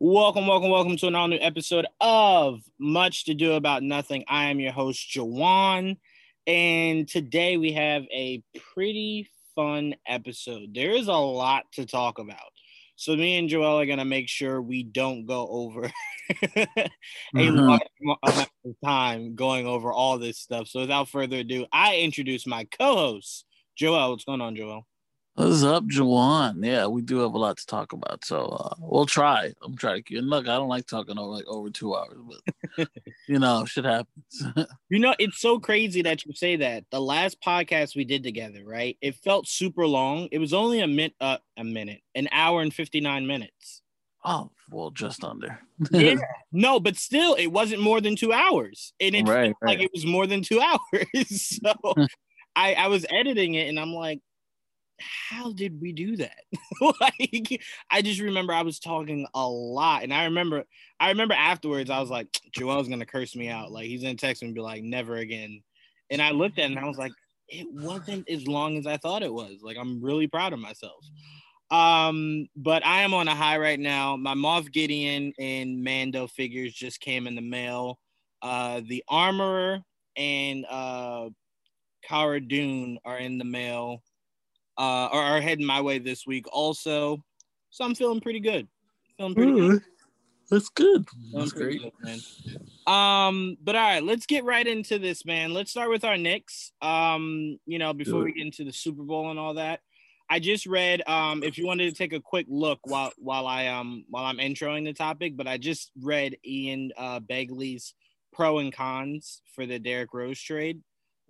Welcome, welcome, welcome to an all new episode of Much to Do About Nothing. I am your host, Juwaan, and today we have a pretty fun episode. There is a lot to talk about. So, me and Joel are going to make sure we don't go over a Mhm. large amount of time going over all this stuff. So, without further ado, I introduce my co host, Joel. What's going on, Joel? What's up, Juwaan? Yeah, we do have a lot to talk about, so uh, we'll try. I'm trying to keep. And look, I don't like talking over like over two hours, but you know, shit happens. You know, it's so crazy that you say that. The last podcast we did together, right? It felt super long. It was only a minute, uh, a minute, an hour and fifty nine minutes. oh, well, just under. Yeah. No, but still, it wasn't more than two hours, and it right, felt like it was more than two hours. so, I I was editing it, and I'm like, how did we do that? like, I just remember I was talking a lot, and I remember I remember afterwards I was like, Joel's gonna curse me out. Like he's gonna text me and be like, never again. And I looked at it and I was like, it wasn't as long as I thought it was. Like I'm really proud of myself. Um, but I am on a high right now. My Moff Gideon and Mando figures just came in the mail. Uh, the Armorer and uh, Cara Dune are in the mail. Uh, or are heading my way this week also. So I'm feeling pretty good. Feeling pretty good. That's good. Feeling That's great. good, man. Um, but all right, let's get right into this, man. Let's start with our Knicks. Um, you know, before we get into the Super Bowl and all that. I just read um if you wanted to take a quick look while while I um while I'm introing the topic, but I just read Ian uh Begley's pro and cons for the Derrick Rose trade.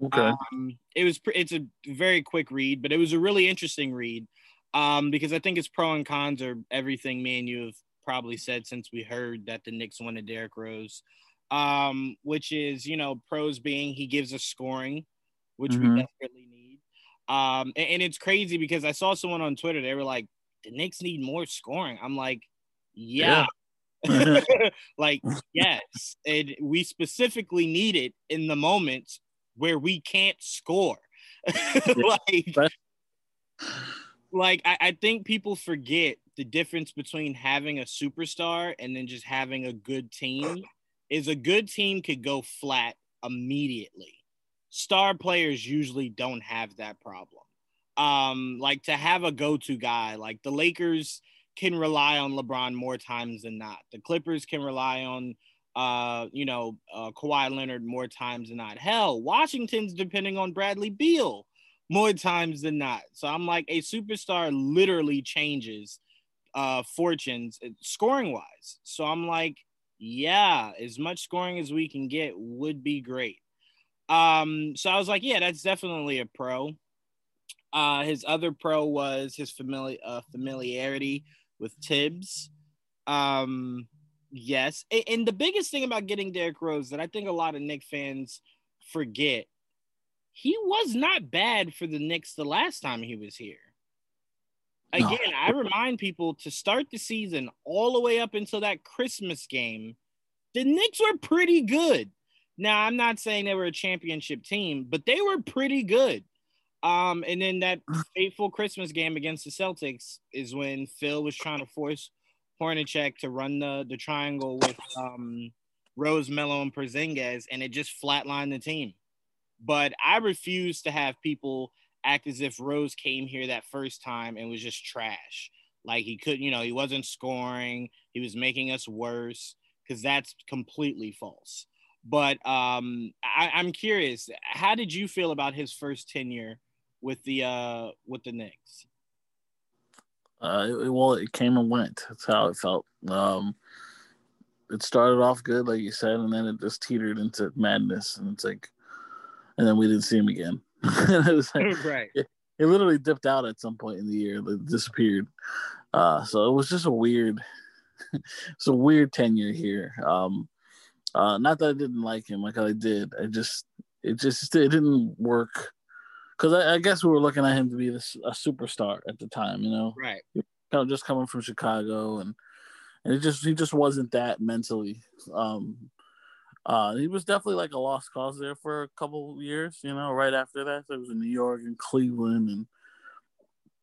Okay. Um, it was it's a very quick read, but it was a really interesting read um, because I think its pro and cons are everything me and you have probably said since we heard that the Knicks wanted Derrick Rose, um, which is you know pros being he gives us scoring, which we Mhm. desperately need. Um, and, and it's crazy because I saw someone on Twitter they were like the Knicks need more scoring. I'm like, yeah. like yes and we specifically need it in the moments where we can't score. Like like I, I think people forget the difference between having a superstar and then just having a good team is a good team could go flat immediately. Star players usually don't have that problem. Um like to have a go-to guy like the lakers can rely on lebron more times than not. The clippers can rely on uh you know uh Kawhi Leonard more times than not. Hell washington's depending on bradley beal more times than not. So i'm like a superstar literally changes uh fortunes scoring wise so i'm like yeah as much scoring as we can get would be great. Um so i was like yeah that's definitely a pro. Uh his other pro was his famili- uh, familiarity with Thibs. Um yes and the biggest thing about getting Derrick Rose that i think a lot of Knick fans forget he was not bad for the Knicks the last time he was here No. again i remind people to start the season all the way up until that christmas game the Knicks were pretty good now, I'm not saying they were a championship team, but they were pretty good. Um, and then that fateful Christmas game against the Celtics is when Phil was trying to force Hornacek to run the the triangle with um, Rose, Melo, and Porzingis, and it just flatlined the team. But I refuse to have people act as if Rose came here that first time and was just trash. Like he couldn't, you know, he wasn't scoring, he was making us worse, because that's completely false. But um, I, I'm curious, how did you feel about his first tenure with the uh with the Knicks? Uh, it, well, it came and went. That's how it felt. Um, it started off good, like you said, and then it just teetered into madness. And it's like, and then we didn't see him again. it was like, right. it literally dipped out at some point in the year, it disappeared. Uh, so it was just a weird, it's a weird tenure here. Um, uh, not that I didn't like him, like I did. I just it just it didn't work because I, I, guess we were looking at him to be this, a superstar at the time, you know. Right. Kind of just coming from Chicago, and and it just he just wasn't that mentally. Um, uh, he was definitely like a lost cause there for a couple years, you know. Right after that, so it was in New York and Cleveland, and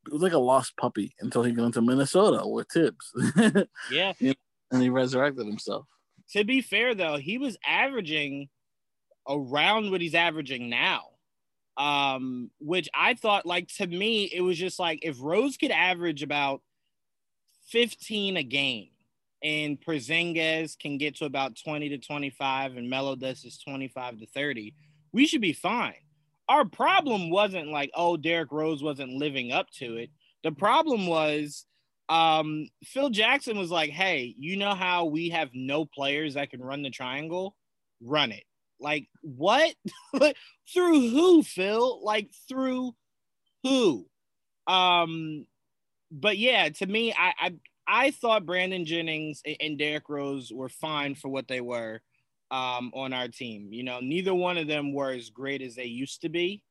it was like a lost puppy until he got into Minnesota with Thibs. yeah. and he resurrected himself. To be fair, though, he was averaging around what he's averaging now. Um, which I thought, like, to me, it was just like if Rose could average about 15 a game and Porzingis can get to about 20 to 25 and Melo does is 25 to 30, we should be fine. Our problem wasn't like, oh, Derrick Rose wasn't living up to it. The problem was um, Phil Jackson was like, hey, you know how we have no players that can run the triangle? Run it. Like, what? through who, Phil? Like, through who? Um, but yeah, to me, I, I I thought Brandon Jennings and Derrick Rose were fine for what they were um, on our team. You know, neither one of them were as great as they used to be,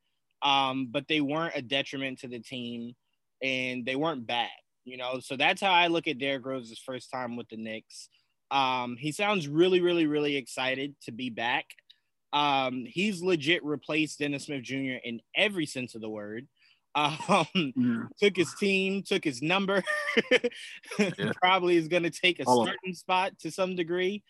um, but they weren't a detriment to the team, and they weren't bad. You know, so that's how I look at Derrick Rose's first time with the Knicks. Um, he sounds really, really, really excited to be back. Um, he's legit replaced Dennis Smith Jr. in every sense of the word. Um, mm. took his team, took his number. yeah. Probably is going to take a All starting spot to some degree.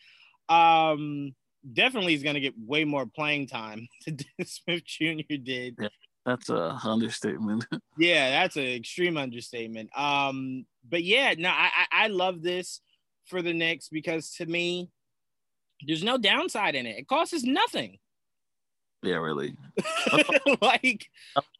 Um, definitely is going to get way more playing time than Dennis Smith Jr. did. Yeah, that's a understatement. yeah, that's an extreme understatement. Um, but yeah, no, I, I I love this for the Knicks because to me, there's no downside in it. It costs us nothing. Yeah, really. like,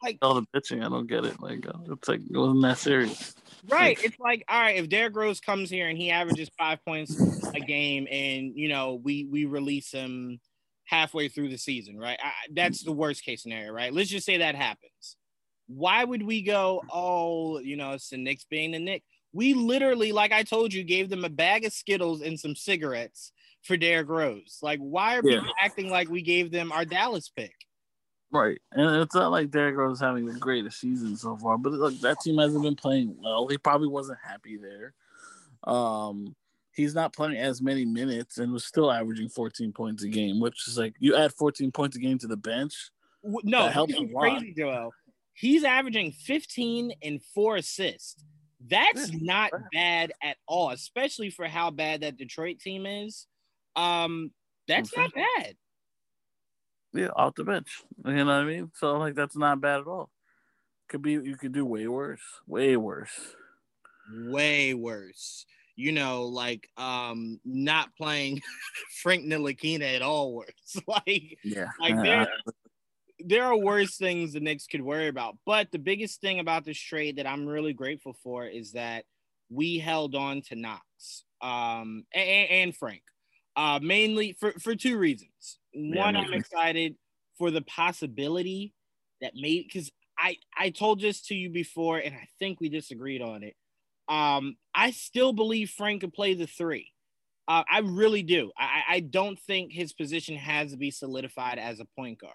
like all the pitching, I don't get it. Like, uh, it's like it wasn't that serious. Right. Like, it's like, all right, if Derrick Rose comes here and he averages five points a game, and you know we we release him halfway through the season, right? I, that's the worst case scenario, right? Let's just say that happens. Why would we go? Oh, you know, it's the Knicks being the Knicks. We literally, like I told you, gave them a bag of Skittles and some cigarettes for Derrick Rose. Like, why are yeah. people acting like we gave them our Dallas pick? Right, and it's not like Derrick Rose is having the greatest season so far, but look, that team hasn't been playing well. He probably wasn't happy there. Um, he's not playing as many minutes and was still averaging 14 points a game, which is like you add 14 points a game to the bench. No, helps crazy, Joel. He's averaging 15 and four assists. That's not bad at all, especially for how bad that Detroit team is. Um, that's not bad. Yeah, off the bench. You know what I mean? So like that's not bad at all. Could be you could do way worse. Way worse. Way worse. You know, like um not playing Frank Ntilikina at all worse. like yeah, like there there are worse things the Knicks could worry about. But the biggest thing about this trade that I'm really grateful for is that we held on to Knox um and, and Frank uh, mainly for, for two reasons. One, I'm excited for the possibility that may because I I told this to you before, and I think we disagreed on it. Um, I still believe Frank could play the three. Uh, I really do. I, I don't think his position has to be solidified as a point guard.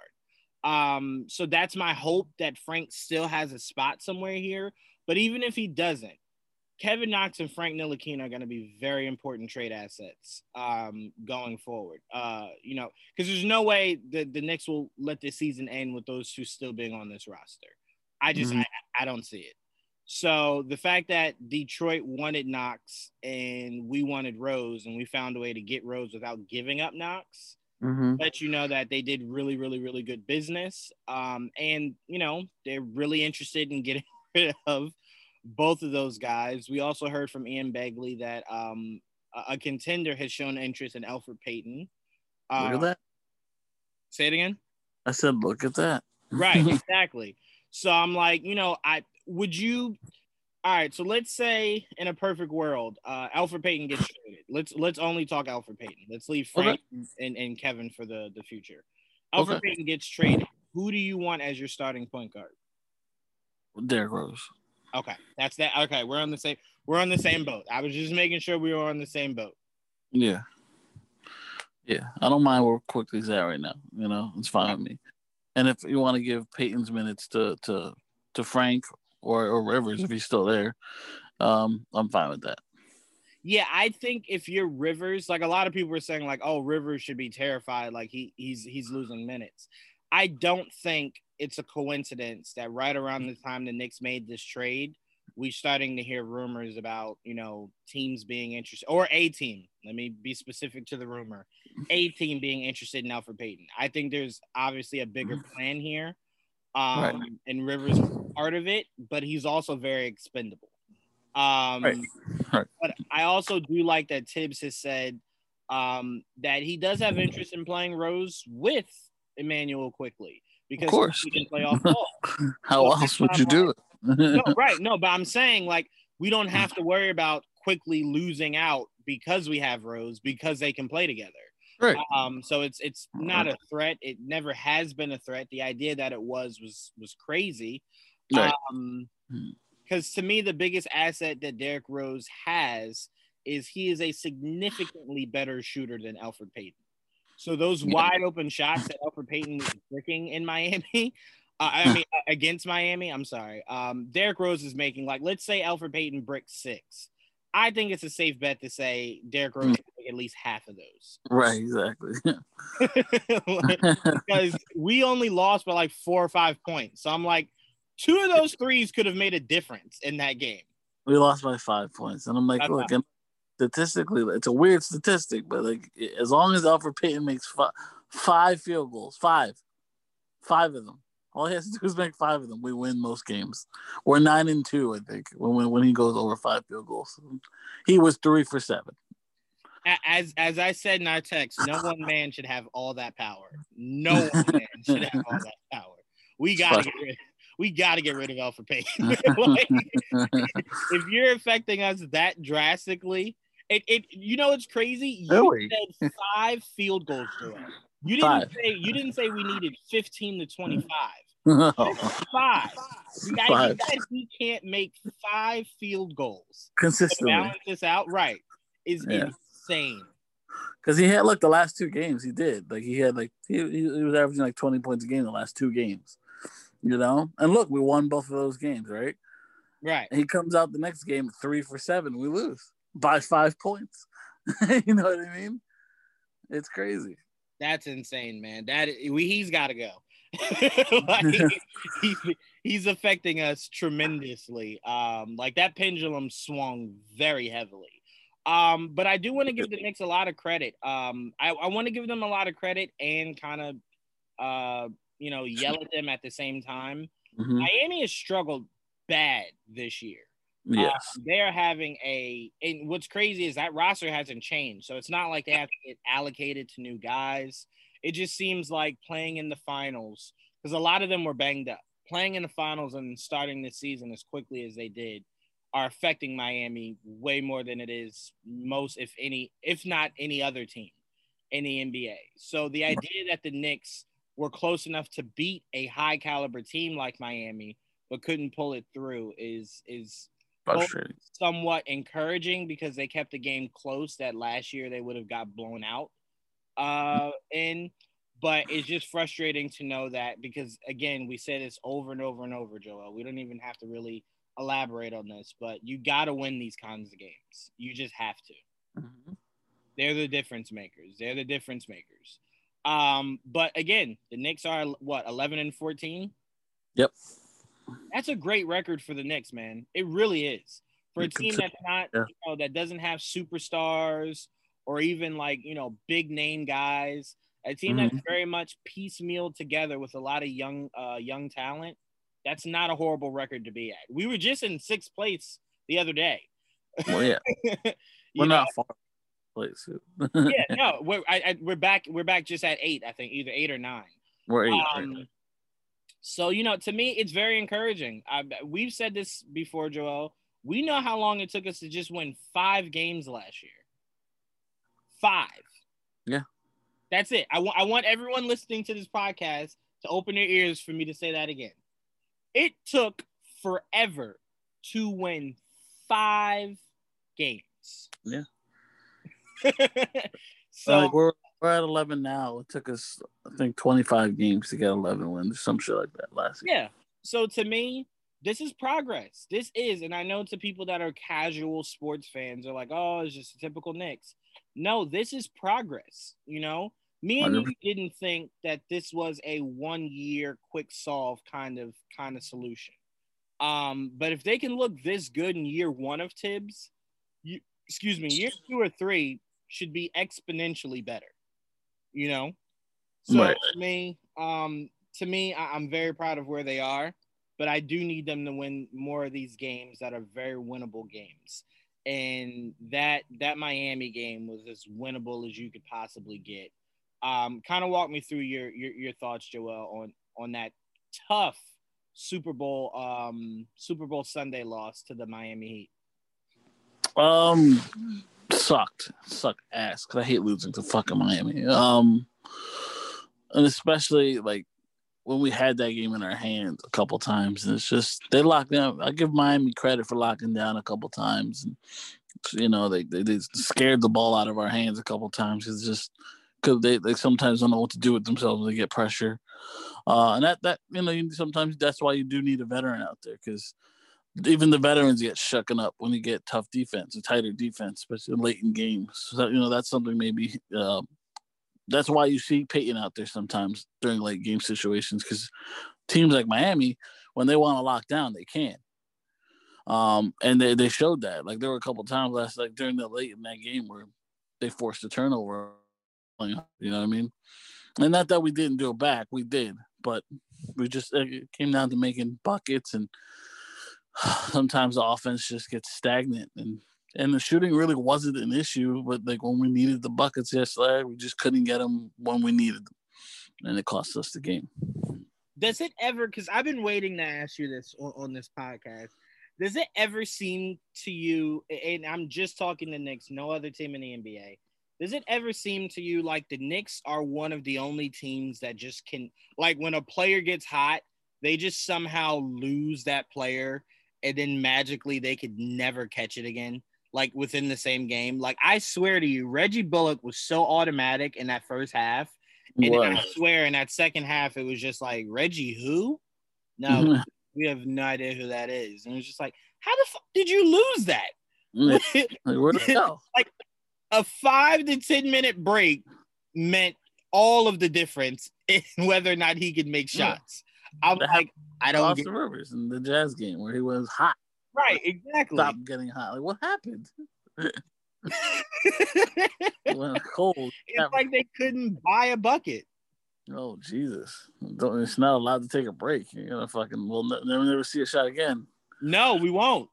Um, so that's my hope that Frank still has a spot somewhere here. But even if he doesn't, Kevin Knox and Frank Ntilikina are going to be very important trade assets um, going forward. Uh, you know, because there's no way that the Knicks will let this season end with those two still being on this roster. I just mm-hmm. I, I don't see it. So the fact that Detroit wanted Knox and we wanted Rose and we found a way to get Rose without giving up Knox, mm-hmm. let you know that they did really, really, really good business. Um, and you know they're really interested in getting rid of both of those guys. We also heard from Ian Begley that um, a, contender has shown interest in Alfred Payton. Uh, look at that. Say it again. I said, look at that. right, exactly. So I'm like, you know, I would you. All right, so let's say in a perfect world, uh, Elfrid Payton gets traded. Let's let's only talk Alfred Payton. Let's leave Frank okay. and, and Kevin for the the future. Alfred okay. Payton gets traded. Who do you want as your starting point guard? Derrick Rose. Okay, that's that. Okay, we're on the same. we're on the same boat. I was just making sure we were on the same boat. Yeah. Yeah. I don't mind where Quickley's at right now. You know, it's fine with me. And if you want to give Payton's minutes to to to Frank or, or Rivers if he's still there, um, I'm fine with that. Yeah, I think if you're Rivers, like a lot of people were saying, like, oh, Rivers should be terrified, like he he's he's losing minutes. I don't think it's a coincidence that right around the time the Knicks made this trade, we're starting to hear rumors about you know teams being interested or a team. Let me be specific to the rumor, a team being interested in Elfrid Payton. I think there's obviously a bigger plan here, um, right. and Rivers part of it, but he's also very expendable. Um, right. Right. But I also do like that Thibs has said um, that he does have interest in playing Rose with Emmanuel Quickley because of course. can play off ball. How so else would you do it? no, right. No, but I'm saying like we don't have to worry about Quickley losing out because we have Rose because they can play together. Right. Um, so it's it's not a threat. It never has been a threat. The idea that it was was was crazy. Right. Um, because to me, the biggest asset that Derrick Rose has is he is a significantly better shooter than Alfred Payton. So those yeah. wide open shots that Alfred Payton was freaking in Miami, uh, I mean against Miami, I'm sorry. Um, Derrick Rose is making like let's say Alfred Payton bricks six. I think it's a safe bet to say Derrick Rose mm. at least half of those. Right, exactly. because we only lost by like four or five points. So I'm like, two of those threes could have made a difference in that game. We lost by five points. And I'm like, look, statistically, it's a weird statistic, but like as long as Elfrid Payton makes five, five field goals, five, five of them, all he has to do is make five of them. We win most games. We're nine and two, I think, when when he goes over five field goals. He was three for seven. As as I said in our text, no one man should have all that power. No one man should have all that power. We gotta get rid. We gotta get rid of Elfrid Payton. like, if you're affecting us that drastically, it, it you know it's crazy. You really? said five field goals to us. You didn't five. say you didn't say we needed 15 to 25. five. five. You guys, he can't make five field goals consistently. balance this out, right? Is yeah. insane. Because he had like the last two games, he did. Like he had like he, he was averaging like 20 points a game the last two games. You know? And look, we won both of those games, right? Right. And he comes out the next game three for seven. We lose by five points. you know what I mean? It's crazy. That's insane, man. That we, he's got to go. like, he, he's affecting us tremendously. Um, like that pendulum swung very heavily. Um, but I do want to give the Knicks a lot of credit. Um, I, I want to give them a lot of credit and kind of, uh, you know, yell at them at the same time. Mm-hmm. Miami has struggled bad this year. Yes. Um, they're having a and what's crazy is that roster hasn't changed. So it's not like they have to get allocated to new guys. It just seems like playing in the finals, because a lot of them were banged up. Playing in the finals and starting the season as quickly as they did are affecting Miami way more than it is most, if any, if not any other team in the NBA. So the idea that the Knicks were close enough to beat a high caliber team like Miami, but couldn't pull it through is is somewhat encouraging because they kept the game close that last year they would have got blown out. Uh in but it's just frustrating to know that because again we say this over and over and over joel. We don't even have to really elaborate on this but you got to win these kinds of games. You just have to. Mm-hmm. they're the difference makers. They're the difference makers. Um but again the Knicks are what 11 and 14 yep that's a great record for the Knicks, man. It really is. For a team that's not, yeah. you know, that doesn't have superstars or even like, you know, big name guys. A team mm-hmm. that's very much piecemeal together with a lot of young uh young talent. That's not a horrible record to be at. We were just in sixth place the other day. Well, yeah. we're know? not far place. yeah, no, we're I, I, we're back. We're back just at eight. I think either eight or nine. We're eight. Um, right so, you know, to me, it's very encouraging. I, we've said this before, Joel. We know how long it took us to just win five games last year. Five. Yeah. That's it. I, w- I want everyone listening to this podcast to open their ears for me to say that again. It took forever to win five games. Yeah. so like we're we're at eleven now. It took us, I think, twenty five games to get eleven wins, some shit like that last year. yeah. So to me, this is progress. This is, and I know to people that are casual sports fans they're like, oh, it's just a typical Knicks. No, this is progress. You know, me and you didn't think that this was a one year quick solve kind of kind of solution. Um, but if they can look this good in year one of Thibs, you excuse me, year two or three should be exponentially better. You know, so Right. to me, um, to me, I- I'm very proud of where they are, but I do need them to win more of these games that are very winnable games. And that that Miami game was as winnable as you could possibly get. Um, kind of walk me through your, your your thoughts, Joel, on on that tough Super Bowl um Super Bowl Sunday loss to the Miami Heat. Um, sucked, sucked ass. Cause I hate losing to fucking Miami. Um, and especially like when we had that game in our hands a couple times, and it's just they locked down. I give Miami credit for locking down a couple times, and you know they they, they scared the ball out of our hands a couple times. It's just because they, they sometimes don't know what to do with themselves when they get pressure. Uh, and that that you know sometimes that's why you do need a veteran out there because even the veterans get shucking up when you get tough defense, a tighter defense, especially late in games. So you know that's something maybe. Uh, that's why you see Payton out there sometimes during late game situations because teams like Miami, when they want to lock down, they can. Um, and they, they showed that. Like there were a couple times last like during the late in that game where they forced a turnover. You know what I mean? And not that we didn't do it back, we did, but we just it came down to making buckets and sometimes the offense just gets stagnant and and the shooting really wasn't an issue but like when we needed the buckets yesterday we just couldn't get them when we needed them and it cost us the game Does it ever? Because I've been waiting to ask you this on, on this podcast. Does it ever seem to you? And I'm just talking the Knicks, no other team in the NBA. Does it ever seem to you like the Knicks are one of the only teams that just can, like, when a player gets hot, they just somehow lose that player, and then magically they could never catch it again, like within the same game? Like, I swear to you, Reggie Bullock was so automatic in that first half. And I swear in that second half, it was just like Reggie, who? No, Mhm. we have no idea who that is. And it was just like, how the fuck did you lose that? like, where'd it go a five to ten minute break meant all of the difference in whether or not he could make shots. I'm like, I don't Austin get Rivers in the Jazz game where he was hot, right, exactly. Stop getting hot. Like what happened? It went cold. it's like they couldn't buy a bucket. Oh Jesus! Don't, it's not allowed to take a break. You're gonna fucking. We'll ne- never never see a shot again. No, we won't.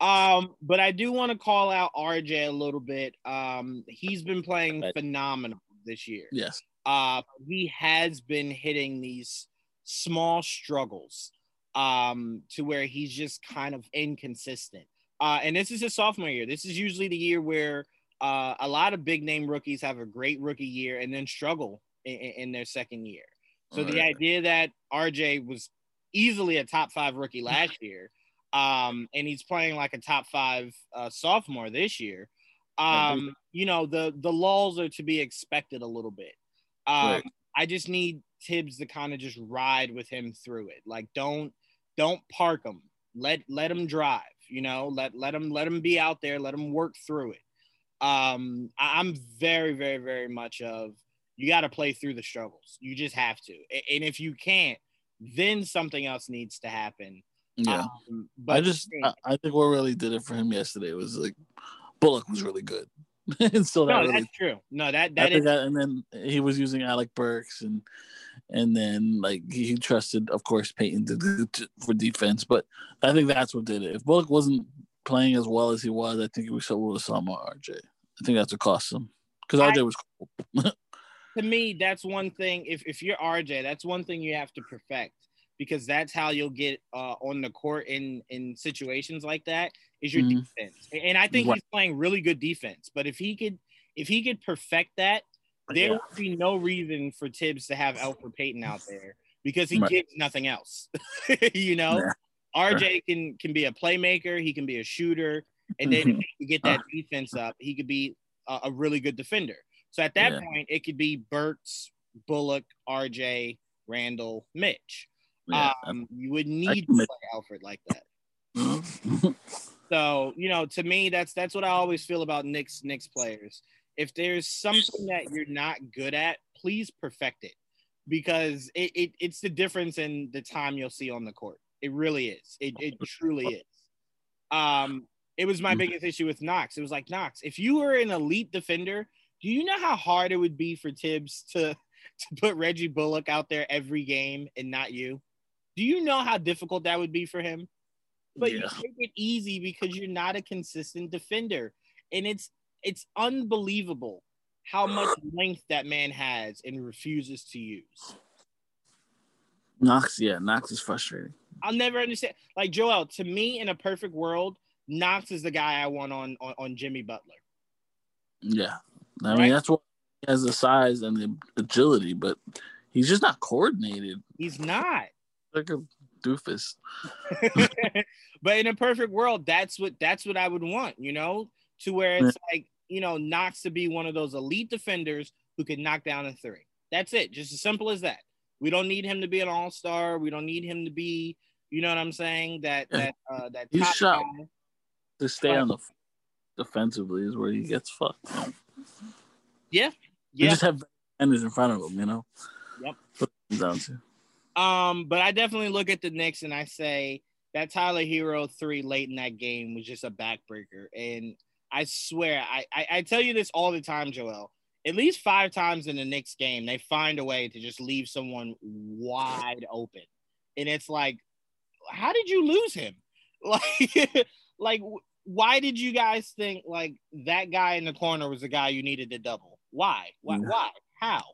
Um, but I do want to call out RJ a little bit. Um, he's been playing phenomenal this year. Yes. uh, he has been hitting these small struggles um, to where he's just kind of inconsistent. Uh, and this is his sophomore year. This is usually the year where uh, a lot of big name rookies have a great rookie year and then struggle in, in their second year. So the Right. idea that RJ was easily a top five rookie last year, um, and he's playing like a top five uh, sophomore this year, um, you know the the lulls are to be expected a little bit. Um, Right. I just need Thibs to kind of just ride with him through it. Like don't don't park him. Let let him drive. You know, let let him let him be out there. Let him work through it. Um, I- I'm very very very much of you got to play through the struggles. You just have to. And if you can't, then something else needs to happen. Yeah. Um, but I just I, I think what really did it for him yesterday was like Bullock was really good. and so that no, really that's true. No, that that is. that think is that, and then he was using Alec Burks and and then like he trusted, of course, Payton to, to, for defense. But I think that's what did it. If Bullock wasn't playing as well as he was, I think we still would have saw more RJ. I think that's what cost him because RJ was cool. to me, that's one thing. If if you're RJ, that's one thing you have to perfect because that's how you'll get uh, on the court in in situations like that is your Mhm. defense. And I think Right. he's playing really good defense. But if he could if he could perfect that, there Yeah. would be no reason for Thibs to have Alfred Payton out there because he Right. gives nothing else. you know. Yeah. RJ can can be a playmaker, he can be a shooter, and then if he get that defense up, he could be a, a really good defender. So at that Yeah. point, it could be Burks, Bullock, RJ, Randle, Mitch. Yeah. Um, you would need to play Alfred like that. So you know, to me, that's that's what I always feel about Knicks Knicks players. If there's something that you're not good at, please perfect it, because it, it it's the difference in the time you'll see on the court. It really is. It it truly is. Um, it was my Mhm. biggest issue with Knox. It was like Knox, if you were an elite defender, do you know how hard it would be for Thibs to to put Reggie Bullock out there every game and not you? Do you know how difficult that would be for him? But you Yeah. take it easy because you're not a consistent defender and it's it's unbelievable how much length that man has and refuses to use Knox, yeah, Knox is frustrating. i'll never understand like joel to me in a perfect world knox is the guy i want on on, on jimmy butler Yeah, I Right. mean that's what he has the size and the agility, but he's just not coordinated. he's not Like a doofus. but in a perfect world that's what that's what i would want you know to where it's like you know knox to be one of those elite defenders who can knock down a three that's it just as simple as that we don't need him to be an all-star we don't need him to be you know what i'm saying that Yeah. that uh that He's top shot. guy. To stay on the defensively is where he gets fucked. You yeah You just have defenders in front of him, you know. Yep. Down to. Um, but I definitely look at the Knicks and I say that Tyler Herro three late in that game was just a backbreaker. And I swear, I, I, I tell you this all the time, Joel. At least five times in the Knicks game, they find a way to just leave someone wide open. And it's like, how did you lose him? Like, like why did you guys think like that guy in the corner was the guy you needed to double? Why? Why? Yeah. Why? How?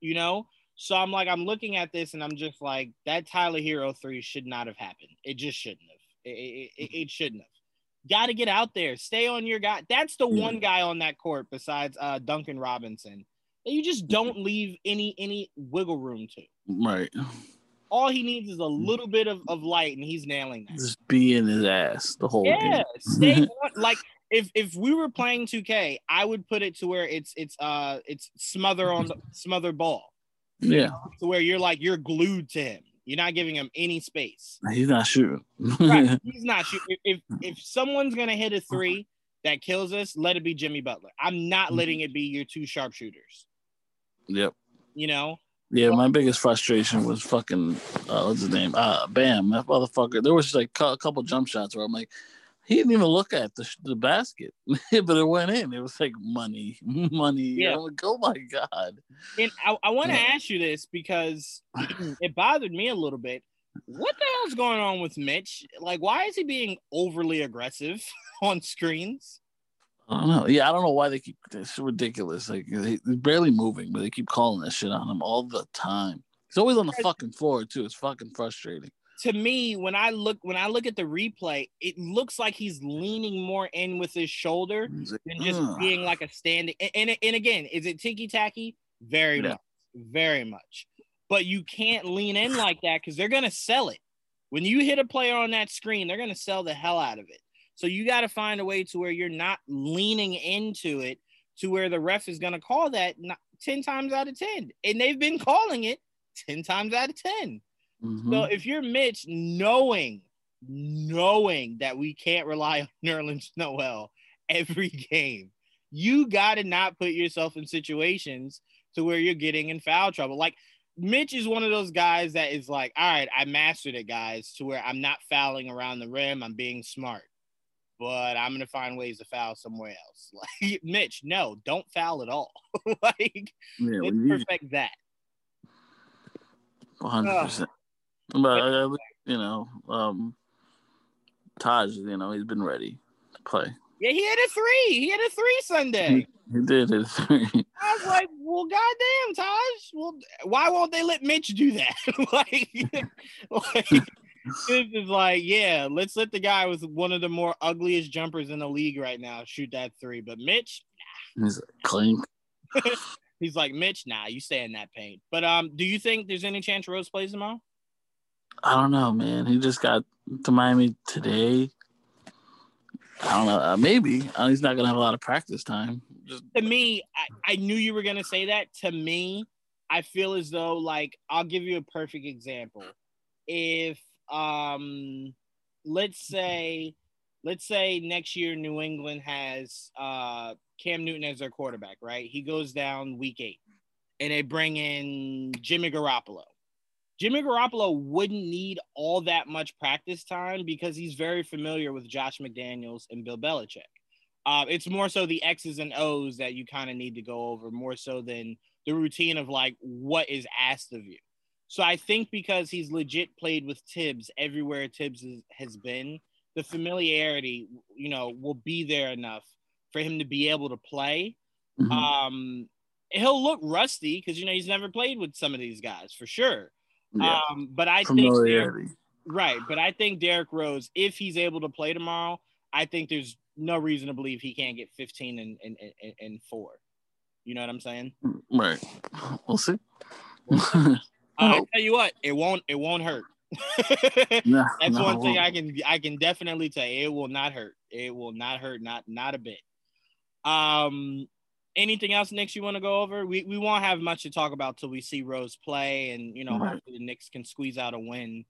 You know? So I'm like, I'm looking at this and I'm just like, that Tyler Herro three should not have happened. It just shouldn't have. It, it, it, it shouldn't have. Got to get out there. Stay on your guy. That's the Yeah. one guy on that court besides uh, Duncan Robinson that you just don't leave any any wiggle room to. Right. All he needs is a little bit of, of light, and he's nailing that. Just be in his ass the whole Yeah, game. stay on, like if if we were playing 2K, I would put it to where it's it's uh it's smother on the smother ball Yeah. to where you're like you're glued to him. You're not giving him any space. He's not shooting. Right. He's not shoot. If, if if someone's gonna hit a three that kills us, let it be Jimmy Butler. I'm not letting it be your two sharpshooters. yep. You know, Yeah, my biggest frustration was fucking uh, what's his name? Uh, Bam, that motherfucker. There was like a couple jump shots where I'm like, he didn't even look at the the basket, but it went in. It was like money, money. Yeah. I'm like, oh my god. and I, I want to Yeah. ask you this because it bothered me a little bit. What the hell's going on with Mitch? Like, why is he being overly aggressive on screens? I don't know. Yeah, I don't know why they keep. It's ridiculous. Like he- he's barely moving, but they keep calling that shit on him all the time. He's always on the fucking floor too. It's fucking frustrating to me when i look when i look at the replay it looks like he's leaning more in with his shoulder than just being like a standing and, and, and again is it tiki tacky very much very much. But you can't lean in like that because they're gonna sell it. When you hit a player on that screen they're gonna sell the hell out of it. So you got to find a way to where you're not leaning into it to where the ref is gonna call that 10 times out of 10 and they've been calling it 10 times out of 10 Mm-hmm. So if you're Mitch, knowing, knowing that we can't rely on Nerlens Noel every game, you got to not put yourself in situations to where you're getting in foul trouble. Like Mitch is one of those guys that is like, all right, I mastered it, guys, to where I'm not fouling around the rim. I'm being smart, but I'm going to find ways to foul somewhere else. Like, Mitch, no, don't foul at all. like, yeah, perfect that. 100%. But uh, you know, um, Taj, you know, he's been ready to play. Yeah, he had a three. He had a three Sunday. He did his three. I was like, well, goddamn, Taj. Well, why won't they let Mitch do that? like, like, this is like, yeah, let's let the guy with one of the more ugliest jumpers in the league right now shoot that three. But Mitch, He's like, clink. he's like, Mitch, nah, you stay in that paint. But um, do you think there's any chance Rose plays tomorrow? I don't know, man. He just got to Miami today. I don't know. Uh, maybe uh, he's not gonna have a lot of practice time. Just... To me, I, I knew you were gonna say that. To me, I feel as though like I'll give you a perfect example. If um, let's say, let's say next year New England has uh Cam Newton as their quarterback, right? He goes down week eight, and they bring in Jimmy Garoppolo. Jimmy Garoppolo wouldn't need all that much practice time because he's very familiar with Josh McDaniels and Bill Belichick. Uh, it's more so the X's and O's that you kind of need to go over, more so than the routine of like what is asked of you. So I think because he's legit played with Thibs everywhere Thibs is, has been, the familiarity, you know, will be there enough for him to be able to play. Mm-hmm. Um, he'll look rusty because you know he's never played with some of these guys for sure. Yeah. Um, but I think right, but I think Derrick Rose, if he's able to play tomorrow, I think there's no reason to believe he can't get 15 and and, and, and four. You know what I'm saying? Right. We'll see. uh, I tell you what, it won't it won't hurt. no, That's no, one thing I can I can definitely tell you. It will not hurt. It will not hurt, not not a bit. Um, anything else, Knicks, you want to go over? We we won't have much to talk about till we see Rose play, and you know, right. hopefully the Knicks can squeeze out a win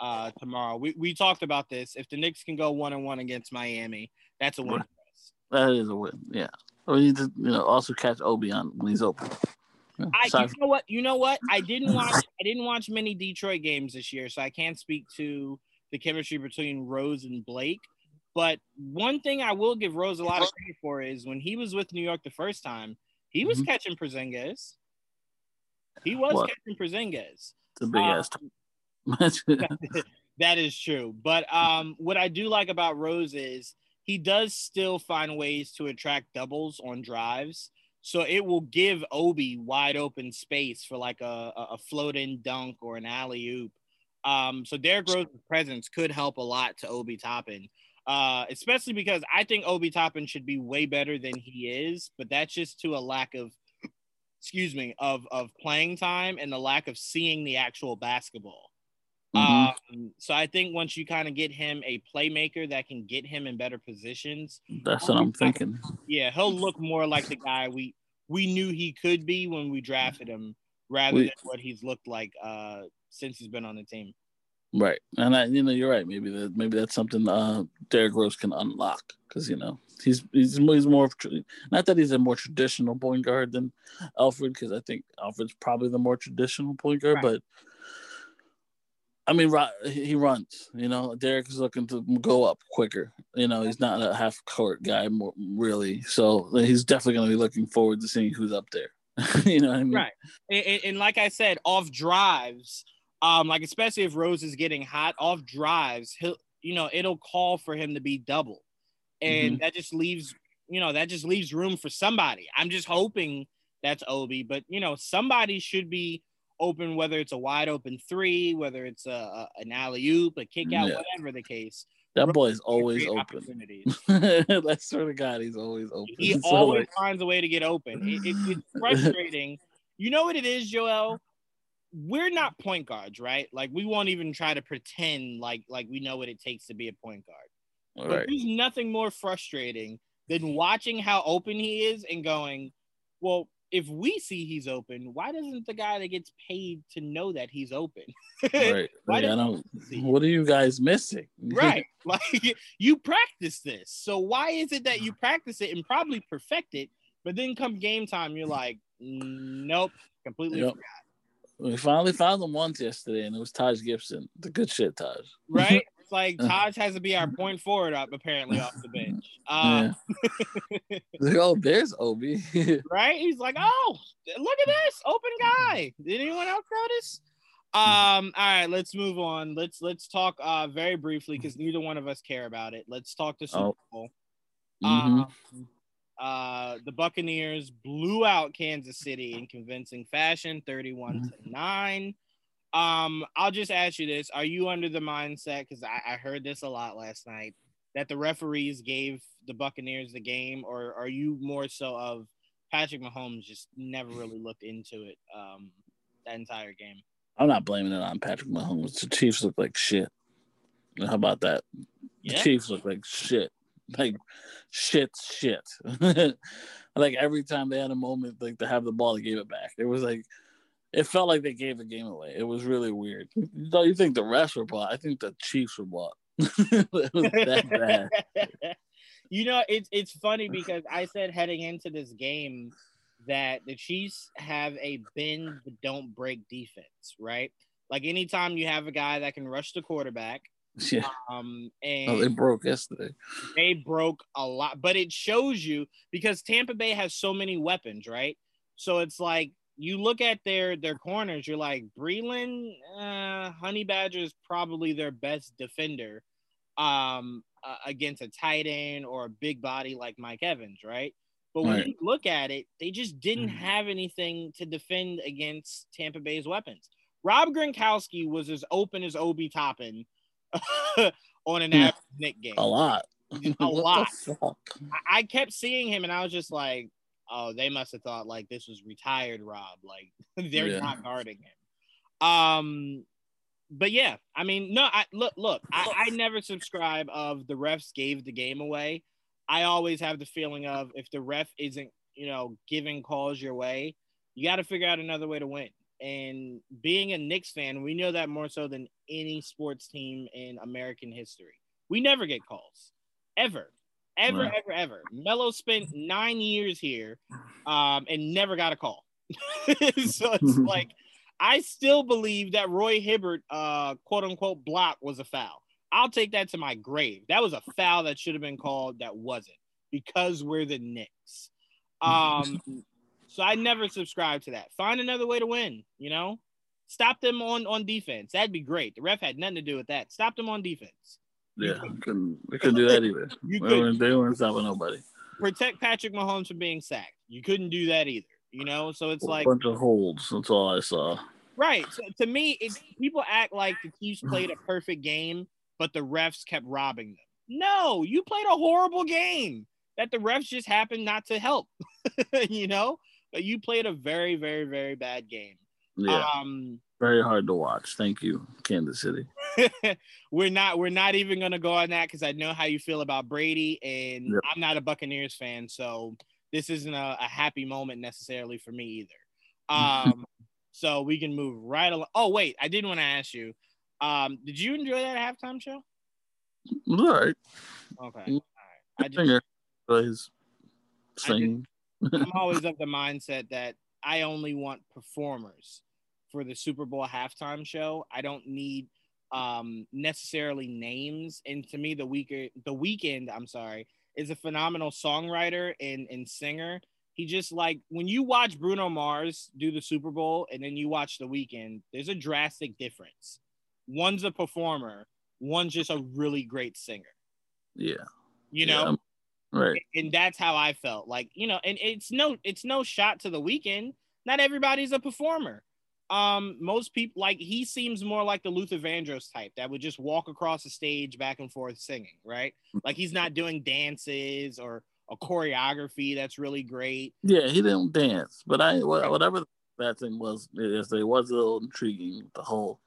uh, tomorrow. We we talked about this. If the Knicks can go one and one against Miami, that's a win right. That is a win. Yeah. We need to, you know, also catch Obi on when he's open. I, you know what? You know what? I didn't watch. I didn't watch many Detroit games this year, so I can't speak to the chemistry between Rose and Blake. But one thing I will give Rose a lot of credit for is when he was with New York the first time, he was mm-hmm. catching Porzingis. He was what? catching Porzingis. The big um, ass. that is true. But um, what I do like about Rose is he does still find ways to attract doubles on drives. So it will give Obi wide open space for like a, a float in dunk or an alley oop. Um, so Derrick Rose's presence could help a lot to Obi Toppin uh, especially because I think Obi Toppin should be way better than he is, but that's just to a lack of, excuse me, of of playing time and the lack of seeing the actual basketball. Mm-hmm. Um, so I think once you kind of get him a playmaker that can get him in better positions, that's what I'm thinking. Yeah, he'll look more like the guy we we knew he could be when we drafted him, rather we, than what he's looked like uh, since he's been on the team. Right, and I, you know, you're right. Maybe that maybe that's something uh, Derrick Rose can unlock because you know he's he's he's more not that he's a more traditional point guard than Alfred because I think Alfred's probably the more traditional point guard, right. but I mean, he runs. You know, Derrick is looking to go up quicker. You know, he's not a half court guy, more really. So he's definitely going to be looking forward to seeing who's up there. you know what I mean? Right. And, and like I said, off drives um, like especially if Rose is getting hot off drives, he'll you know it'll call for him to be double, and mm-hmm. that just leaves you know that just leaves room for somebody. I'm just hoping that's Obi, but you know somebody should be open, whether it's a wide open three, whether it's a, a an alley oop, a kick out, yeah. whatever the case. That boy is always open. That's sort of God, he's always open. He so always like... finds a way to get open. It, it, it's frustrating. you know what it is, Joel? We're not point guards, right? Like we won't even try to pretend like like we know what it takes to be a point guard. All but right. there's nothing more frustrating than watching how open he is and going, well, if we see he's open, why doesn't the guy that gets paid to know that he's open? right. why like, what are you guys missing? right. Like you practice this. So why is it that you practice it and probably perfect it, but then come game time, you're like, nope, completely yep. forgot. We finally found him once yesterday, and it was Taj Gibson. The good shit, Taj. Right? It's like Taj has to be our point forward up, apparently, off the bench. Uh, yeah. like, oh, there's Obi. right? He's like, oh, look at this open guy. Did anyone else notice? Um, all right, let's move on. Let's let's talk uh very briefly because neither one of us care about it. Let's talk to Super oh. Bowl. Mm-hmm. Um, uh, the Buccaneers blew out Kansas City in convincing fashion, 31 to mm-hmm. 9. Um, I'll just ask you this. Are you under the mindset? Because I, I heard this a lot last night that the referees gave the Buccaneers the game, or are you more so of Patrick Mahomes just never really looked into it um, that entire game? I'm not blaming it on Patrick Mahomes. The Chiefs look like shit. How about that? Yeah. The Chiefs look like shit. Like shit, shit. like every time they had a moment like to have the ball, they gave it back. It was like it felt like they gave the game away. It was really weird. Don't you think the refs were bought? I think the Chiefs were bought. you know, it's it's funny because I said heading into this game that the Chiefs have a bend but don't break defense, right? Like anytime you have a guy that can rush the quarterback, Yeah. um, and Oh, they broke yesterday. they broke a lot, but it shows you because Tampa Bay has so many weapons, right? So it's like you look at their their corners, you're like Breeland, uh, Honey Badger is probably their best defender um, uh, against a tight end or a big body like Mike Evans, right? But when Right. you look at it, they just didn't Mhm. have anything to defend against Tampa Bay's weapons. Rob Gronkowski was as open as Obi Toppin on an Yeah. average Knick game. A lot. A lot. I- I kept seeing him and I was just like, oh, they must have thought like this was retired Rob. Like they're Yeah. not guarding him. Um, but yeah, I mean, no, I look, look, I, I never subscribe of the refs gave the game away. I always have the feeling of if the ref isn't, you know, giving calls your way, you got to figure out another way to win. And being a Knicks fan, we know that more so than any sports team in American history. We never get calls, ever, ever, Right. ever, ever. Melo spent nine years here, um, and never got a call. so it's like I still believe that Roy Hibbert, uh, quote unquote, block was a foul. I'll take that to my grave. That was a foul that should have been called that wasn't because we're the Knicks. Um, so I never subscribe to that. Find another way to win. You know, stop them on on defense. That'd be great. The ref had nothing to do with that. Stop them on defense. Yeah, couldn't, we couldn't do that either. You They weren't, they weren't stopping nobody. protect Patrick Mahomes from being sacked. You couldn't do that either. You know, so it's a like bunch of holds. That's all I saw. Right. So to me, it's people act like the Chiefs played a perfect game, but the refs kept robbing them. No, you played a horrible game that the refs just happened not to help. you know, but you played a very, very, very bad game. Yeah, Um, very hard to watch. Thank you, Kansas City. we're not we're not even gonna go on that because I know how you feel about Brady, and Yep. I'm not a Buccaneers fan, so this isn't a, a happy moment necessarily for me either. Um, so we can move right along. Oh wait, I did want to ask you. Um, did you enjoy that halftime show? All right. Okay, Mm. all right. I just, plays singing. I'm always of the mindset that I only want performers for the Super Bowl halftime show. I don't need um necessarily names. And to me, the weaker the Weeknd, I'm sorry, is a phenomenal songwriter and, and singer. He just like when you watch Bruno Mars do the Super Bowl and then you watch the Weeknd, there's a drastic difference. One's a performer, one's just a really great singer. Yeah, You know, right. and that's how I felt. Like, you know, and it's no it's no shot to the Weeknd. Not everybody's a performer. Um, most people like he seems more like the Luther Vandross type that would just walk across the stage back and forth singing, right? Like he's not doing dances or a choreography that's really great. Yeah, he didn't dance, but I whatever that thing was, it, it was a little intriguing. The whole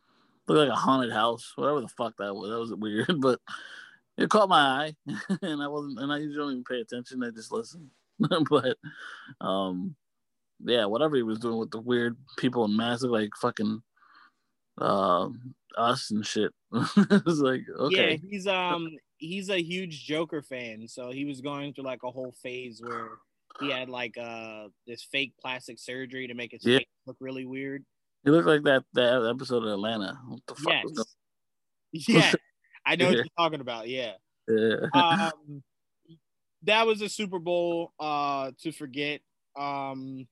looked like a haunted house, whatever the fuck that was. That was weird, but it caught my eye, and I wasn't, and I usually don't even pay attention. I just listen, but um, yeah, whatever he was doing with the weird people in masks, like fucking um us and shit. it was like okay, Yeah, he's um he's a huge Joker fan, so he was going through like a whole phase where he had like uh this fake plastic surgery to make his Yeah. face look really weird. he looked like that that episode of Atlanta. What the fuck Yes. Yeah, I know what you're talking about. Yeah. Yeah. Um, that was a Super Bowl uh, to forget. Um,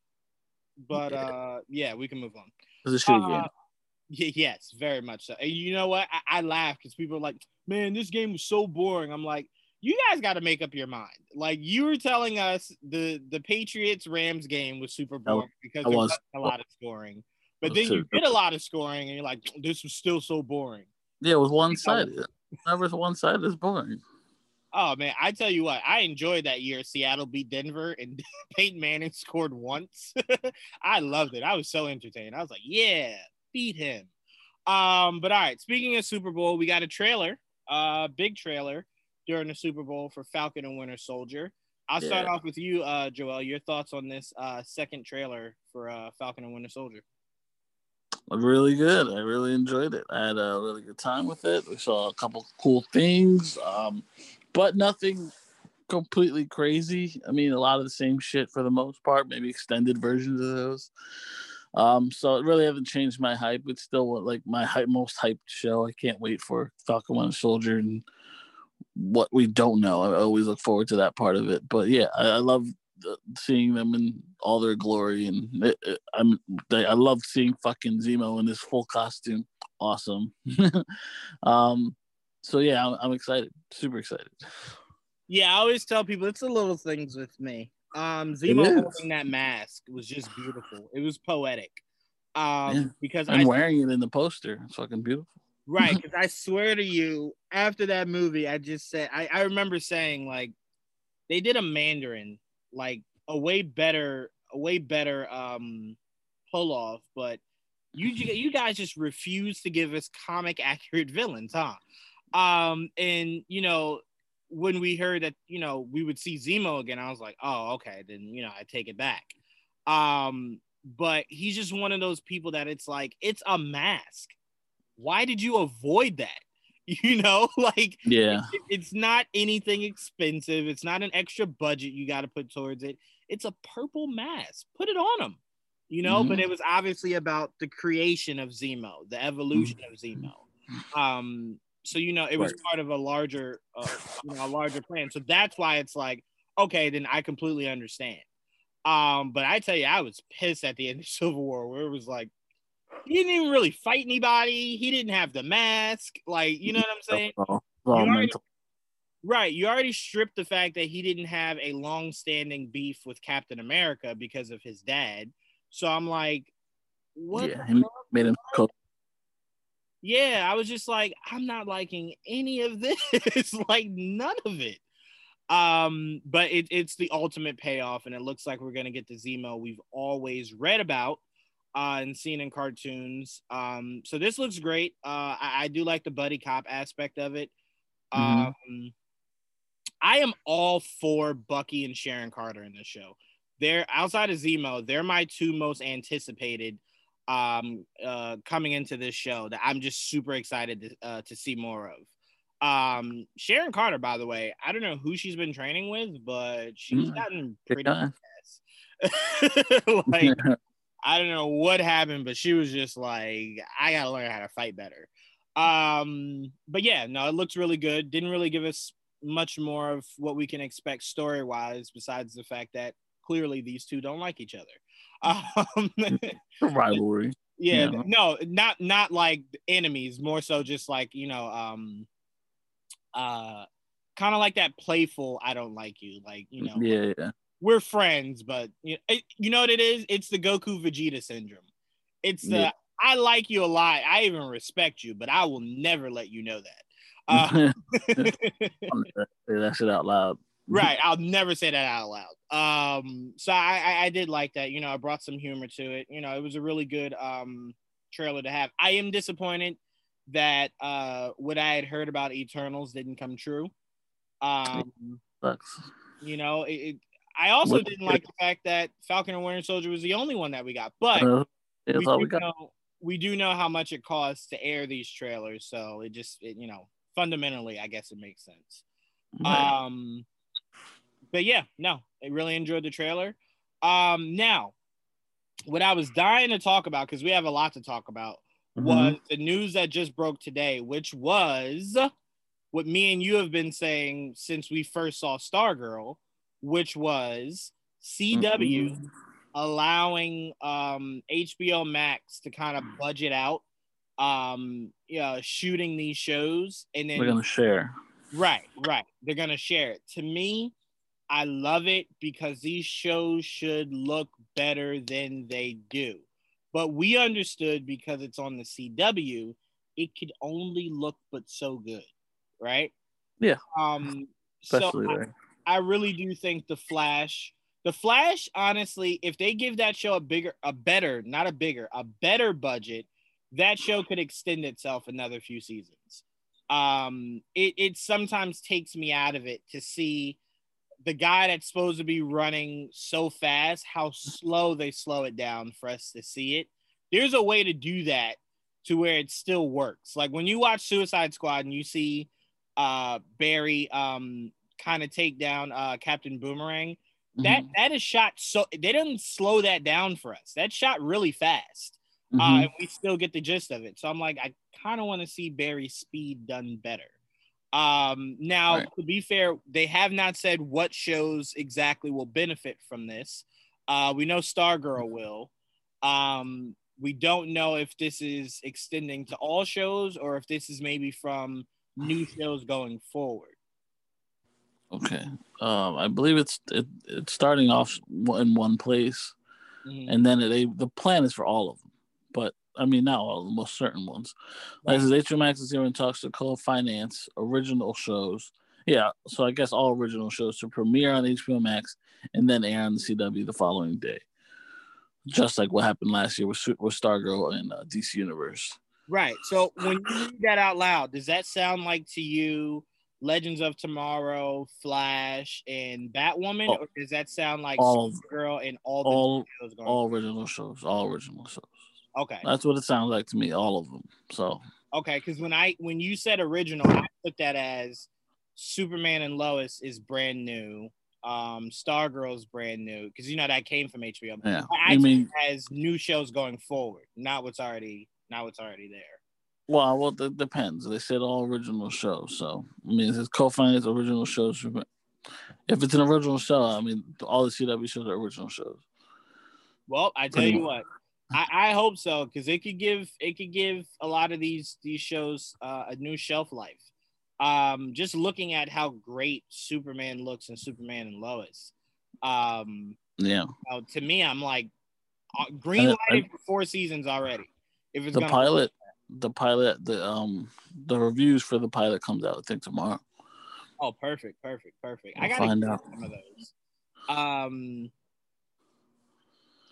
but Yeah. uh, yeah, we can move on. it was a shitty game. yes, very much so. And you know what? I, I laugh because people are like, "Man, this game was so boring." I'm like, "You guys got to make up your mind." Like you were telling us the the Patriots Rams game was super boring because there was. a lot of scoring. But then you did a lot of scoring, and you're like, "This was still so boring." Yeah, it was one sided. It's one sided, it's boring. Oh man, I tell you what, I enjoyed that year. Seattle beat Denver and Peyton Manning scored once. I loved it. I was so entertained. I was like, yeah, beat him. Um, but all right, speaking of Super Bowl, we got a trailer uh, big trailer during the Super Bowl for Falcon and Winter Soldier. I'll start Yeah. off with you, uh, Joel. Your thoughts on this uh, second trailer for uh, Falcon and Winter Soldier? Really good. I really enjoyed it. I had a really good time with it. We saw a couple cool things, um, but nothing completely crazy. I mean, a lot of the same shit for the most part, maybe extended versions of those. Um, so it really hasn't changed my hype. It's still like my hype, most hyped show. I can't wait for Falcon One Soldier and what we don't know. I always look forward to that part of it. But yeah, I, I love seeing them in all their glory, and it, it, I'm they, I love seeing fucking Zemo in his full costume. Awesome. um, so yeah, I'm, I'm excited. Super excited. Yeah, I always tell people it's the little things with me. Um, Zemo holding that mask was just beautiful. It was poetic. Um, Yeah. because I'm I wearing it in the poster. It's fucking beautiful. right because I swear to you, after that movie, I just said I, I remember saying like they did a Mandarin like a way better a way better um pull off, but you you guys just refuse to give us comic accurate villains, huh? Um, and you know when we heard that you know we would see Zemo again, I was like, oh okay, then you know I take it back. Um, but he's just one of those people that it's like it's a mask. Why did you avoid that? You know, like Yeah. it- it's not anything expensive. It's not an extra budget you got to put towards it. It's a purple mask. Put it on him. You know, but Mhm. it was obviously about the creation of Zemo, the evolution of Zemo. Um, so you know, it was Right. part of a larger, uh, you know, a larger plan. So that's why it's like, okay, then I completely understand. Um, but I tell you, I was pissed at the end of Civil War, where it was like, he didn't even really fight anybody. He didn't have the mask. Like, you know what I'm saying? All- You already- Right. You already stripped the fact that he didn't have a long standing beef with Captain America because of his dad. So I'm like, what? Yeah, he made him co- Yeah, I was just like, I'm not liking any of this. like none of it. Um, but it, it's the ultimate payoff, and it looks like we're gonna get the Zemo we've always read about uh and seen in cartoons. Um, so this looks great. Uh I, I do like the buddy cop aspect of it. Mhm. Um I am all for Bucky and Sharon Carter in this show. They're outside of Zemo, they're my two most anticipated um uh coming into this show that I'm just super excited to uh, to see more of. Um Sharon Carter, by the way, I don't know who she's been training with, but she's Mm. gotten pretty guy. like I don't know what happened, but she was just like, I gotta learn how to fight better. Um, but yeah, no, it looks really good. Didn't really give us much more of what we can expect story wise, besides the fact that clearly these two don't like each other. Um, rivalry. yeah, Yeah. no, not not like enemies, more so just like you know, um, uh, kind of like that playful. I don't like you, like you know, Yeah, yeah. We're friends, but you it, you know what it is? It's the Goku Vegeta syndrome. It's the Yeah. I like you a lot. I even respect you, but I will never let you know that. Uh, I'm gonna say that shit out loud. right. I'll never say that out loud. Um, so I, I I did like that. You know, I brought some humor to it. You know, it was a really good um trailer to have. I am disappointed that uh what I had heard about Eternals didn't come true. Um, Sucks. you know, it, it I also What- didn't like the fact that Falcon and Winter Soldier was the only one that we got, but Uh, we all do we got. know we do know how much it costs to air these trailers, so it just it, you know fundamentally, I guess it makes sense. Right. Um, but yeah, no, I really enjoyed the trailer. Um, now, what I was dying to talk about because we have a lot to talk about Mhm. was the news that just broke today, which was what me and you have been saying since we first saw Stargirl, which was CW Mhm. allowing um, HBO Max to kind of budget out um, yeah, shooting these shows and then We're gonna share. Right, right. They're gonna share it. To me, I love it because these shows should look better than they do. But we understood because it's on the CW, it could only look but so good, right? Yeah. Um. Especially so there. I really do think the Flash, the Flash, honestly, if they give that show a bigger, a better, not a bigger, a better budget, that show could extend itself another few seasons. um, it it sometimes takes me out of it to see the guy that's supposed to be running so fast, how slow they slow it down for us to see it. There's a way to do that to where it still works. Like when you watch Suicide Squad and you see uh Barry um kind of take down uh Captain Boomerang, mm-hmm. that that is shot so they didn't slow that down for us. That shot really fast. Uh, mm-hmm. Uh and we still get the gist of it. So I'm like, I kind of want to see Barry's speed done better. Um, now, right. to be fair, they have not said what shows exactly will benefit from this. Uh, we know Stargirl will. Um, we don't know if this is extending to all shows or if this is maybe from new shows going forward. Okay. Um, I believe it's it, it's starting off in one place, mm-hmm. and then it, the plan is for all of them. But I mean, not all the most certain ones. Like right. HBO Max is here and talks to co-finance original shows. Yeah, so I guess all original shows to premiere on HBO Max and then air on the CW the following day, just like what happened last year with with Stargirl and uh, DC Universe. Right. So when you read that out loud, does that sound like to you Legends of Tomorrow, Flash, and Batwoman, oh, or does that sound like Supergirl and all Girl and all all, all original shows, all original shows? Okay. That's what it sounds like to me, all of them. So okay, because when I when you said original, I took that as Superman and Lois is brand new. Um, Stargirl's brand new because you know that came from HBO. Yeah, I, I mean as new shows going forward, not what's already not what's already there. Well, well, it depends. They said all original shows, so I mean, it's co-finance original shows. If it's an original show, I mean, all the CW shows are original shows. Well, I tell you what, I, I hope so because it could give it could give a lot of these these shows uh, a new shelf life. Um, just looking at how great Superman looks and Superman and Lois. Um, yeah. You know, to me, I'm like uh, green light for four seasons already. If it's the pilot, the pilot, the um, the reviews for the pilot comes out I think tomorrow. Oh, perfect, perfect, perfect. We'll I gotta find out some of those. Um,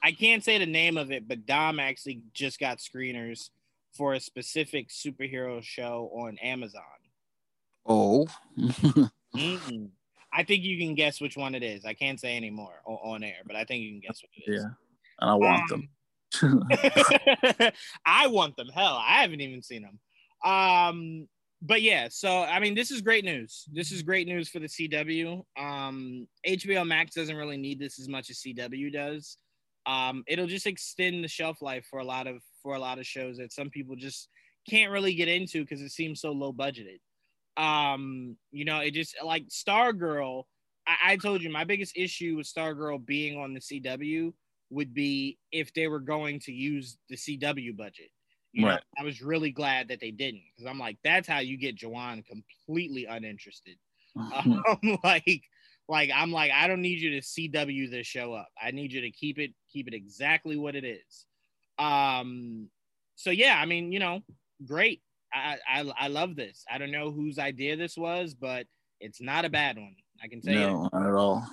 I can't say the name of it, but Dom actually just got screeners for a specific superhero show on Amazon. Oh. mm-hmm. I think you can guess which one it is. I can't say anymore on air, but I think you can guess what it is. Yeah. And I want um, them. I want them. Hell, I haven't even seen them. Um, but yeah, so I mean, this is great news. This is great news for the CW. Um, HBO Max doesn't really need this as much as CW does um, it'll just extend the shelf life for a lot of for a lot of shows that some people just can't really get into because it seems so low budgeted. Um, you know, it just like Stargirl. I, I told you my biggest issue with Stargirl being on the CW would be if they were going to use the CW budget. You right. Know, I was really glad that they didn't because I'm like, that's how you get Juwaan completely uninterested. um, like like I'm like, I don't need you to CW this show up. I need you to keep it, keep it exactly what it is. Um, so yeah, I mean, you know, great. I, I I love this. I don't know whose idea this was, but it's not a bad one. I can tell no, you. No, not at all.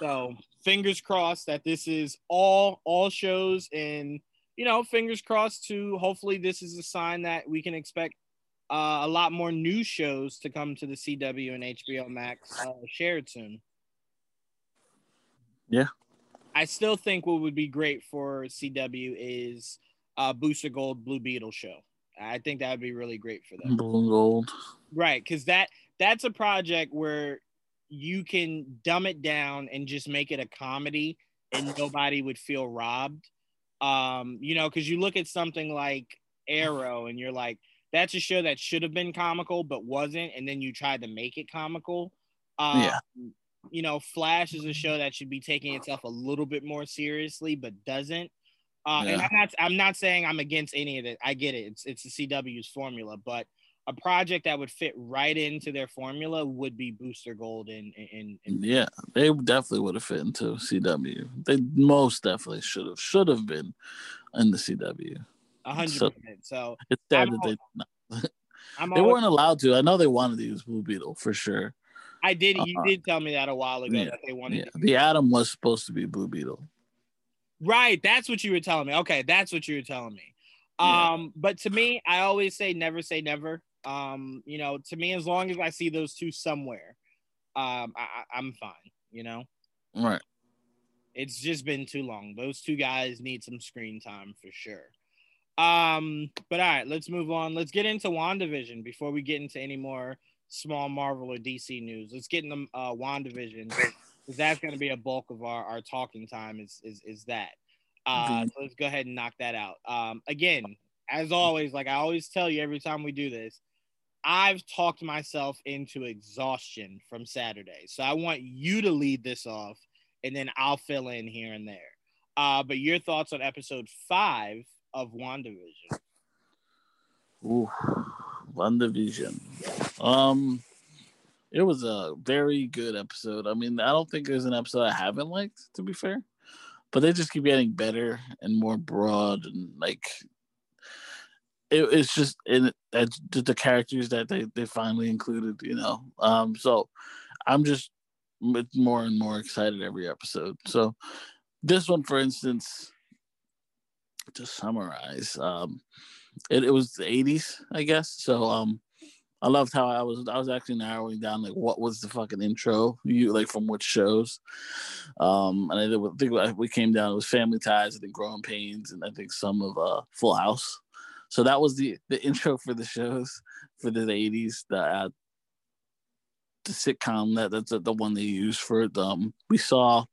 So fingers crossed that this is all all shows and you know, fingers crossed to hopefully this is a sign that we can expect uh, a lot more new shows to come to the CW and HBO Max uh, shared soon. Yeah. I still think what would be great for CW is uh, Booster Gold Blue Beetle show. I think that would be really great for them. Blue Gold. Right, because that that's a project where you can dumb it down and just make it a comedy and nobody would feel robbed. Um, you know, because you look at something like Arrow and you're like, that's a show that should have been comical but wasn't, and then you tried to make it comical. Um, yeah. You know, Flash is a show that should be taking itself a little bit more seriously, but doesn't. Uh, yeah. And I'm not, I'm not saying I'm against any of it. I get it. It's, it's the CW's formula, but a project that would fit right into their formula would be Booster Gold and, and, and yeah, they definitely would have fit into CW. They most definitely should have should have been in the CW hundred percent. So it's sad that they they weren't allowed to. I know they wanted to use Blue Beetle for sure. I did. You uh, did tell me that a while ago yeah, that they wanted. Yeah. The Atom was supposed to be Blue Beetle. Right. That's what you were telling me. Okay, that's what you were telling me. Yeah. Um, but to me, I always say never say never. Um, you know, to me, as long as I see those two somewhere, um, I, I'm fine. You know, right. It's just been too long. Those two guys need some screen time for sure. Um, but all right, let's move on. Let's get into WandaVision before we get into any more small Marvel or DC news. Let's get into uh, WandaVision because that's going to be a bulk of our, our talking time. Is is is that? Uh, mm-hmm. so let's go ahead and knock that out. Um, again, as always, like I always tell you every time we do this, I've talked myself into exhaustion from Saturday. So I want you to lead this off, and then I'll fill in here and there. Uh, but your thoughts on episode five of WandaVision? Ooh, WandaVision. Um, it was a very good episode. I mean, I don't think there's an episode I haven't liked, to be fair, but they just keep getting better and more broad and like it, it's just the characters that they, they finally included, you know. Um, so I'm just more and more excited every episode. So this one, for instance, to summarize, um, it, it was the 80s, I guess. So um, I loved how I was I was actually narrowing down like what was the fucking intro you like from which shows, um, and I think we came down it was Family Ties, I think Growing Pains, and I think some of uh Full House. So that was the the intro for the shows for the eighties. The uh, the sitcom that that's the one they used for it. Um, we saw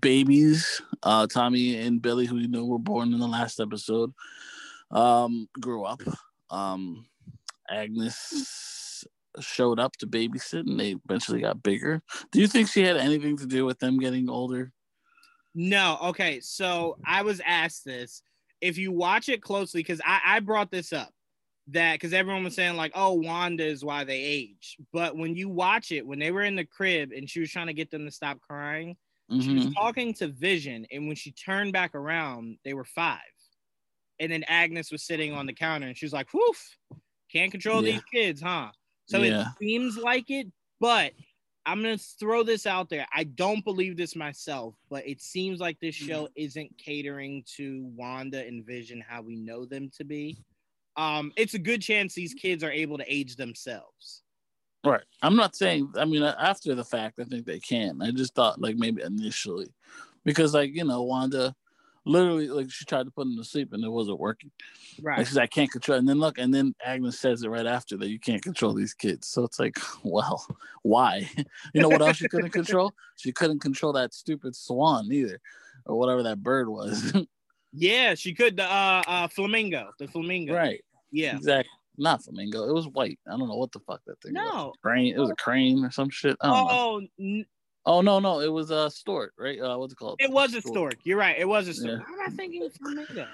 babies, uh, Tommy and Billy, who you know were born in the last episode, um, grew up. Um, Agnes showed up to babysit and they eventually got bigger. Do you think she had anything to do with them getting older? No. Okay. So I was asked this. If you watch it closely, because I, I brought this up that because everyone was saying, like, oh, Wanda is why they age. But when you watch it, when they were in the crib and she was trying to get them to stop crying, mm-hmm. she was mm-hmm. talking to Vision. And when she turned back around, they were five. And then Agnes was sitting on the counter and she was like, whoof, can't control yeah. these kids, huh? So yeah. it seems like it, but I'm gonna throw this out there. I don't believe this myself, but it seems like this show isn't catering to Wanda and Vision how we know them to be. Um, it's a good chance these kids are able to age themselves. Right. I'm not saying. I mean, after the fact, I think they can. I just thought like maybe initially, because like you know, Wanda literally like she tried to put him to sleep and it wasn't working. Right. Like, she said, I can't control. And then look, and then Agnes says it right after that you can't control these kids. So it's like, well, why? you know what else she couldn't control? She couldn't control that stupid swan either, or whatever that bird was. yeah, she could. The uh, uh, flamingo, the flamingo. Right. Yeah. Exactly. Not flamingo. It was white. I don't know what the fuck that thing no. was. Crane. It was a crane or some shit. oh, Oh no, no, it was a stork, right? Uh, what's it called? It was a stork. You're right. It was a stork. Yeah. How am I thinking flamingo?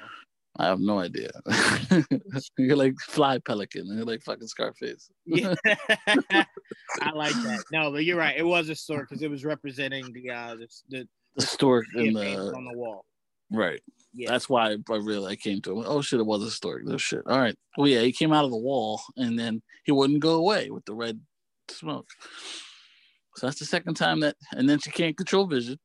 I have no idea. You're like fly pelican. You're like fucking Scarface. yeah, I like that. No, but you're right. It was a stork because it was representing the uh the the, the stork in the on the wall. Right. Yeah. That's why I really I came to him. Oh shit, it was a stork. No shit. All right. Well, yeah, he came out of the wall and then he wouldn't go away with the red smoke. So that's the second time that, and then she can't control vision.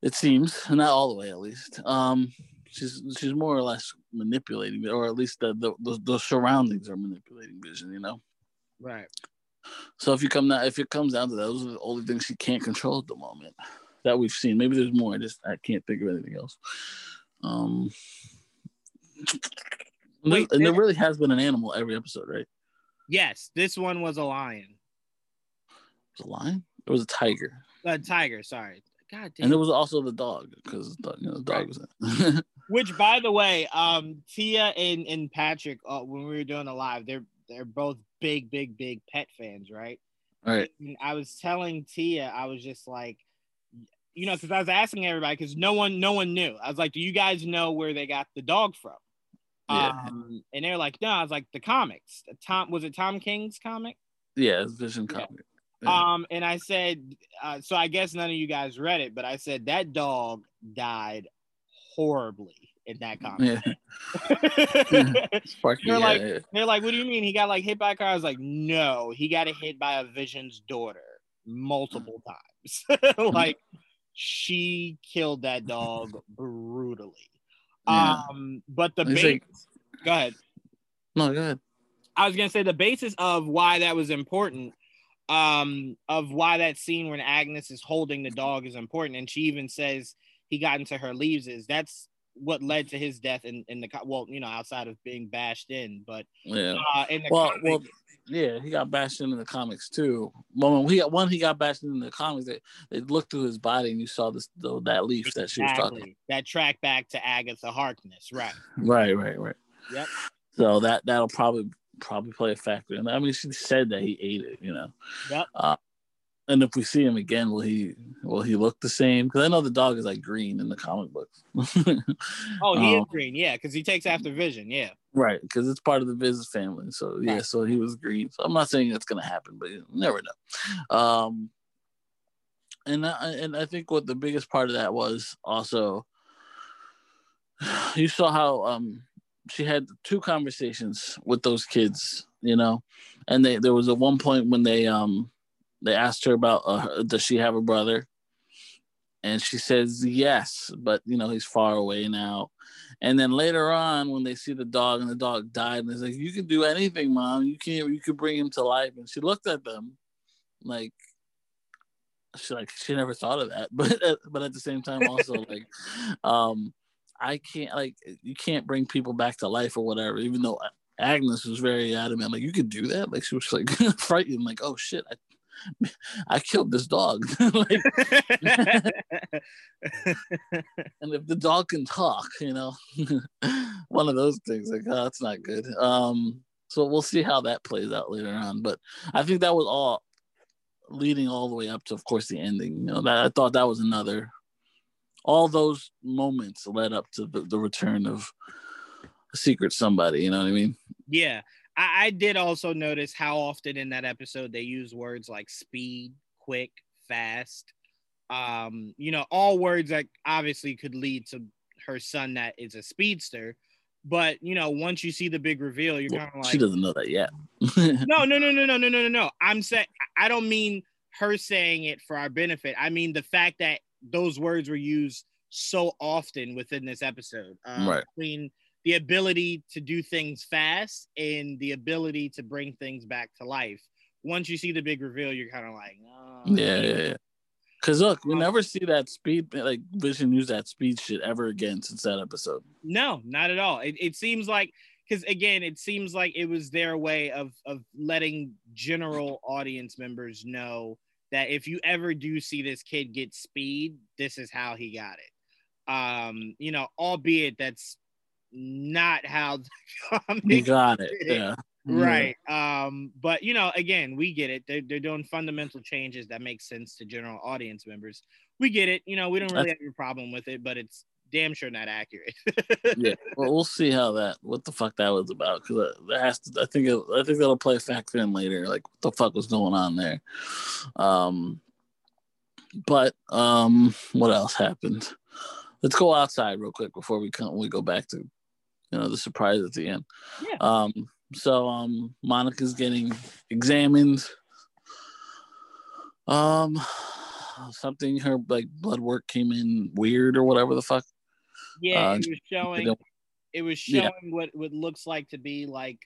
It seems, not all the way at least. Um, she's she's more or less manipulating, or at least the the, the, the surroundings are manipulating vision. You know. Right. So if you come down, if it comes down to that, those are the only things she can't control at the moment that we've seen. Maybe there's more. I just I can't think of anything else. Um, Wait, and there really has been an animal every episode, right? Yes, this one was a lion was a lion? It was a tiger. A tiger, sorry. God damn. And it was also the dog because you know, the dog was in. Which, by the way, um, Tia and, and Patrick, uh, when we were doing the live, they're they're both big, big, big pet fans, right? Right. And I was telling Tia, I was just like, you know, because I was asking everybody because no one, no one knew. I was like, "Do you guys know where they got the dog from?" Yeah. Um, and they're like, "No." I was like, "The comics. Tom was it Tom King's comic?" Yeah, it's Vision comic. Um, and I said, uh, so I guess none of you guys read it, but I said that dog died horribly in that comic. Yeah. They're like, yeah. they're like, what do you mean he got like hit by a car? I was like, no, he got hit by a Vision's daughter multiple times. like, she killed that dog brutally. Um, but the big, like, go ahead. No, go ahead. I was gonna say the basis of why that was important, um, of why that scene when Agnes is holding the dog is important, and she even says he got into her leaves is that's what led to his death in, in the well, you know, outside of being bashed in, but Yeah. uh, in the Well, comics, well, yeah, he got bashed in, in the comics too. Well, when he got one, he got bashed in the comics. They, they looked through his body and you saw this the, that leaf that she was talking. exactly that track back to Agatha Harkness, right? Right, right, right. Yep. So that that'll probably probably play a factor. And I mean, she said that he ate it, you know. Yep. Uh, and if we see him again, will he will he look the same? Because I know the dog is like green in the comic books. Oh, he is Um, green, yeah, because he takes after Vision, yeah. Right, because it's part of the business family. So yeah, Right. so he was green. So I'm not saying that's gonna happen, but you never know. Um, and I, and I think what the biggest part of that was also, you saw how um she had two conversations with those kids, you know, and they there was a one point when they um they asked her about uh, does she have a brother, and she says yes, but you know he's far away now. And then later on, when they see the dog and the dog died, and it's like, "You can do anything, mom. You can't. You could bring him to life." And she looked at them, like she like she never thought of that. But but at the same time, also like, um, I can't like you can't bring people back to life or whatever. Even though Agnes was very adamant, like you could do that. Like she was like frightened, like oh shit, I I killed this dog. like, and if the dog can talk, you know, one of those things, like, oh, that's not good. Um, so we'll see how that plays out later on. But I think that was all leading all the way up to, of course, the ending. You know, that I thought that was another. All those moments led up to the, the return of a secret somebody. You know what I mean? yeah. I, I did also notice how often in that episode they use words like speed, quick, fast. Um, you know, all words that obviously could lead to her son that is a speedster. But you know, once you see the big reveal, you're Well, kind of like, she doesn't know that yet. no, no, no, no, no, no, no, no, no. I'm saying I don't mean her saying it for our benefit. I mean the fact that those words were used so often within this episode. Um, Right. Between the ability to do things fast and the ability to bring things back to life. Once you see the big reveal, you're kind of like, oh, Yeah, yeah, yeah. Cause look, we Um, never see that speed like Vision use that speed shit ever again since that episode. No, not at all. It, it seems like because again, it seems like it was their way of of letting general audience members know that if you ever do see this kid get speed, this is how he got it. Um, you know, albeit that's not how comic got it. Yeah. right um but you know again we get it they're, they're doing fundamental changes that make sense to general audience members we get it you know we don't really have a problem with it but it's damn sure not accurate yeah. Well, we'll see how that what the fuck that was about because that has to. I think it, I think that'll play a factor in later. Like what the fuck was going on there. Um. But um, what else happened? Let's go outside real quick before we come. We go back to, you know, the surprise at the end. Yeah. Um. So um, Monica's getting examined. Um, something her like blood work came in weird or whatever the fuck. Yeah Uh, it was showing it was Yeah. showing what what looks like to be like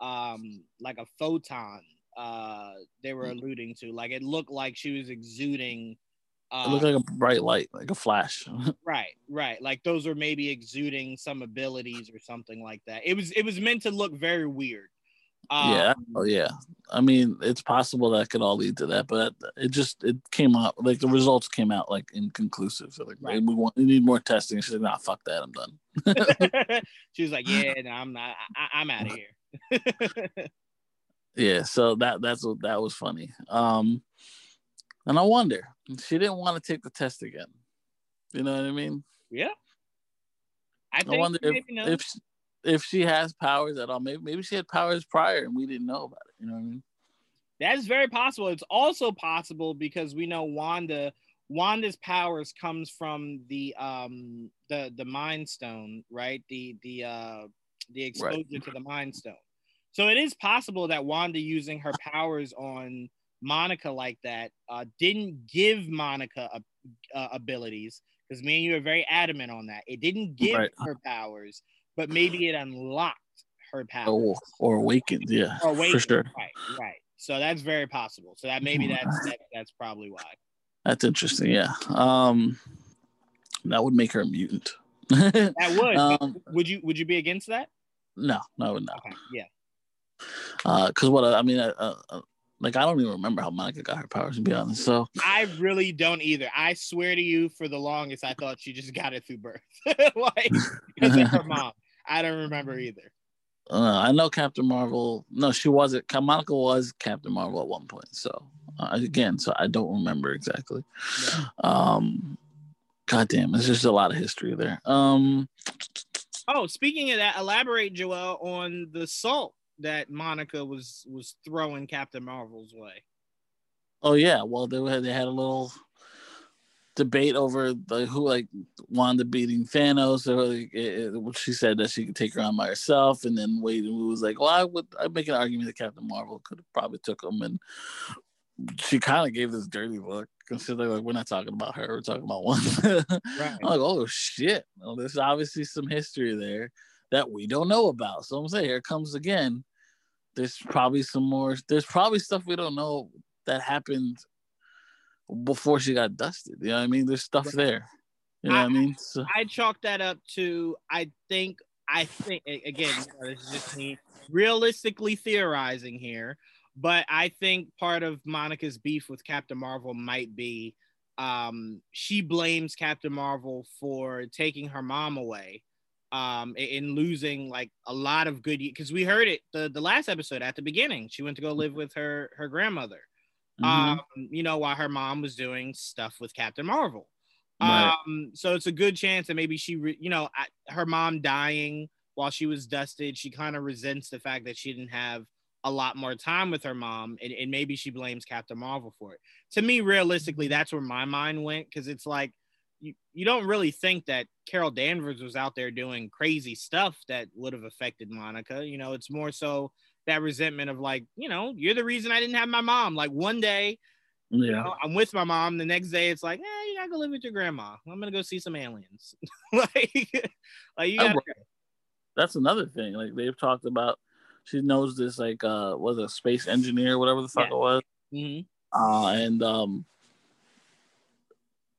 um like a photon uh they were alluding to like it looked like she was exuding uh It looked like a bright light, like a flash. Right, right. Like those are maybe exuding some abilities or something like that. It was it was meant to look very weird. Um, yeah, oh yeah. I mean, it's possible that could all lead to that, but it just it came out like the results came out like inconclusive. So like Right. we want we need more testing. She's like, nah, fuck that, I'm done. she was like, "Yeah, no, I'm not. I, I'm out of here." Yeah, so that that's what that was funny. Um, and I wonder she didn't want to take the test again. You know what I mean? yeah. I I wonder if if if she has powers at all. Maybe maybe she had powers prior and we didn't know about it. You know what I mean? That's very possible. It's also possible because we know Wanda Wanda's powers comes from the um the the mind stone, right? The the uh the exposure to the mind stone. So it is possible that Wanda using her powers on Monica like that uh didn't give Monica uh, abilities because me and you are very adamant on that. It didn't give Right. her powers, but maybe it unlocked her power or, or awakened. Yeah, or awakened. for sure. Right, right. So that's very possible. So that maybe that's that, that's probably why. That's interesting. Yeah. Um, that would make her a mutant. That would. Um, would you would you be against that? no, no, no. Okay. Yeah. Because what I mean, uh, uh, uh, like I don't even remember how Monica got her powers to be honest. So I really don't either. I swear to you, for the longest, I thought she just got it through birth, like because of her mom. I don't remember either. uh, I know Captain Marvel. No, she wasn't. Monica was Captain Marvel at one point. So uh, again, so I don't remember exactly. Yeah. Um, God damn, it's just a lot of history there. Um, Oh, speaking of that, elaborate, Joel, on the salt that Monica was was throwing Captain Marvel's way. oh yeah, well they had they had a little debate over the who like Wanda beating Thanos. Or like, it, it- she said that she could take her on by herself, and then Wade was like, "Well, I would I'd make an argument that Captain Marvel could have probably took him." And she kind of gave this dirty look, considering like we're not talking about her, we're talking about one. Right. I'm like, oh shit! Well, there's obviously some history there that we don't know about. So I'm saying, here it comes again. There's probably some more. There's probably stuff we don't know that happened before she got dusted. You know what I mean? There's stuff there. You know what I mean? So, I chalk that up to I think I think again this is just me realistically theorizing here, but I think part of Monica's beef with Captain Marvel might be um, she blames Captain Marvel for taking her mom away um in losing like a lot of good because we heard it the, the last episode at the beginning she went to go live with her her grandmother mhm. um, you know, while her mom was doing stuff with Captain Marvel. Right. Um, so it's a good chance that maybe she, re- you know, I, her mom dying while she was dusted, she kind of resents the fact that she didn't have a lot more time with her mom, and, and maybe she blames Captain Marvel for it. To me, realistically, that's where my mind went because it's like you, you don't really think that Carol Danvers was out there doing crazy stuff that would have affected Monica. You know, it's more so that resentment of like, you know, you're the reason I didn't have my mom. Like one day, you yeah. know, I'm with my mom. The next day, it's like, eh, you gotta go live with your grandma. I'm gonna go see some aliens. like, like you gotta, That's another thing. Like they've talked about. She knows this like uh was a space engineer, whatever the fuck Yeah. it was. Mhm. uh, and um,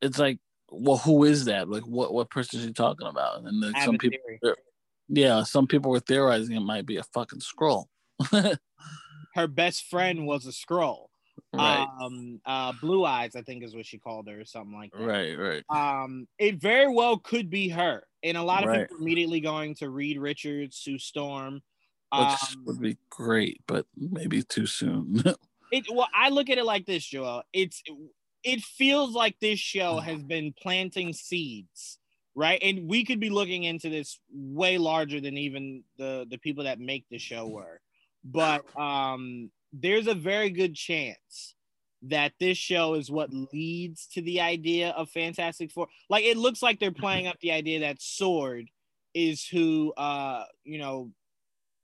it's like, well, who is that? Like, what what person is he talking about? And then some people, yeah, some people were theorizing it might be a fucking Skrull. Her best friend was a Skrull. right, Um, uh, Blue Eyes, I think is what she called her, or something like that. right, right. Um, it very well could be her, and a lot of Right. people immediately going to Reed Richards, Sue Storm. Which Um, would be great, but maybe too soon. it well i look at it like this joel it's it feels like this show has been planting seeds right and we could be looking into this way larger than even the the people that make the show were but um there's a very good chance that this show is what leads to the idea of fantastic four like it looks like they're playing up the idea that sword is who uh you know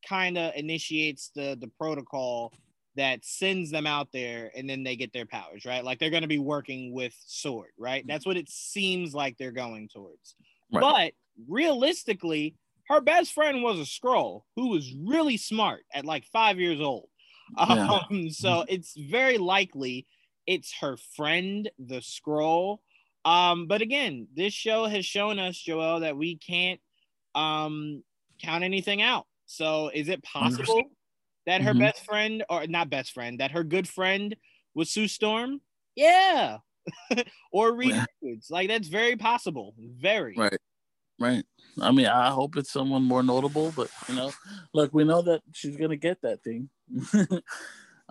kind of initiates the the protocol that sends them out there and then they get their powers, right? Like they're going to be working with Sword, right? That's what it seems like they're going towards. Right. But realistically, her best friend was a Skrull who was really smart at like five years old. Yeah. Um, so it's very likely it's her friend, the Skrull. Um, but again, this show has shown us, Joel, that we can't um, count anything out. So is it possible that her Mhm. best friend, or not best friend, that her good friend was Sue Storm? Yeah. or Reed Yeah. Richards. Like that's very possible. Very. right, right. I mean, I hope it's someone more notable, but you know, look, we know that she's gonna get that thing.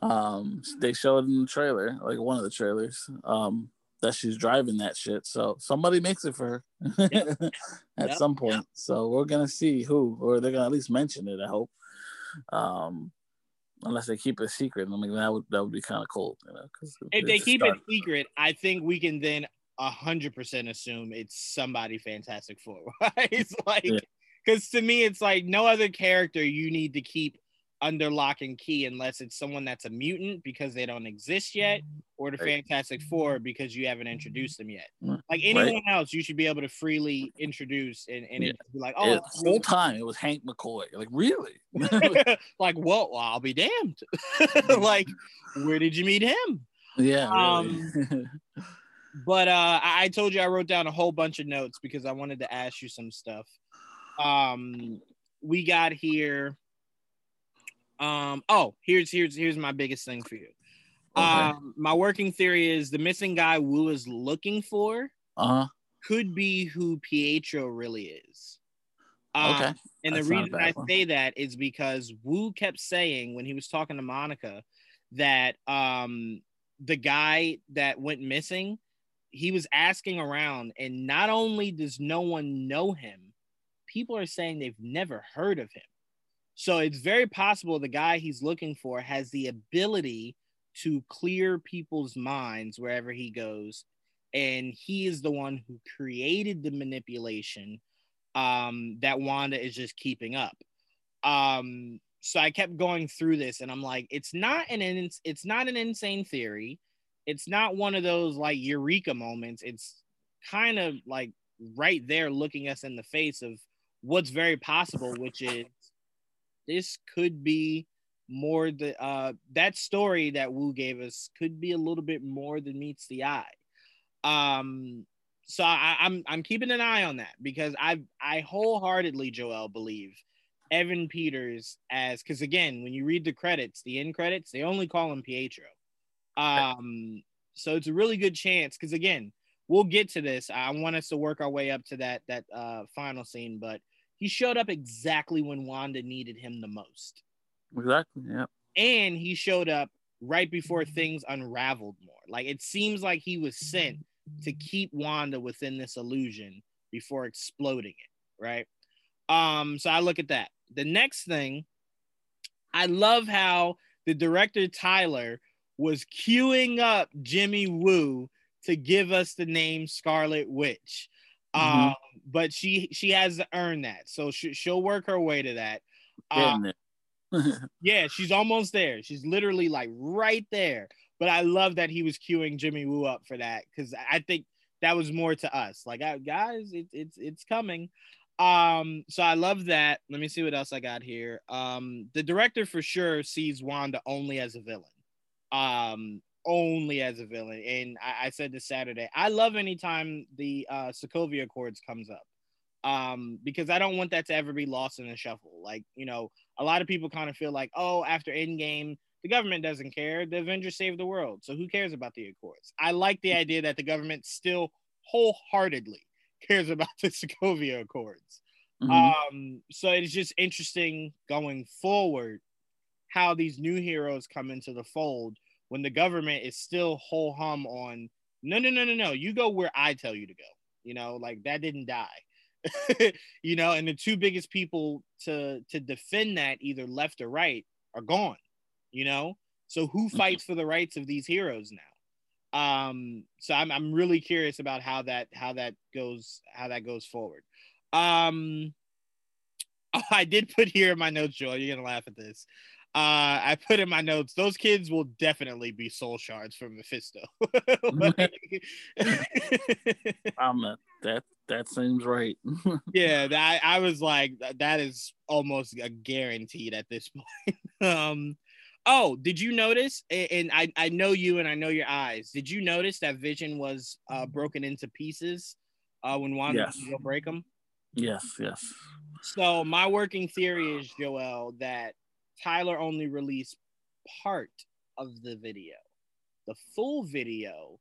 um, they showed in the trailer, like one of the trailers, um, that she's driving that shit. So somebody makes it for her at Yep. some point. So we're gonna see who, or they're gonna at least mention it. I hope. Um, unless they keep it secret, I mean that would that would be kind of cold, you know. Because If they keep it secret, I think we can then hundred percent assume it's somebody Fantastic Four. Right? It's like Yeah. because to me, it's like no other character you need to keep under lock and key unless it's someone that's a mutant because they don't exist yet, or the Right. Fantastic Four because you haven't introduced them yet. Mm, Like anyone else, you should be able to freely introduce and, and Yeah. be like, Oh, oh, the whole time it was Hank McCoy. Like really? like, whoa, well, I'll be damned. like, where did you meet him? yeah. Um, Really. But uh, I, I told you I wrote down a whole bunch of notes because I wanted to ask you some stuff. Um, we got here. Um, oh, here's here's here's my biggest thing for you. Okay. Um, my working theory is the missing guy Woo is looking for uh huh. could be who Pietro really is. Um, Okay. and the That's a reason I one. say that is because Woo kept saying when he was talking to Monica that um the guy that went missing, he was asking around, and not only does no one know him, people are saying they've never heard of him. So it's very possible the guy he's looking for has the ability to clear people's minds wherever he goes. And he is the one who created the manipulation um, that Wanda is just keeping up. Um, so I kept going through this, and I'm like, it's not an it's not an insane theory. It's not one of those like eureka moments. It's kind of like right there, looking us in the face of what's very possible, which is this could be more the uh that story that Woo gave us could be a little bit more than meets the eye. Um so I, I'm I'm keeping an eye on that because I I wholeheartedly Joel believe Evan Peters as because again when you read the credits the end credits they only call him Pietro, um so it's a really good chance because again we'll get to this I want us to work our way up to that that uh final scene but he showed up exactly when Wanda needed him the most Exactly. Yeah. and he showed up right before things unraveled more. Like it seems like he was sent to keep Wanda within this illusion before exploding it, right? Um, so I look at that. The next thing, I love how the director Tyler was queuing up Jimmy Woo to give us the name Scarlet Witch. Mhm. Um, but she she has to earn that, so she, she'll work her way to that. There. yeah, she's almost there. She's literally like right there. But I love that he was queuing Jimmy Woo up for that because I think that was more to us. Like, guys, it, it's it's coming. Um, so I love that. Let me see what else I got here. Um, the director for sure sees Wanda only as a villain. Um, only as a villain. And I, I said this Saturday. I love anytime the uh Sokovia Accords comes up. Um, because I don't want that to ever be lost in the shuffle. Like, you know, a lot of people kind of feel like, oh, after Endgame, the government doesn't care. The Avengers saved the world. So who cares about the Accords? I like the idea that the government still wholeheartedly cares about the Sokovia Accords. Mhm. Um, so it's just interesting going forward how these new heroes come into the fold when the government is still whole hum on no, no, no, no, no. You go where I tell you to go. You know, like that didn't die. you know, and the two biggest people to to defend that, either left or right, are gone. You know, so who fights for the rights of these heroes now? Um, so I'm I'm really curious about how that how that goes how that goes forward. Um, oh, I did put here in my notes, Joel. You're gonna laugh at this. Uh, I put in my notes. Those kids will definitely be soul shards from Mephisto. Like- I'm not, that that seems right. yeah, that, I was like, that- is almost a guaranteed at this point. um, oh, did you notice? And I, I know you and I know your eyes. Did you notice that Vision was uh, broken into pieces uh, when Wanda Yes. go break them? yes, yes. So my working theory is, Joel, that Tyler only released part of the video. The full video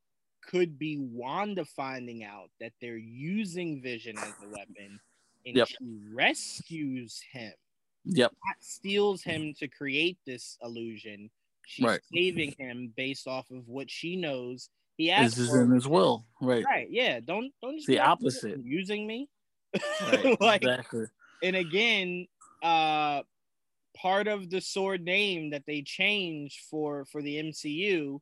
could be Wanda finding out that they're using Vision as a weapon, and Yep. she rescues him, Yep. not steals him to create this illusion. She's Right. saving him based off of what she knows he asked This is in his will. Right. Right? Yeah. Don't don't just The opposite. using me. Right. like exactly. and again uh part of the sword name that they changed for for the mcu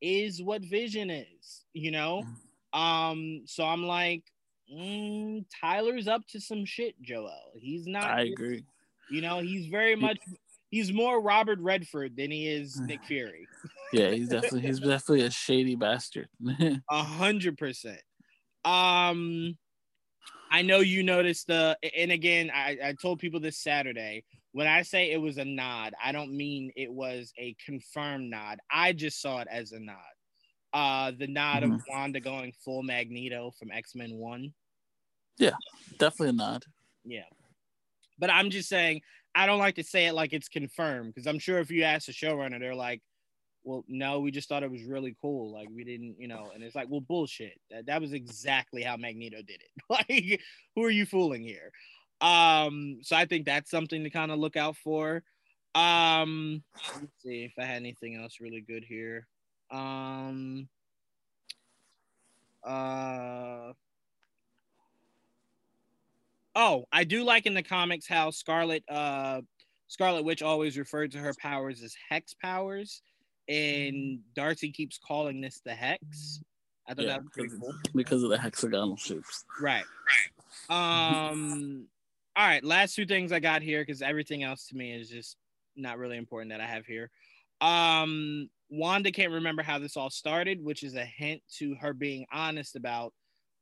is what vision is you know um so i'm like mm, tyler's up to some shit joel he's not I agree. you know he's very much he's more Robert Redford than he is Nick Fury. yeah, he's definitely he's definitely a shady bastard. A hundred percent. Um, I know you noticed the, and again, I, I told people this Saturday. When I say it was a nod, I don't mean it was a confirmed nod. I just saw it as a nod. Uh, the nod mm-hmm. of Wanda going full Magneto from X Men One. Yeah, definitely a nod. Yeah, but I'm just saying I don't like to say it like it's confirmed because I'm sure if you ask the showrunner, they're like, well, no, we just thought it was really cool. Like we didn't, you know, and it's like, well, bullshit. That, that was exactly how Magneto did it. like, who are you fooling here? Um, so I think that's something to kind of look out for. Um, let's see if I had anything else really good here. Um, uh, oh, I do like in the comics how Scarlet, uh, Scarlet Witch always referred to her powers as hex powers and Darcy keeps calling this the hex. I thought yeah, that was pretty cool because of the hexagonal shapes. Right. Right. Um. All right. Last two things I got here because everything else to me is just not really important that I have here. Um. Wanda can't remember how this all started, which is a hint to her being honest about.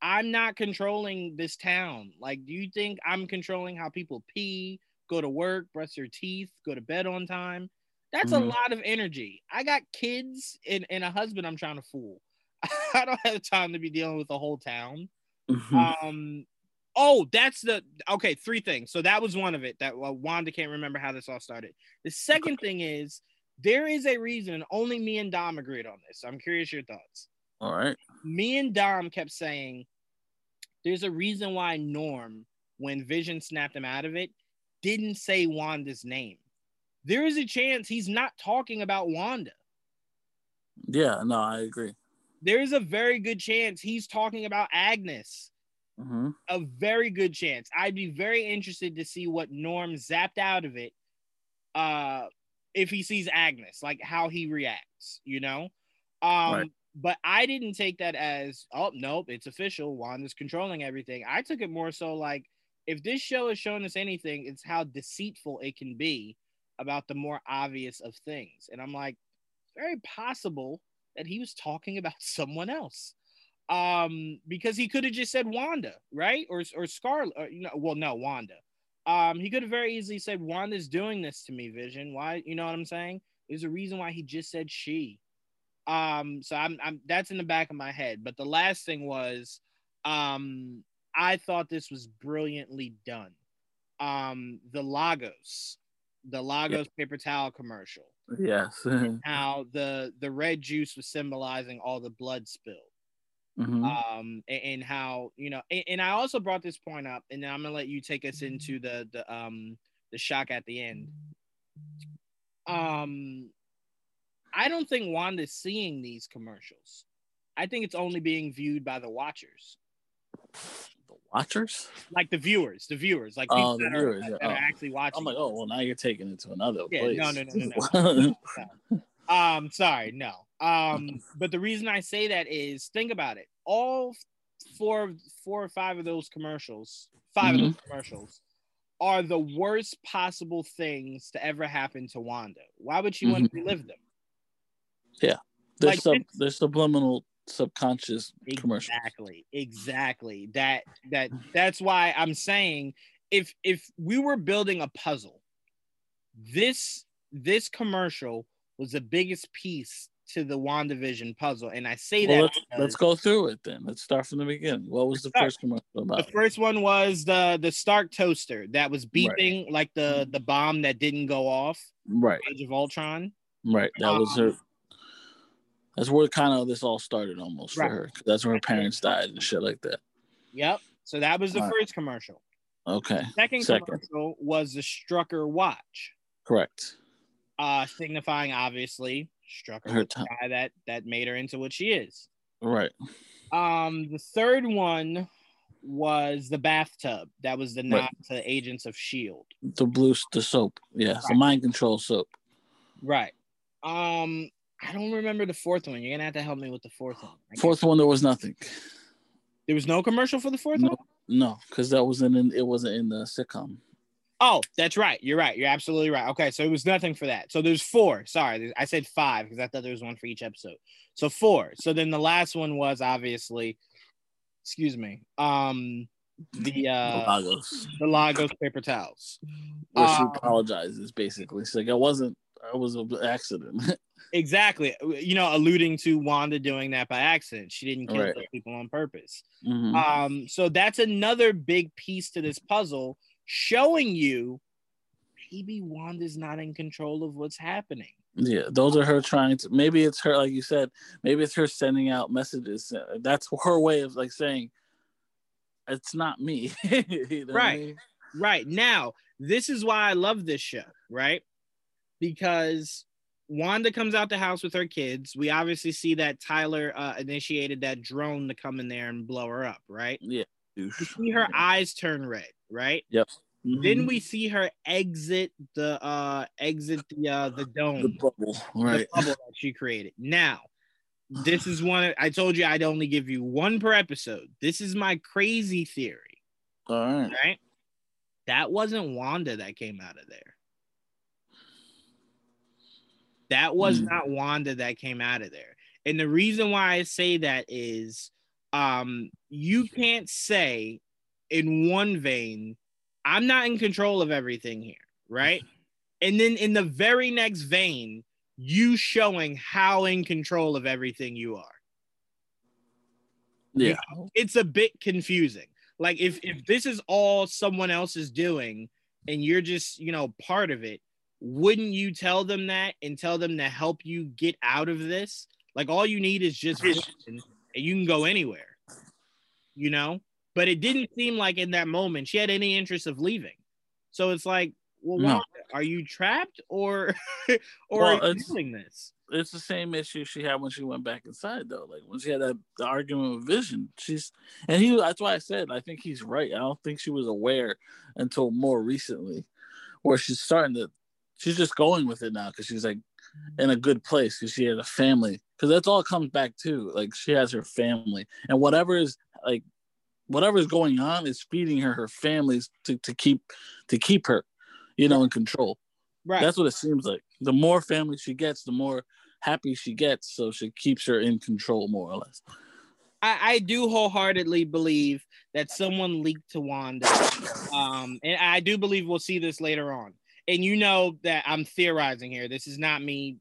I'm not controlling this town. Like, do you think I'm controlling how people pee, go to work, brush their teeth, go to bed on time? That's mm-hmm. a lot of energy. I got kids and, and a husband I'm trying to fool. I don't have time to be dealing with the whole town. Mm-hmm. Um, oh, that's the okay. Three things. So that was one of it. That well, Wanda can't remember how this all started. The second thing is there is a reason. Only me and Dom agreed on this. So I'm curious your thoughts. All right. Me and Dom kept saying there's a reason why Norm, when Vision snapped him out of it, didn't say Wanda's name there is a chance he's not talking about Wanda. Yeah, no, I agree. There is a very good chance he's talking about Agnes. Mm-hmm. A very good chance. I'd be very interested to see what Norm zapped out of it. Uh, if he sees Agnes, like how he reacts, you know. Um, right. but I didn't take that as oh nope, it's official. Wanda's controlling everything. I took it more so like if this show has shown us anything, it's how deceitful it can be about the more obvious of things. And I'm like, very possible that he was talking about someone else. Um, because he could have just said Wanda, right? Or or Scarlet, or, you know, well, no, Wanda. Um, he could have very easily said, Wanda's doing this to me, Vision. Why, you know what I'm saying? There's a reason why he just said she. Um, so I'm, I'm that's in the back of my head. But the last thing was, um, I thought this was brilliantly done. Um, the Lagos the Lagos yeah. paper towel commercial. Yes. how the the red juice was symbolizing all the blood spilled. Mm-hmm. Um, and, and, how you know, and, and, I also brought this point up, and then I'm gonna let you take us into the the um the shock at the end. Um, I don't think Wanda's seeing these commercials. I think it's only being viewed by the watchers The watchers? Like the viewers, the viewers, like oh, the viewers, are, that oh. are actually watching. I'm like, oh well, now you're taking it to another yeah, place. No, no, no, no, no. no. Um, sorry, no. Um, but the reason I say that is think about it. All four, four or five of those commercials, 5 mm-hmm. of those mm-hmm. commercials, are the worst possible things to ever happen to Wanda. Why would she mm-hmm. want to relive them? Yeah, there's like, sub, there's subliminal subconscious commercial. Exactly. Exactly. That that that's why I'm saying if if we were building a puzzle, this this commercial was the biggest piece to the WandaVision puzzle. And I say well, that let's, let's, go through it then. Let's start from the beginning. What was the start. first commercial about? The first one was the the Stark toaster that was beeping right. like the the bomb that didn't go off. Right. Age of Ultron. Right. That um, was her that's where kind of this all started almost right. for her. That's where her parents died and shit like that. Yep. So that was the all first right. commercial. Okay. Second, Second commercial was the Strucker watch. Correct. Uh, signifying obviously Strucker her t- guy that that made her into what she is. Right. Um, the third one was the bathtub. That was the nod right. to Agents of Shield. The blue, the soap. Yeah, right. the mind control soap. Right. Um, I don't remember the fourth one. You're gonna have to help me with the fourth one. Fourth one, there was nothing. There was no commercial for the fourth no, one. No, because that wasn't in. It wasn't in the sitcom. Oh, that's right. You're right. You're absolutely right. Okay, so it was nothing for that. So there's four. Sorry, I said five because I thought there was one for each episode. So four. So then the last one was obviously, excuse me, um, the uh, The Lagos. the Lagos paper towels. Where she Um, apologizes basically. She's like, I wasn't I was an accident. Exactly. You know, alluding to Wanda doing that by accident. She didn't kill Right. those people on purpose. Mhm. Um, so that's another big piece to this puzzle, showing you maybe Wanda's not in control of what's happening. Yeah, those are her trying to. Maybe it's her, like you said. Maybe it's her sending out messages. That's her way of like saying, "It's not me." You know what I Right. mean? Right. Now, this is why I love this show, right? Because Wanda comes out the house with her kids. We obviously see that Tyler uh, initiated that drone to come in there and blow her up, right? Yeah. We see her eyes turn red, right? Yep. Then Mhm. we see her exit the uh exit the uh the dome, the bubble, right? the bubble that she created. Now, this is one I told you I'd only give you one per episode. This is my crazy theory, All right. right? That wasn't Wanda that came out of there. That was Hmm. not Wanda that came out of there. And the reason why I say that is um you can't say in one vein, I'm not in control of everything here, right? And then in the very next vein, you showing how in control of everything you are. Yeah. It's a bit confusing. Like if if this is all someone else is doing and you're just, you know, part of it, wouldn't you tell them that and tell them to help you get out of this? Like all you need is just vision and you can go anywhere. You know? But it didn't seem like in that moment she had any interest of leaving. So it's like, well, No. Wanda, are you trapped or or Well, are you doing this? It's the same issue she had when she went back inside, though. Like when she had that the argument with Vision, she's and he. That's why I said I think he's right. I don't think she was aware until more recently, where she's starting to. She's just going with it now because she's like in a good place because she has a family. Because that's all it comes back to. Like she has her family, and whatever is like, whatever is going on is feeding her her families to, to keep to keep her, you know, in control. Right. That's what it seems like. The more family she gets, the more happy she gets. So she keeps her in control more or less. I, I do wholeheartedly believe that someone leaked to Wanda. Um, and I do believe we'll see this later on. And you know that I'm theorizing here. This is not me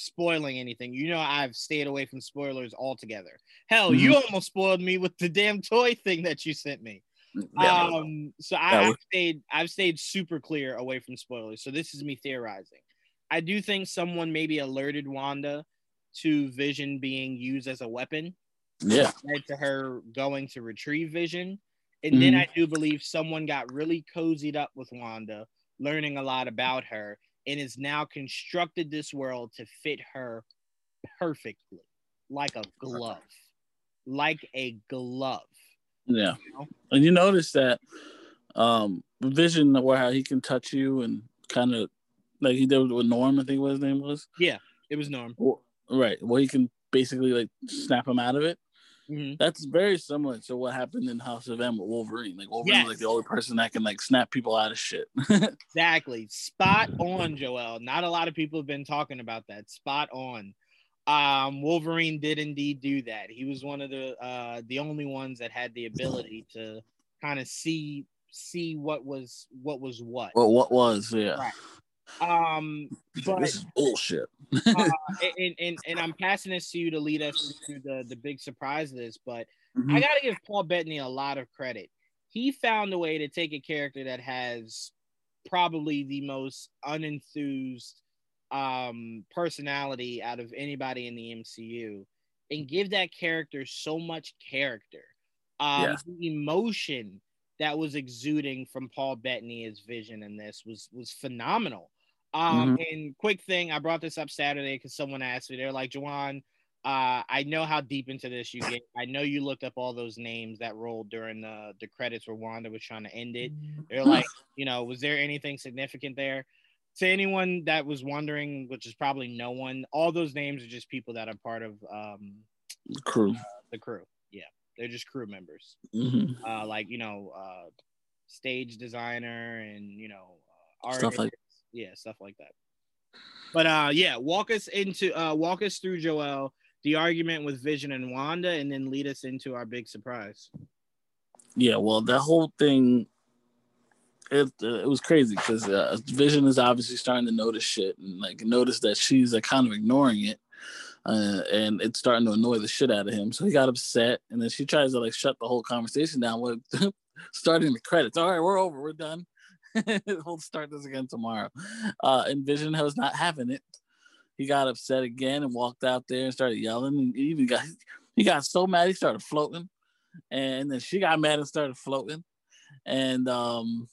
spoiling anything. You know, I've stayed away from spoilers altogether. Hell, you almost spoiled me with the damn toy thing that you sent me. Yeah. Um, so I, I've stayed I've stayed super clear away from spoilers. So this is me theorizing. I do think someone maybe alerted Wanda to Vision being used as a weapon yeah. led to her going to retrieve Vision. And then I do believe someone got really cozied up with Wanda, learning a lot about her, and has now constructed this world to fit her perfectly, like a glove. Like a glove. Yeah. And you notice that um Vision where how he can touch you and kind of like he did with Norm, I think what his name was. Yeah, it was Norm. Well, right. Well he can basically like snap him out of it. Mhm. That's very similar to what happened in House of M with Wolverine. Like Wolverine's Yes. like the only person that can like snap people out of shit. Exactly. Spot on, Joel. Not a lot of people have been talking about that. Spot on. Um, Wolverine did indeed do that. He was one of the uh the only ones that had the ability to kind of see see what was what was what. well, what was yeah? Right. Um, but this is bullshit. uh, and, and and I'm passing this to you to lead us to the the big surprise of this, but Mhm. I gotta give Paul Bettany a lot of credit. He found a way to take a character that has probably the most unenthused um, personality out of anybody in the MCU and give that character so much character. Um, Yeah. The emotion that was exuding from Paul Bettany as Vision in this was was phenomenal. Um, And quick thing, I brought this up Saturday because someone asked me. They're like, Juwaan, uh, I know how deep into this you get. I know you looked up all those names that rolled during the the credits where Wanda was trying to end it. They're like, you know, was there anything significant there? To anyone that was wondering, which is probably no one, all those names are just people that are part of um, crew. the crew. Yeah, they're just crew members. hmm Uh, like you know, uh, stage designer and you know uh, Stuff like- yeah stuff like that. But uh, yeah, walk us into uh, walk us through Joel the argument with Vision and Wanda, and then lead us into our big surprise. Yeah, well, that whole thing, it it was crazy because uh, Vision is obviously starting to notice shit and like notice that she's like kind of ignoring it, uh, and it's starting to annoy the shit out of him. So he got upset, and then she tries to like shut the whole conversation down with starting the credits. All right, we're over, we're done. we'll start this again tomorrow. Uh, and Vision was not having it. He got upset again and walked out there and started yelling. And he even got he got so mad he started floating. And then she got mad and started floating. And um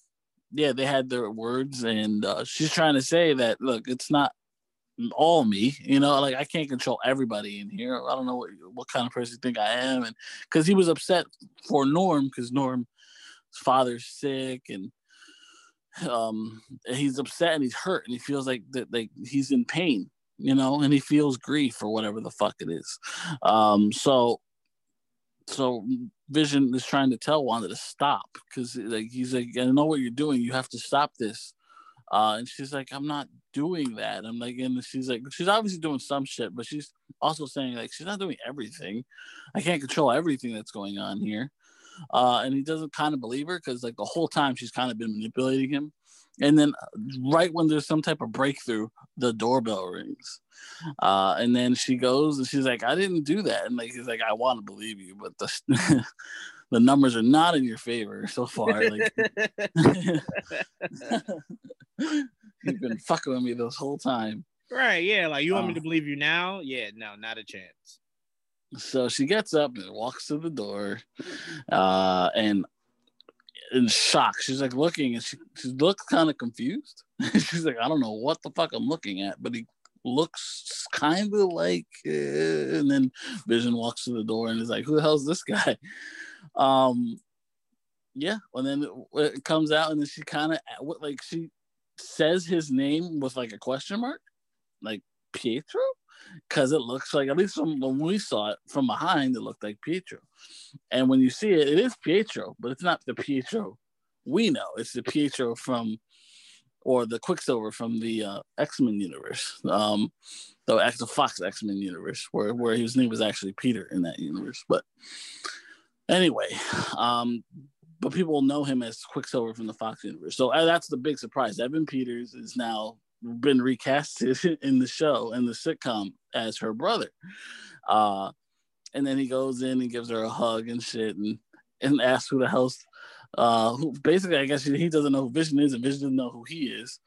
yeah, they had their words, and uh, she's trying to say that look, it's not all me, you know, like I can't control everybody in here. I don't know what what kind of person you think I am, and because he was upset for Norm because Norm's father's sick and um he's upset and he's hurt and he feels like that like he's in pain you know and he feels grief or whatever the fuck it is. Um so so vision is trying to tell wanda to stop because like he's like i know what you're doing. You have to stop this. Uh and she's like i'm not doing that. I'm like and she's like she's obviously doing some shit but she's also saying like she's not doing everything. I can't control everything that's going on here uh, and he doesn't kind of believe her because like the whole time she's kind of been manipulating him. And then right when there's some type of breakthrough, the doorbell rings. Uh, and then she goes and she's like, I didn't do that. And like he's like, I want to believe you, but the the numbers are not in your favor so far. Like you've been fucking with me this whole time. Right, yeah. Like you want Uh. me to believe you now? Yeah, no, not a chance. So she gets up and walks to the door, uh, and in shock, she's like looking, and she she looks kind of confused. she's like, I don't know what the fuck I'm looking at, but he looks kind of like. Uh, and then Vision walks to the door and is like, Who the hell's this guy? Um, yeah. And then it, comes out, and then she kind of like she says his name with like a question mark, like Pietro because it looks like at least from when we saw it from behind, it looked like Pietro. And when you see it, it is Pietro, but it's not the Pietro we know. It's the Pietro from or the Quicksilver from the uh, X Men universe, um, the the Fox X Men universe, where where his name was actually Peter in that universe. But anyway, um, but people know him as Quicksilver from the Fox universe. So uh, that's the big surprise. Evan Peters is now been recasted in the show and the sitcom as her brother. Uh, and then he goes in and gives her a hug and shit and, and asks who the hell's uh who basically I guess he doesn't know who Vision is and Vision doesn't know who he is.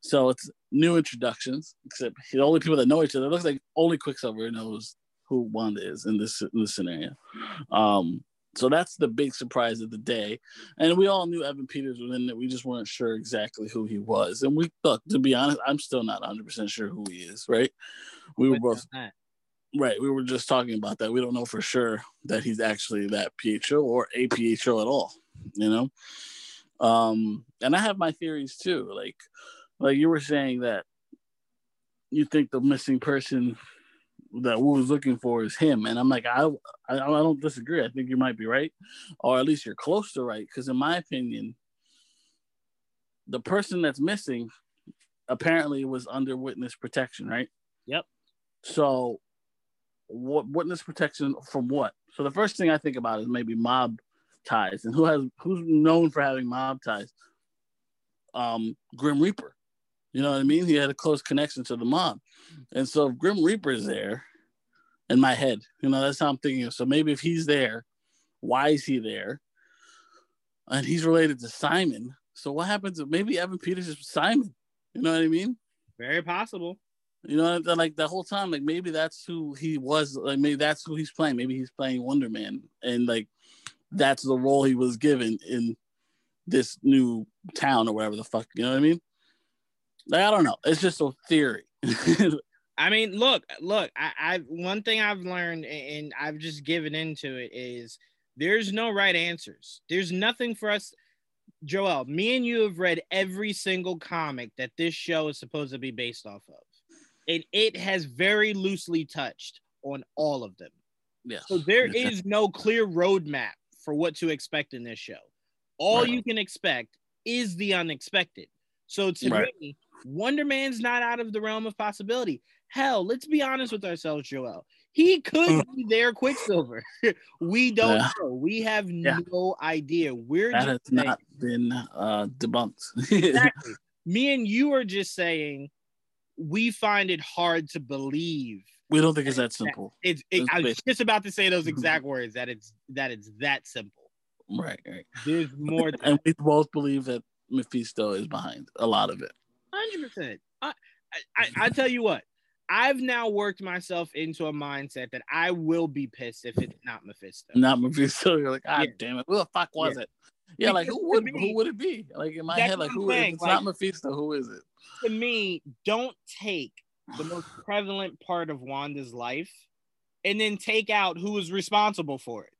So it's new introductions, except the only people that know each other. Looks like only Quicksilver knows who Wanda is in this in this scenario. Um, so that's the big surprise of the day. And we all knew Evan Peters was in it. We just weren't sure exactly who he was. And we look, to be honest, I'm still not 100% sure who he is, right? We were both right. We were just talking about that. We don't know for sure that he's actually that PHO or a Pietro at all, you know? Um, and I have my theories too. Like, like you were saying that you think the missing person that we was looking for is him, and I'm like, I, I, I don't disagree. I think you might be right, or at least you're close to right. Because in my opinion, the person that's missing apparently was under witness protection, right? Yep. So, what witness protection from what? So the first thing I think about is maybe mob ties, and who has who's known for having mob ties? Um, Grim Reaper. You know what I mean? He had a close connection to the mob. And so if Grim Reaper's there in my head, you know, that's how I'm thinking. So maybe if he's there, why is he there? And he's related to Simon. So what happens if maybe Evan Peters is Simon? You know what I mean? Very possible. You know, like the whole time, like maybe that's who he was. Like maybe that's who he's playing. Maybe he's playing Wonder Man, and like that's the role he was given in this new town or whatever the fuck. You know what I mean? Like I don't know. It's just a theory. I mean, look, look. I, I one thing I've learned, and I've just given into it, is there's no right answers. There's nothing for us. Joel, me and you have read every single comic that this show is supposed to be based off of, and it has very loosely touched on all of them. yeah. So there is no clear roadmap for what to expect in this show. All Right. you can expect is the unexpected. So to Right. me, Wonder Man's not out of the realm of possibility. Hell, let's be honest with ourselves, Joel. He could be their Quicksilver. we don't Yeah. know. We have Yeah. no idea. We're That just has saying- not been uh, debunked. exactly. Me and you are just saying we find it hard to believe. we don't think it's that simple. It's. It, That's I was just about to say those exact words. That it's that it's that simple. Right, right. There's more. And we both believe that Mephisto is behind a lot of it. Hundred percent. I, I tell you what. I've now worked myself into a mindset that I will be pissed if it's not Mephisto. Not Mephisto. You're like, ah, Yeah. damn it. Who the fuck was Yeah. it? Yeah, like who would me- who would it be? Like in my head, like I'm if it's like- not Mephisto, who is it? To me, don't take the most prevalent part of Wanda's life and then take out who is responsible for it.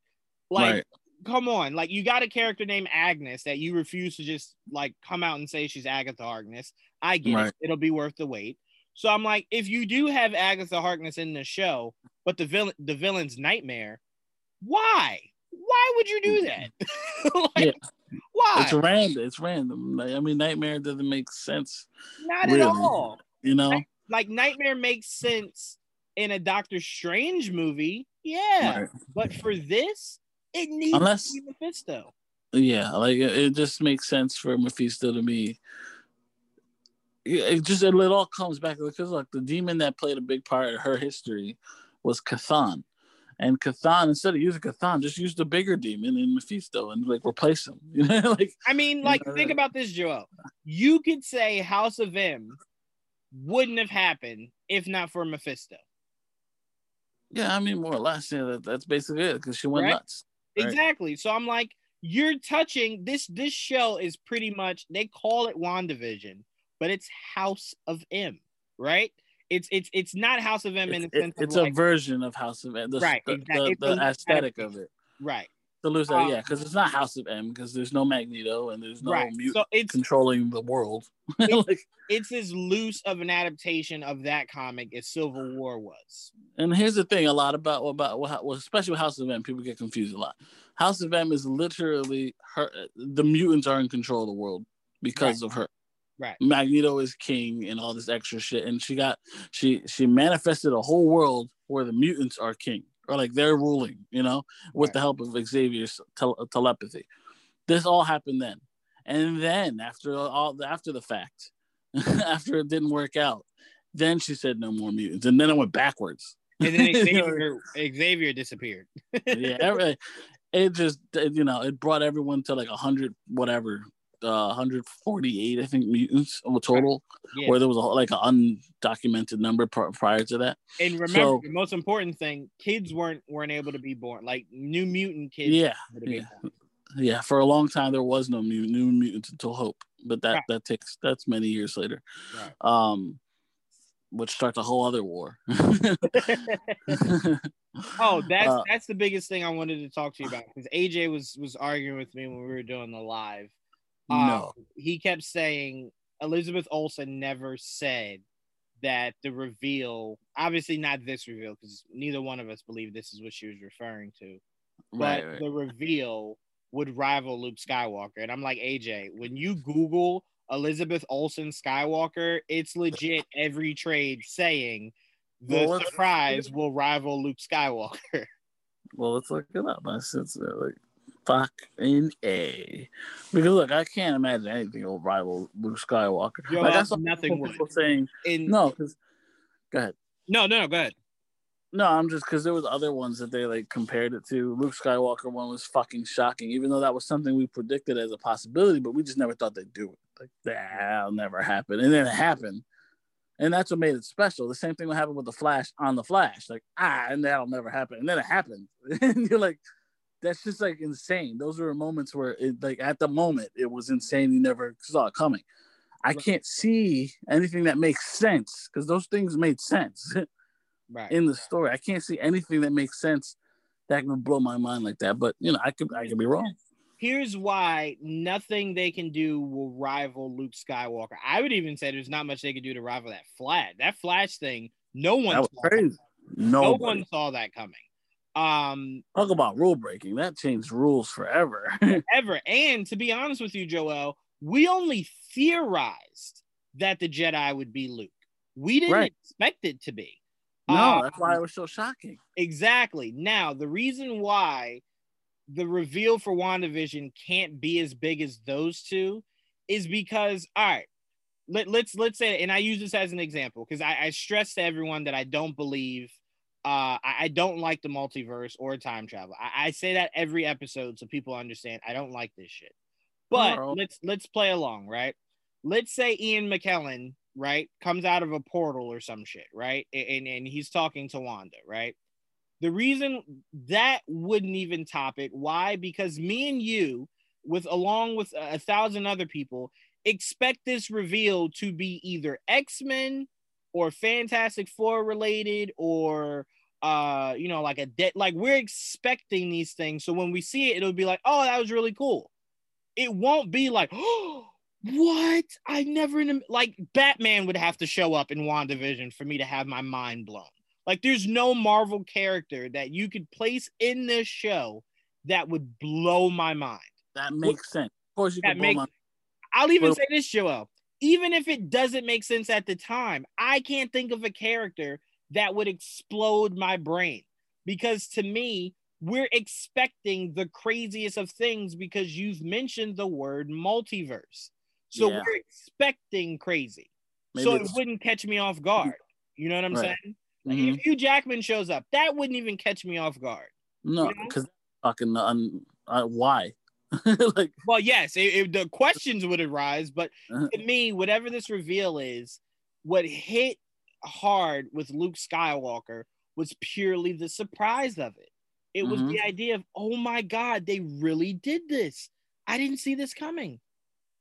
Like, right. Come on, like you got a character named Agnes that you refuse to just like come out and say she's Agatha Harkness. I get Right. it; it'll be worth the wait. So I'm like, if you do have Agatha Harkness in the show, but the villain, the villain's nightmare, why? Why would you do mm-hmm. that? like, why? It's random. It's random. Like, I mean, Nightmare doesn't make sense. Not really. at all. You know? Like Nightmare makes sense in a Doctor Strange movie, yeah, Right. but for this, it needs Unless- to be Mephisto. Yeah, like it, it just makes sense for Mephisto to be. It just it, all comes back because like the demon that played a big part of her history was Chthon, and Chthon instead of using Chthon, just use the bigger demon in Mephisto and like replace him. You know, like I mean, like, know, think about this, Joel. You could say House of M wouldn't have happened if not for Mephisto. yeah, I mean more or less, yeah, that, that's basically it because she went Right? nuts. Right. Exactly. So I'm like, you're touching this. This show is pretty much they call it WandaVision, but it's House of M, right? It's it's it's not House of M in It's, the it- sense it's of a like, version of House of M, the, Right, the, exactly. the, It's the aesthetic of it. right, To lose that, Um, yeah, because it's not House of M because there's no Magneto and there's no right. mute So it's controlling the world. It- like, it's as loose of an adaptation of that comic as Civil War was. and here's the thing: a lot about about well, especially with House of M, people get confused a lot. House of M is literally her. The mutants are in control of the world because of her. Right. Magneto is king and all this extra shit, and she got she she manifested a whole world where the mutants are king or like they're ruling, you know, with Right. the help of Xavier's tel- telepathy. This all happened then, and then after all after the fact, after it didn't work out, then she said no more mutants, and then it went backwards. And then Xavier, Xavier disappeared. yeah, it just you know it brought everyone to like a hundred whatever, uh, 148 I think mutants of a total, Yeah. where there was a, like an undocumented number pr- prior to that. And remember, So- the most important thing: kids weren't weren't able to be born. Like New Mutant kids. Yeah, weren't able to be yeah. born. Yeah, for a long time there was no mu- new mutants until Hope, but that Right. that takes that's many years later. Right. Um, which starts a whole other war. Oh, that's Uh, that's the biggest thing I wanted to talk to you about because AJ was was arguing with me when we were doing the live. Um, no. he kept saying Elizabeth Olsen never said that the reveal, obviously not this reveal, because neither one of us believe this is what she was referring to, but Right, right. the reveal would rival Luke Skywalker. And I'm like, AJ, when you Google Elizabeth Olsen Skywalker, it's legit every trade saying the Well, surprise will rival Luke Skywalker. Well, let's look it up. I said like fuck in a because look, I can't imagine anything will rival Luke Skywalker. Yo, like saw nothing would. people saying In, no, because go ahead. no, no, no, go ahead. No, I'm just because there was other ones that they like compared it to. Luke Skywalker one was fucking shocking, even though that was something we predicted as a possibility, but we just never thought they'd do it. Like that'll never happen, and then it happened, and that's what made it special. The same thing will happen with the Flash on the Flash, like ah, and that'll never happen, and then it happened, and you're like, that's just like insane. Those were moments where it like at the moment it was insane. You never saw it coming. I Right. can't see anything that makes sense because those things made sense. Right. in the story. I can't see anything that makes sense that can blow my mind like that. But you know, I could I could be wrong. Here's why nothing they can do will rival Luke Skywalker. I would even say there's not much they could do to rival that Flash. That Flash thing, no one That was crazy. No No, one saw that coming. Um, talk about rule breaking. That changed rules forever. ever. And to be honest with you, Joel, we only theorized that the Jedi would be Luke. We didn't right. expect it to be. No, um, that's why it was so shocking. Exactly. Now, the reason why the reveal for WandaVision can't be as big as those two is because, all right, let, let's let's say, and I use this as an example because I, I stress to everyone that I don't believe – uh, I, I, don't like the multiverse or time travel. I, I, say that every episode so people understand I don't like this shit. But let's let's play along, right? Let's say Ian McKellen, right, comes out of a portal or some shit, right? And and he's talking to Wanda, right? The reason that wouldn't even top it, why? Because me and you, with along with a thousand other people, expect this reveal to be either X-Men or Fantastic Four related or uh you know like a debt like we're expecting these things. So when we see it it'll be like oh that was really cool. It won't be like oh what? I never in like batman would have to show up in wandavision for me to have my mind blown. Like there's no marvel character that you could place in this show that would blow my mind. That makes sense. Of course you that makes, my- i'll even say this joel even if it doesn't make sense at the time i can't think of a character that would explode my brain because to me we're expecting the craziest of things because you've mentioned the word multiverse so yeah. we're expecting crazy Maybe so it wouldn't catch me off guard you know what i'm right. saying mm-hmm. if Hugh Jackman shows up that wouldn't even catch me off guard no because you know? fucking um, uh, why like well yes it, it, the questions would arise but uh-huh. to me whatever this reveal is what hit hard with Luke Skywalker was purely the surprise of it. It mm-hmm. was the idea of, oh my God, they really did this. I didn't see this coming.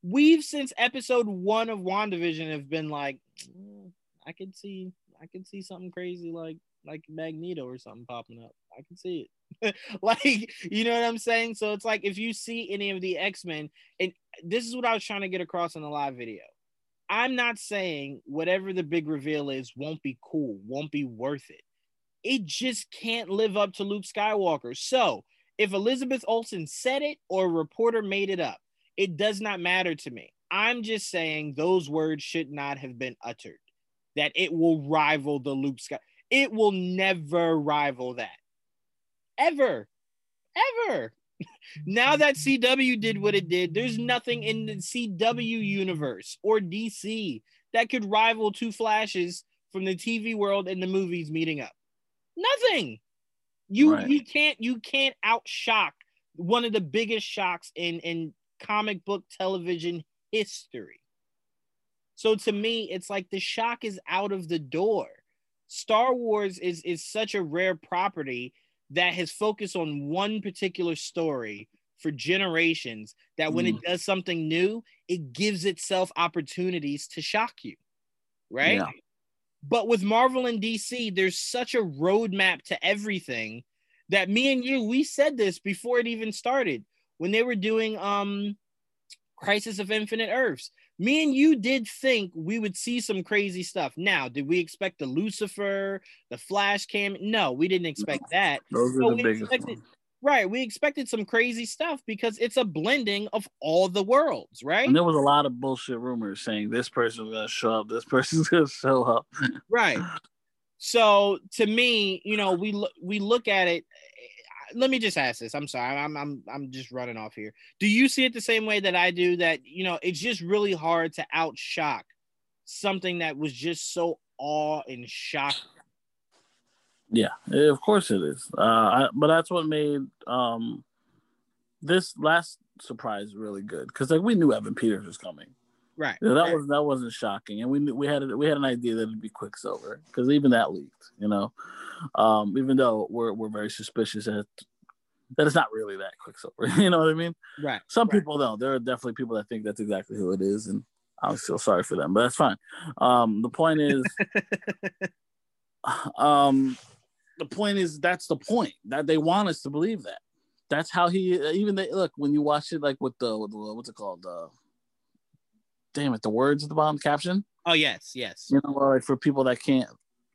We've since episode one of WandaVision have been like, mm, I can see, I can see something crazy like like Magneto or something popping up. I can see it. like, you know what I'm saying? So it's like if you see any of the X-Men, and this is what I was trying to get across in the live video. I'm not saying whatever the big reveal is won't be cool, won't be worth it. It just can't live up to Luke Skywalker. So if Elizabeth Olsen said it or a reporter made it up, it does not matter to me. I'm just saying those words should not have been uttered. That it will rival the Luke Sky. It will never rival that. Ever. Ever now that CW did what it did, there's nothing in the CW universe or DC that could rival two flashes from the TV world and the movies meeting up. Nothing. You right. you can't you can't outshock one of the biggest shocks in in comic book television history. So to me, it's like the shock is out of the door. Star Wars is is such a rare property that has focused on one particular story for generations that when mm. it does something new, it gives itself opportunities to shock you. Right? Yeah. But with Marvel and DC, there's such a roadmap to everything that me and you, we said this before it even started when they were doing um Crisis of Infinite Earths me and you did think we would see some crazy stuff. Now, did we expect the Lucifer, the Flash cam? No, we didn't expect that. Those are the biggest expected, ones. Right, we expected some crazy stuff because it's a blending of all the worlds, right? And there was a lot of bullshit rumors saying this person's gonna show up, this person's gonna show up. right. So to me, you know, we we look at it let me just ask this. I'm sorry. I'm I'm I'm just running off here. Do you see it the same way that I do? That you know, it's just really hard to outshock something that was just so awe and shock. Yeah, of course it is. Uh, I, but that's what made um this last surprise really good because like we knew Evan Peters was coming. Right. that right. was that wasn't shocking, and we knew, we had a, we had an idea that it'd be Quicksilver because even that leaked, you know. Um, even though we're we're very suspicious that that it's not really that Quicksilver, you know what I mean? Right. Some right. people though, there are definitely people that think that's exactly who it is, and I'm still sorry for them, but that's fine. Um, the point is, um, the point is that's the point that they want us to believe that. That's how he even they look when you watch it like with the, with the what's it called uh damn it, the words at the bottom caption. Oh yes, yes. You know, like for people that can't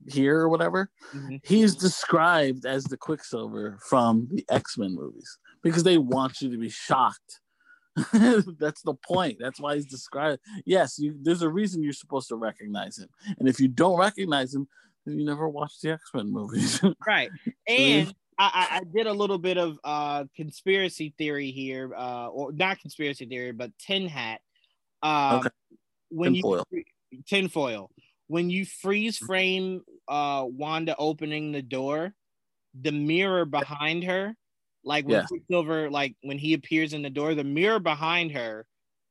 here or whatever, Mm-hmm. he's described as the Quicksilver from the X Men movies because they want you to be shocked. That's the point. That's why he's described. Yes, you, there's a reason you're supposed to recognize him, and if you don't recognize him, then you never watched the X Men movies. Right. And I, I, did a little bit of uh conspiracy theory here, uh, or not conspiracy theory, but tin hat. Um, Okay. when Tinfoil. you tinfoil, when you freeze frame uh Wanda opening the door, the mirror behind her, like when Yeah. Quicksilver, like when he appears in the door, the mirror behind her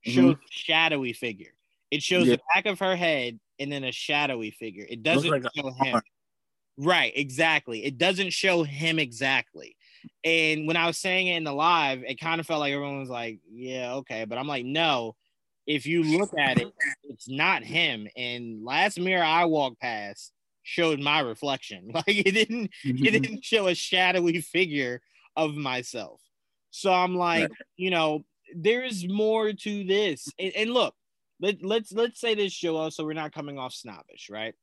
Mhm. shows a shadowy figure. It shows Yeah. the back of her head and then a shadowy figure. It doesn't like show him. Right, exactly. It doesn't show him exactly. And when I was saying it in the live, it kind of felt like everyone was like, yeah, okay. But I'm like, no, if you look at it, it's not him. And last mirror I walked past showed my reflection. Like it didn't, it mm-hmm. didn't show a shadowy figure of myself. So I'm like, you know, there's more to this. And, and look, let, let's let's say this, Joel, so we're not coming off snobbish, right?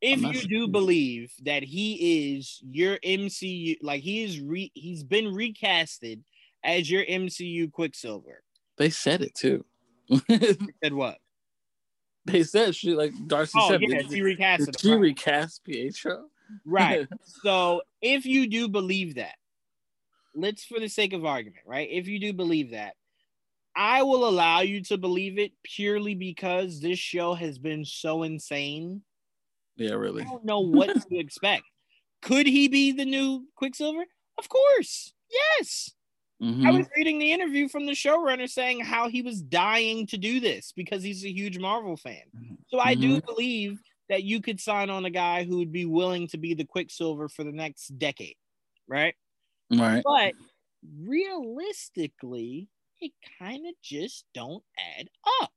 If you do believe that he is your MCU, like he is re, he's been recasted as your MCU Quicksilver. they said it too. Said what? they said she like Darcy Oh said. yeah, she recasted. did she recast Pietro? Right. So if you do believe that, let's for the sake of argument, right? If you do believe that, I will allow you to believe it purely because this show has been so insane. yeah, really. I don't know what to expect. Could he be the new Quicksilver? Of course. Yes. I Mhm. was reading the interview from the showrunner saying how he was dying to do this because he's a huge Marvel fan. So I do believe that you could sign on a guy who would be willing to be the Quicksilver for the next decade, right? Right. But realistically, it kind of just don't add up.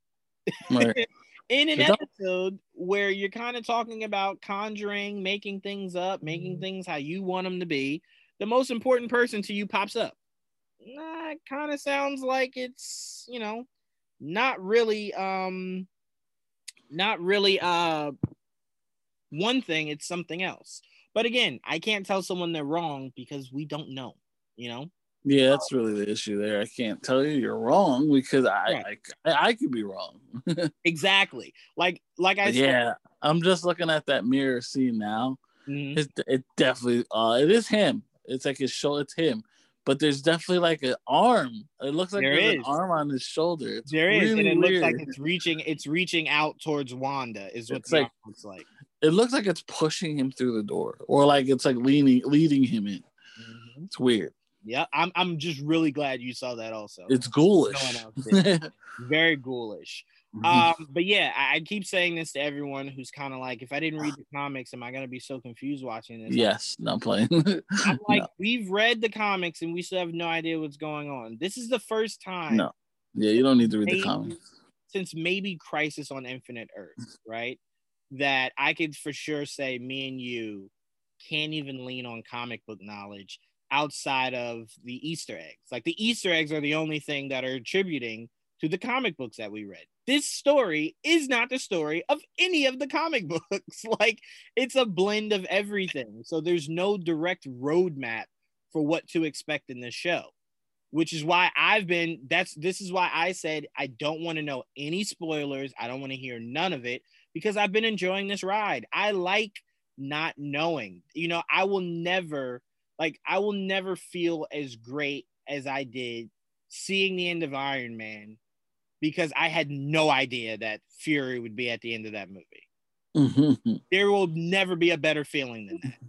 Right. In an episode where you're kind of talking about conjuring, making things up, making Mm-hmm. things how you want them to be, the most important person to you pops up. Nah, it kind of sounds like it's, you know, not really um not really uh one thing, it's something else. But again, I can't tell someone they're wrong because we don't know, you know? Yeah, that's really the issue there. I can't tell you you're wrong because I Right. I, I could be wrong. Exactly. Like like I But said, yeah, I'm just looking at that mirror scene now. Mhm. It's it definitely uh it is him. It's like his show It's him. But there's definitely like an arm. It looks like There there's is. an arm on his shoulder. It's there is, really and it looks like it's reaching it's reaching out towards Wanda, is what It's the like- looks like. it looks like it's pushing him through the door, or like it's like leaning leading him in. Mhm. It's weird. Yeah, I'm I'm just really glad you saw that also. It's ghoulish. No one else Very ghoulish. Um, but yeah, I, I keep saying this to everyone who's kind of like, if I didn't read the comics, am I gonna be so confused watching this? yes, not playing. I'm like, No. we've read the comics and we still have no idea what's going on. This is the first time No. Yeah, you don't need to read the comics. since maybe Crisis on Infinite Earth, right? That I could for sure say me and you can't even lean on comic book knowledge outside of the Easter eggs. Like the Easter eggs are the only thing that are attributing to the comic books that we read. This story is not the story of any of the comic books. like it's a blend of everything. So there's no direct roadmap for what to expect in this show which is why I've been that's this is why I said I don't want to know any spoilers. I don't want to hear none of it because I've been enjoying this ride. I like not knowing. You know, I will never like I will never feel as great as I did seeing the end of Iron Man because I had no idea that Fury would be at the end of that movie. Mhm. There will never be a better feeling than that.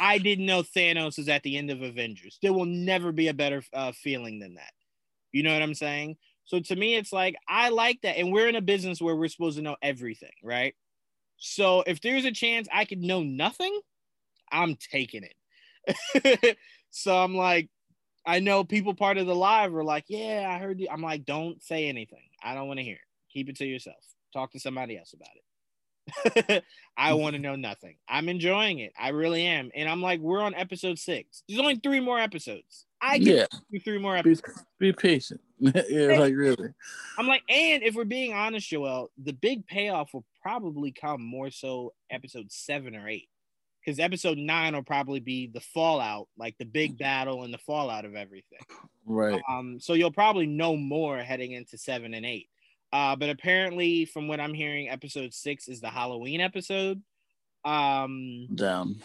I didn't know Thanos is at the end of Avengers. There will never be a better uh, feeling than that. You know what I'm saying? So to me, it's like I like that, and we're in a business where we're supposed to know everything, right? So if there's a chance I could know nothing, I'm taking it. so I'm like, I know people part of the live were like, "Yeah, I heard you." I'm like, "Don't say anything. I don't want to hear it. Keep it to yourself. Talk to somebody else about it." I want to know nothing. I'm enjoying it. I really am. And I'm like, we're on episode six. There's only three more episodes. I can yeah, do three more be, episodes. be patient. yeah, like really. I'm like, and if we're being honest, Joel, the big payoff will probably come more so episode seven or eight. Because episode nine will probably be the fallout, like the big battle and the fallout of everything. Right. Um, so you'll probably know more heading into seven and eight. Uh, but apparently, from what I'm hearing, episode six is the Halloween episode. Um, Down.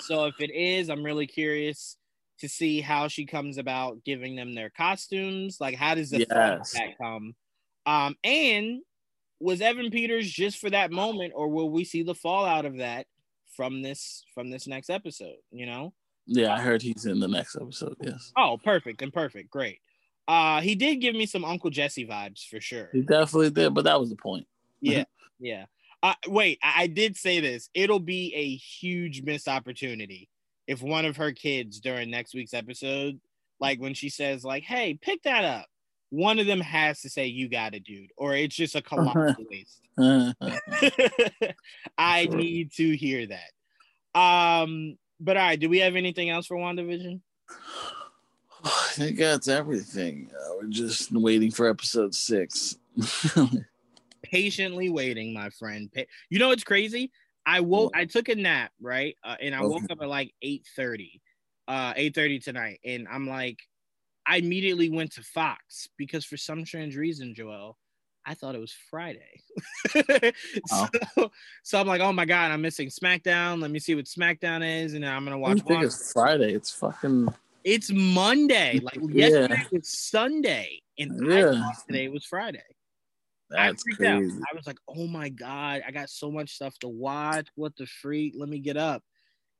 so if it is, I'm really curious to see how she comes about giving them their costumes. Like, how does the thought Yes. that come? Um, and was Evan Peters just for that moment, or will we see the fallout of that from this from this next episode? You know. Yeah, I heard he's in the next episode. Yes. Oh, perfect and perfect, great. Uh, he did give me some Uncle Jesse vibes for sure. He definitely did, but that was the point. Yeah, yeah. Uh, wait, I, I did say this. It'll be a huge missed opportunity if one of her kids during next week's episode, like when she says, like, "Hey, pick that up," one of them has to say, "You got it, dude," or it's just a colossal waste. I Sure. need to hear that. Um, but all right, do we have anything else for WandaVision? I think that's everything. Uh, we're just waiting for episode six. patiently waiting, my friend. You know what's crazy? I woke. I took a nap, right, uh, and I woke up at like eight thirty, uh, eight thirty tonight, and I'm like, I immediately went to Fox because for some strange reason, Joel, I thought it was Friday. Oh. so, so I'm like, oh my god, I'm missing SmackDown. Let me see what SmackDown is, and I'm gonna watch. I think it's Friday. It's fucking It's Monday. Like Yeah. yesterday was Sunday, and I Yeah. thought today was Friday. that's I freaked crazy. out. I was like, oh my God, I got so much stuff to watch. What the freak? Let me get up.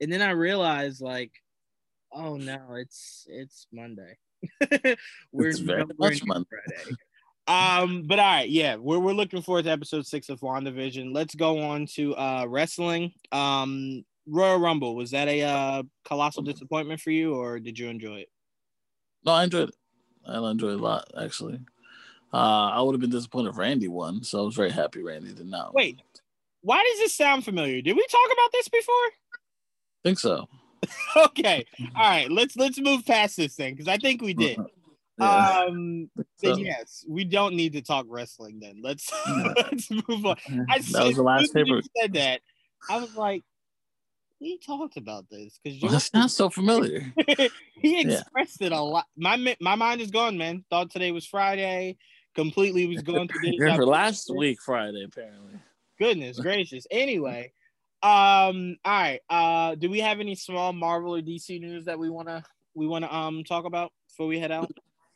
And then I realized, like, oh no, it's it's Monday. we're It's very much Monday. Friday. Um, but all right, yeah, we're we're looking forward to episode six of WandaVision. Let's go on to uh wrestling. Um Royal Rumble, was that a uh colossal disappointment for you or did you enjoy it? No, I enjoyed it. I enjoyed it a lot, actually. Uh, I would have been disappointed if Randy won, so I was very happy Randy did not. Wait, why does this sound familiar? Did we talk about this before? think so. okay all right let's let's move past this thing because i think we did Yeah. um So, then yes we don't need to talk wrestling then let's Yeah. let's move on I that was the last paper. said that i was like we talked about this because That's not so familiar. he expressed it a lot my my mind is gone man thought today was friday completely was going through Yeah, for last week Friday, apparently. goodness gracious anyway um all right uh do we have any small marvel or dc news that we want to we want to um talk about before we head out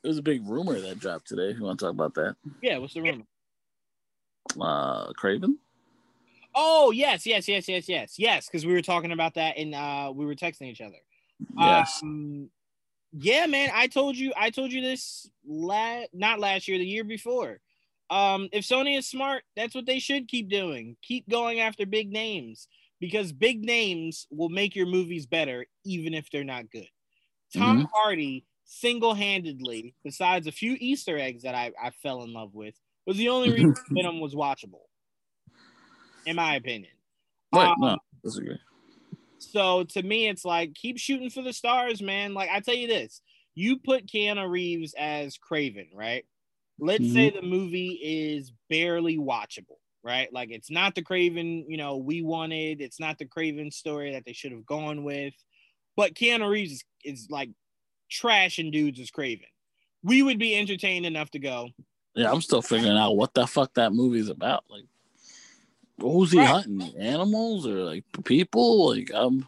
It was a big rumor that dropped today. If you want to talk about that, yeah what's the rumor uh, Kraven. oh yes yes yes yes yes yes because we were talking about that and uh we were texting each other Yes. um, yeah man i told you i told you this la- not last year the year before um if sony is smart that's what they should keep doing keep going after big names because big names will make your movies better even if they're not good tom hardy single-handedly besides a few easter eggs that I, I fell in love with was the only reason venom was watchable in my opinion Right. Um, no, disagree. so to me, it's like keep shooting for the stars, man. Like I tell you this, you put Keanu Reeves as Kraven, right? Let's say the movie is barely watchable, right? Like it's not the Kraven, you know, we wanted. It's not the Kraven story that they should have gone with. But Keanu Reeves is, is like trash and dudes as Kraven. We would be entertained enough to go. Yeah, I'm still figuring out what the fuck that movie's about. Like, who's he Right. hunting? Animals or like people? Like, um,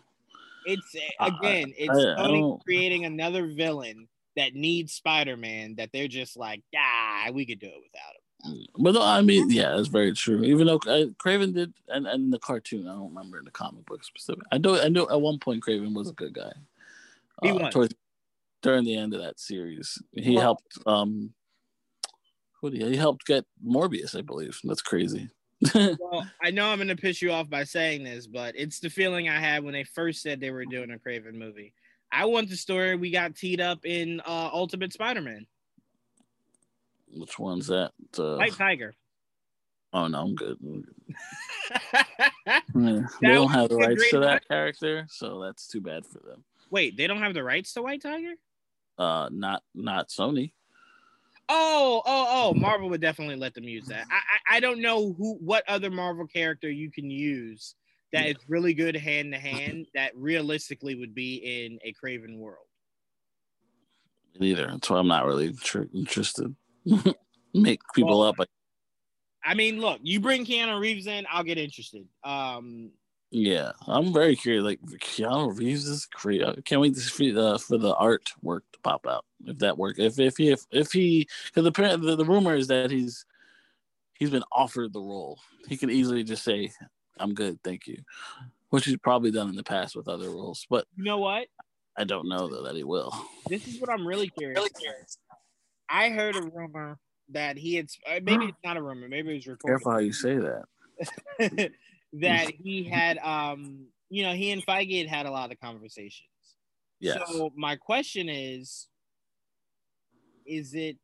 It's again, it's I- I creating another villain that need Spider-Man that they're just like, ah, we could do it without him. but no, I mean, yeah, that's very true. Even though uh, Kraven did, and, and in the cartoon, I don't remember in the comic book specific. I know, I know, at one point Kraven was a good guy. He Uh, was. towards during the end of that series. He Well- helped. Um, who did he, he helped get Morbius? I believe that's crazy. Well, I know I'm gonna piss you off by saying this, but it's the feeling I had when they first said they were doing a Kraven movie. I want the story we got teed up in uh, Ultimate Spider-Man, Which one's that? Uh, White Tiger. oh no, I'm good. They don't have the would be a rights to that character, so that's too bad for them. Wait, they don't have the rights to White Tiger? Uh, not not Sony. Oh, oh, oh! Marvel would definitely let them use that. I, I, I don't know who, what other Marvel character you can use that Yeah. is really good hand to hand that realistically would be in a Kraven world. Neither. that's why I'm not really tr- interested. Make people Well, up. Like, I mean, look, you bring Keanu Reeves in, I'll get interested. Um, yeah, I'm very curious. Like Keanu Reeves is great. I can't wait to see uh, for the artwork to pop out. If that work, if if he if, if he because apparently the, the rumor is that he's he's been offered the role. He can easily just say, "I'm good, thank you," which he's probably done in the past with other roles. But you know what? I don't know though that he will. This is what I'm really curious. about. I heard a rumor that he had. uh, Maybe it's not a rumor. Maybe it was reported. Careful how you say that. that he had um you know he and Feige had had a lot of conversations. Yes. So my question is is it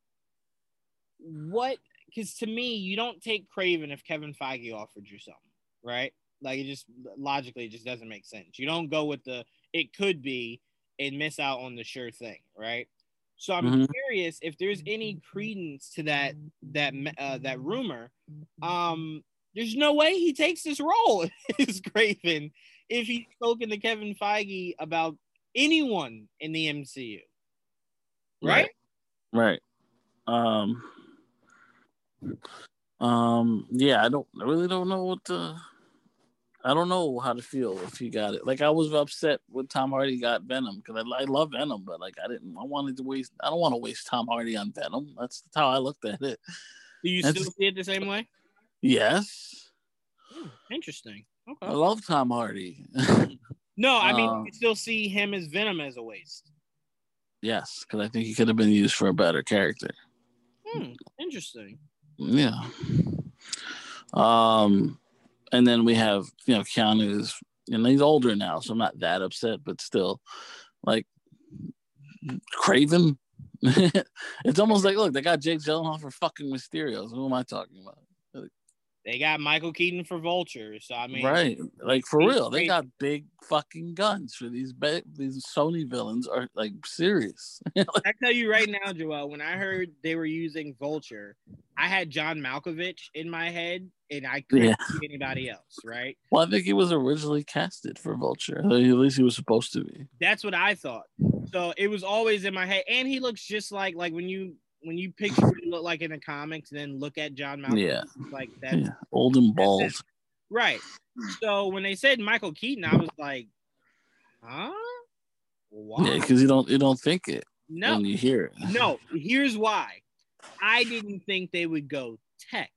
what cuz to me you don't take Kraven if Kevin Feige offered you something, right? Like it just logically it just doesn't make sense. You don't go with the it could be and miss out on the sure thing, right? So I'm Mhm. curious if there's any credence to that that uh, that rumor. Um, there's no way he takes this role as Kraven if he's spoken to Kevin Feige about anyone in the MCU, right? Right. Um. Um. Yeah, I don't. I really don't know what to. I don't know how to feel if he got it. Like I was upset when Tom Hardy got Venom because I, I love Venom, but like I didn't. I wanted to waste. I don't want to waste Tom Hardy on Venom. That's how I looked at it. Do you That's- still see it the same way? Yes, Hmm, interesting. Okay. I love Tom Hardy. No, I mean, Uh, you still see him as Venom as a waste. yes, because I think he could have been used for a better character. Hmm, interesting. Yeah. Um, and then we have you know Keanu is and he's older now, so I'm not that upset, but still, like Kraven. it's almost like look, they got Jake Gyllenhaal for fucking Mysterio. So who am I talking about? They got Michael Keaton for Vulture, so I mean, right, like for real, they got big fucking guns for these ba- these Sony villains are like serious. I tell you right now, Joel, when I heard they were using Vulture, I had John Malkovich in my head, and I couldn't Yeah. see anybody else. Right? well, I think he was originally casted for Vulture. At least he was supposed to be. That's what I thought. So it was always in my head, and he looks just like like when you when you picture what he looked like in the comics, and then look at John Malkovich, Yeah. like that. Yeah, old and bald. Right. So when they said Michael Keaton, I was like, huh? Why? Yeah, because you don't you don't think it no, when you hear it. no. Here's why. I didn't think they would go tech.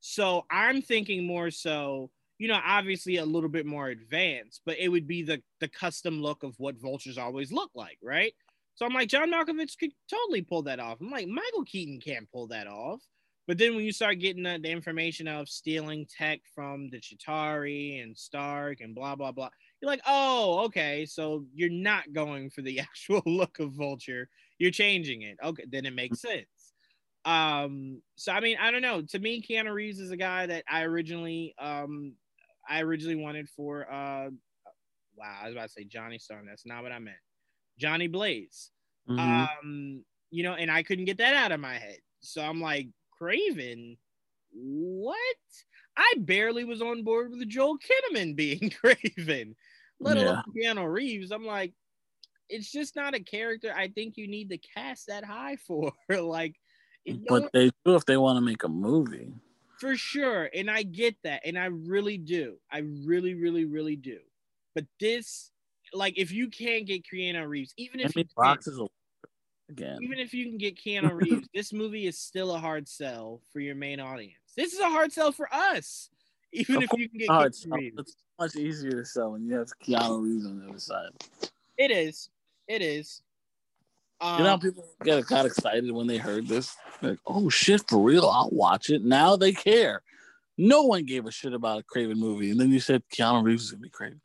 So I'm thinking more so, you know, obviously a little bit more advanced, but it would be the the custom look of what vultures always look like, right? So I'm like, John Malkovich could totally pull that off. I'm like, Michael Keaton can't pull that off. But then when you start getting the, the information of stealing tech from the Chitauri and Stark and blah blah blah, you're like, oh, okay. So you're not going for the actual look of Vulture. You're changing it. Okay, then it makes sense. Um, so I mean, I don't know. To me, Keanu Reeves is a guy that I originally um I originally wanted for uh wow, I was about to say Johnny Storm. That's not what I meant. Johnny Blaze. Mhm. Um, you know, and I couldn't get that out of my head. So I'm like, Kraven, what? I barely was on board with Joel Kinnaman being Kraven, let alone Keanu Reeves. I'm like, it's just not a character I think you need to cast that high for. like, but they do if they want to make a movie. for sure. And I get that. And I really do. I really, really, really do. But this, like, if you can't get Keanu Reeves, even if can't, Fox is a again. even if you can get Keanu Reeves, this movie is still a hard sell for your main audience. This is a hard sell for us. Even if you can get Oh, Keanu it's, Reeves. it's much easier to sell when you have Keanu Reeves on the other side. It is. It is. Um, You know, people get got excited when they heard this. Like, oh shit, for real? I'll watch it. Now they care. No one gave a shit about a Kraven movie, and then you said Keanu Reeves is gonna be Kraven.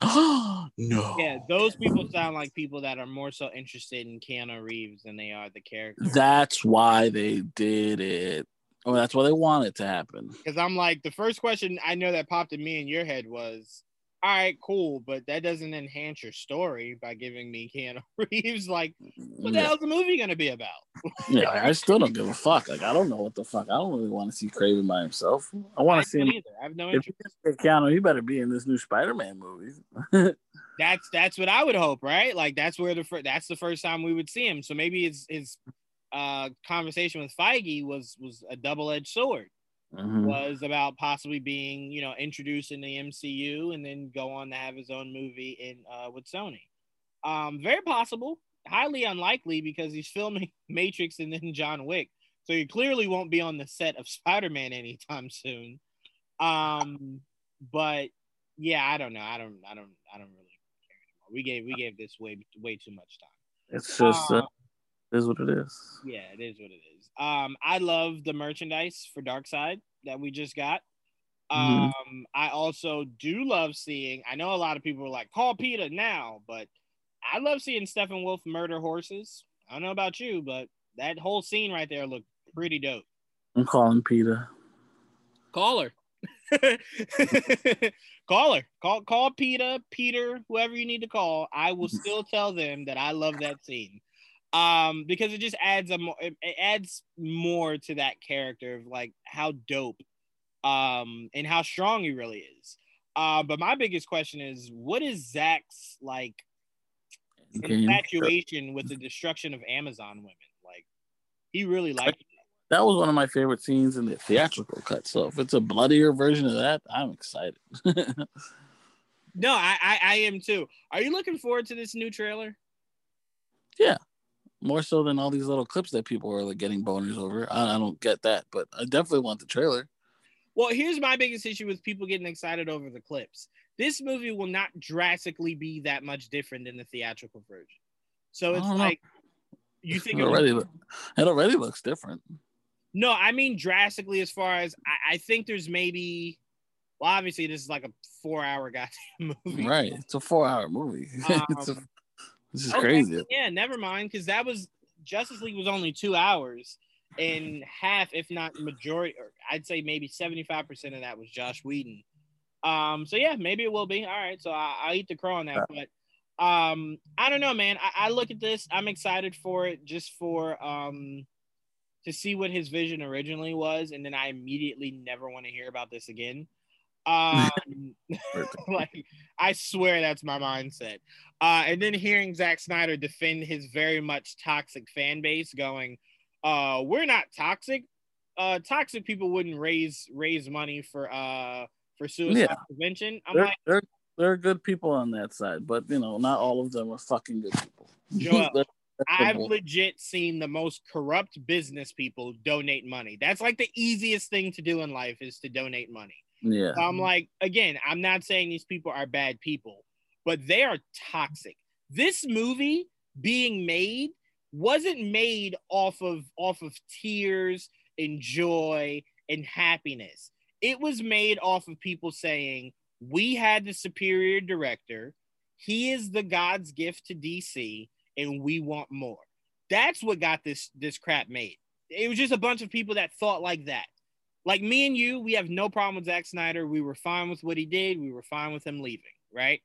no. yeah, those people sound like people that are more so interested in Keanu Reeves than they are the character. That's why they did it. Oh, that's why they want it to happen. Because I'm like, the first question I know that popped in me in your head was, all right, cool, but that doesn't enhance your story by giving me Keanu Reeves. Like, what the Yeah. hell's the movie gonna be about? Yeah, I still don't give a fuck. Like, I don't know what the fuck. I don't really want to see Kraven by himself. I want to see him. either. I have no If interest. get Keanu, he better be in this new Spider-Man movie. That's that's what I would hope, right? Like that's where the fir- that's the first time we would see him. So maybe his his uh conversation with Feige was was a double edged sword. Mhm. Was about possibly being you know introduced in the MCU and then go on to have his own movie in uh with Sony. Um, very possible, highly unlikely because he's filming Matrix and then John Wick, so he clearly won't be on the set of Spider Man anytime soon. Um, but yeah, I don't know. I don't. I don't. I don't really. We gave we gave this way way too much time. It's just uh, Um, it is what it is. yeah, it is what it is. Um, I love the merchandise for Darkseid that we just got. Mhm. Um, I also do love seeing. I know a lot of people are like, "Call Peter now," but I love seeing Steppenwolf murder horses. I don't know about you, but that whole scene right there looked pretty dope. I'm calling Peter. Call her. call her. Call call Peter, Peter, whoever you need to call. I will still tell them that I love that scene. Um, because it just adds a more it, adds more to that character of like how dope um and how strong he really is. Uh, but my biggest question is what is Zack's like infatuation with the destruction of Amazon women? Like he really liked it. That was one of my favorite scenes in the theatrical cut. So if it's a bloodier version of that, I'm excited. No, I, I I am too. Are you looking forward to this new trailer? Yeah, more so than all these little clips that people are like getting boners over. I, I don't get that, but I definitely want the trailer. Well, here's my biggest issue with people getting excited over the clips. This movie will not drastically be that much different than the theatrical version. So it's don't know. like you think it already, it already looks different. No, I mean drastically as far as I, I think there's maybe well, obviously this is like a four hour goddamn movie. Right. It's a four hour movie. it's a, Um, this is Okay, crazy. Yeah, never mind, because that was Justice League was only two hours, and half, if not majority, or I'd say maybe seventy five percent of that was Joss Whedon. Um, so yeah, maybe it will be. All right, so I, I'll eat the crow on that, but um, I don't know, man. I, I look at this, I'm excited for it, just for um, to see what his vision originally was, and then I immediately never want to hear about this again. Um, like I swear that's my mindset. Uh, and then hearing Zack Snyder defend his very much toxic fan base, going, uh, "We're not toxic. Uh, toxic people wouldn't raise raise money for uh for suicide Yeah. prevention." I'm There, like, there, there are good people on that side, but you know, not all of them are fucking good people. Joel, That's- that's the I've legit seen the most corrupt business people donate money. That's like the easiest thing to do in life is to donate money. yeah. So I'm like, again, I'm not saying these people are bad people, but they are toxic. This movie being made wasn't made off of off of tears and joy and happiness. It was made off of people saying, "We had the superior director. He is the God's gift to DC, and we want more." That's what got this this crap made. It was just a bunch of people that thought like that like me and you, we have no problem with Zack Snyder. We were fine with what he did. We were fine with him leaving, right?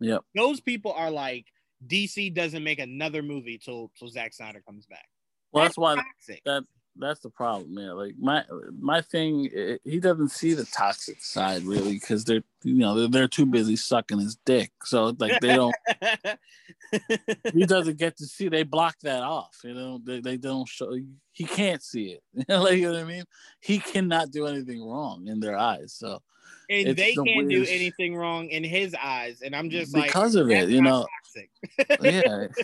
Yep. Those people are like, DC doesn't make another movie till till Zack Snyder comes back. Well, that's why toxic. that that's the problem, man. Like my my thing, eh, he doesn't see the toxic side really because they're you know they're, they're too busy sucking his dick. So like they don't. he doesn't get to see. They block that off. You know, they, they don't show. He can't see it. like you know what I mean. He cannot do anything wrong in their eyes. So and they the can't do anything wrong in his eyes. And I'm just like, because of it, you know. yeah.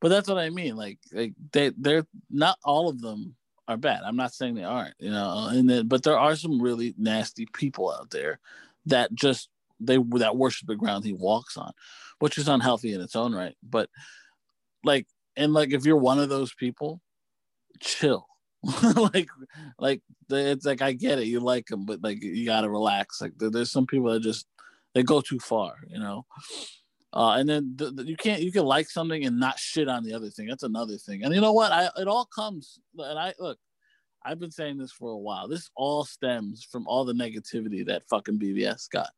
But that's what I mean. Like, like they, they're not all of them are bad. I'm not saying they aren't, you know. Uh, and then, but there are some really nasty people out there that just they that worship the ground he walks on, which is unhealthy in its own right. But like, and like, if you're one of those people, chill. like, like it's like I get it, you like them, but like you gotta relax. Like there, there's some people that just they go too far, you know. Uh, and then the, the- you can't you can like something and not shit on the other thing. That's another thing. And you know what? I it all comes. And I look, I've been saying this for a while. This all stems from all the negativity that fucking BVS got.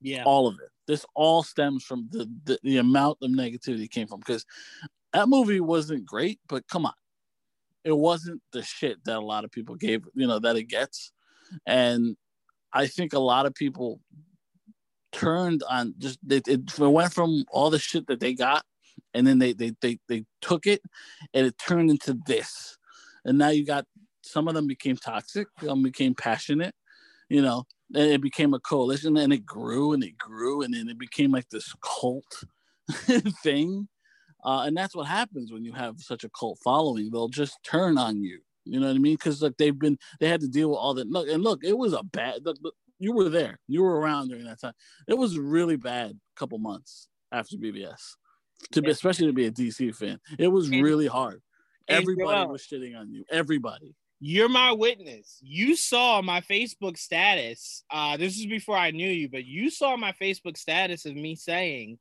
Yeah. All of it. This all stems from the the, the amount of negativity came from because that movie wasn't great, but come on. It wasn't the shit that a lot of people gave, you know, that it gets. And I think a lot of people turned on just it, it went from all the shit that they got and then they they they they took it and it turned into this. And now you got some of them became toxic some became passionate you know and it became a coalition and it grew and it grew and then it became like this cult thing. Uh, and that's what happens when you have such a cult following. They'll just turn on you. You know what i mean? Because like they've been they had to deal with all that. Look and look it was a bad look, look, you were there you were around during that time it was really bad couple months after bvs to be, especially to be a dc fan it was really hard everybody was shitting on you everybody you're my witness. You saw my Facebook status. Uh, this is before I knew you, but you saw my Facebook status of me saying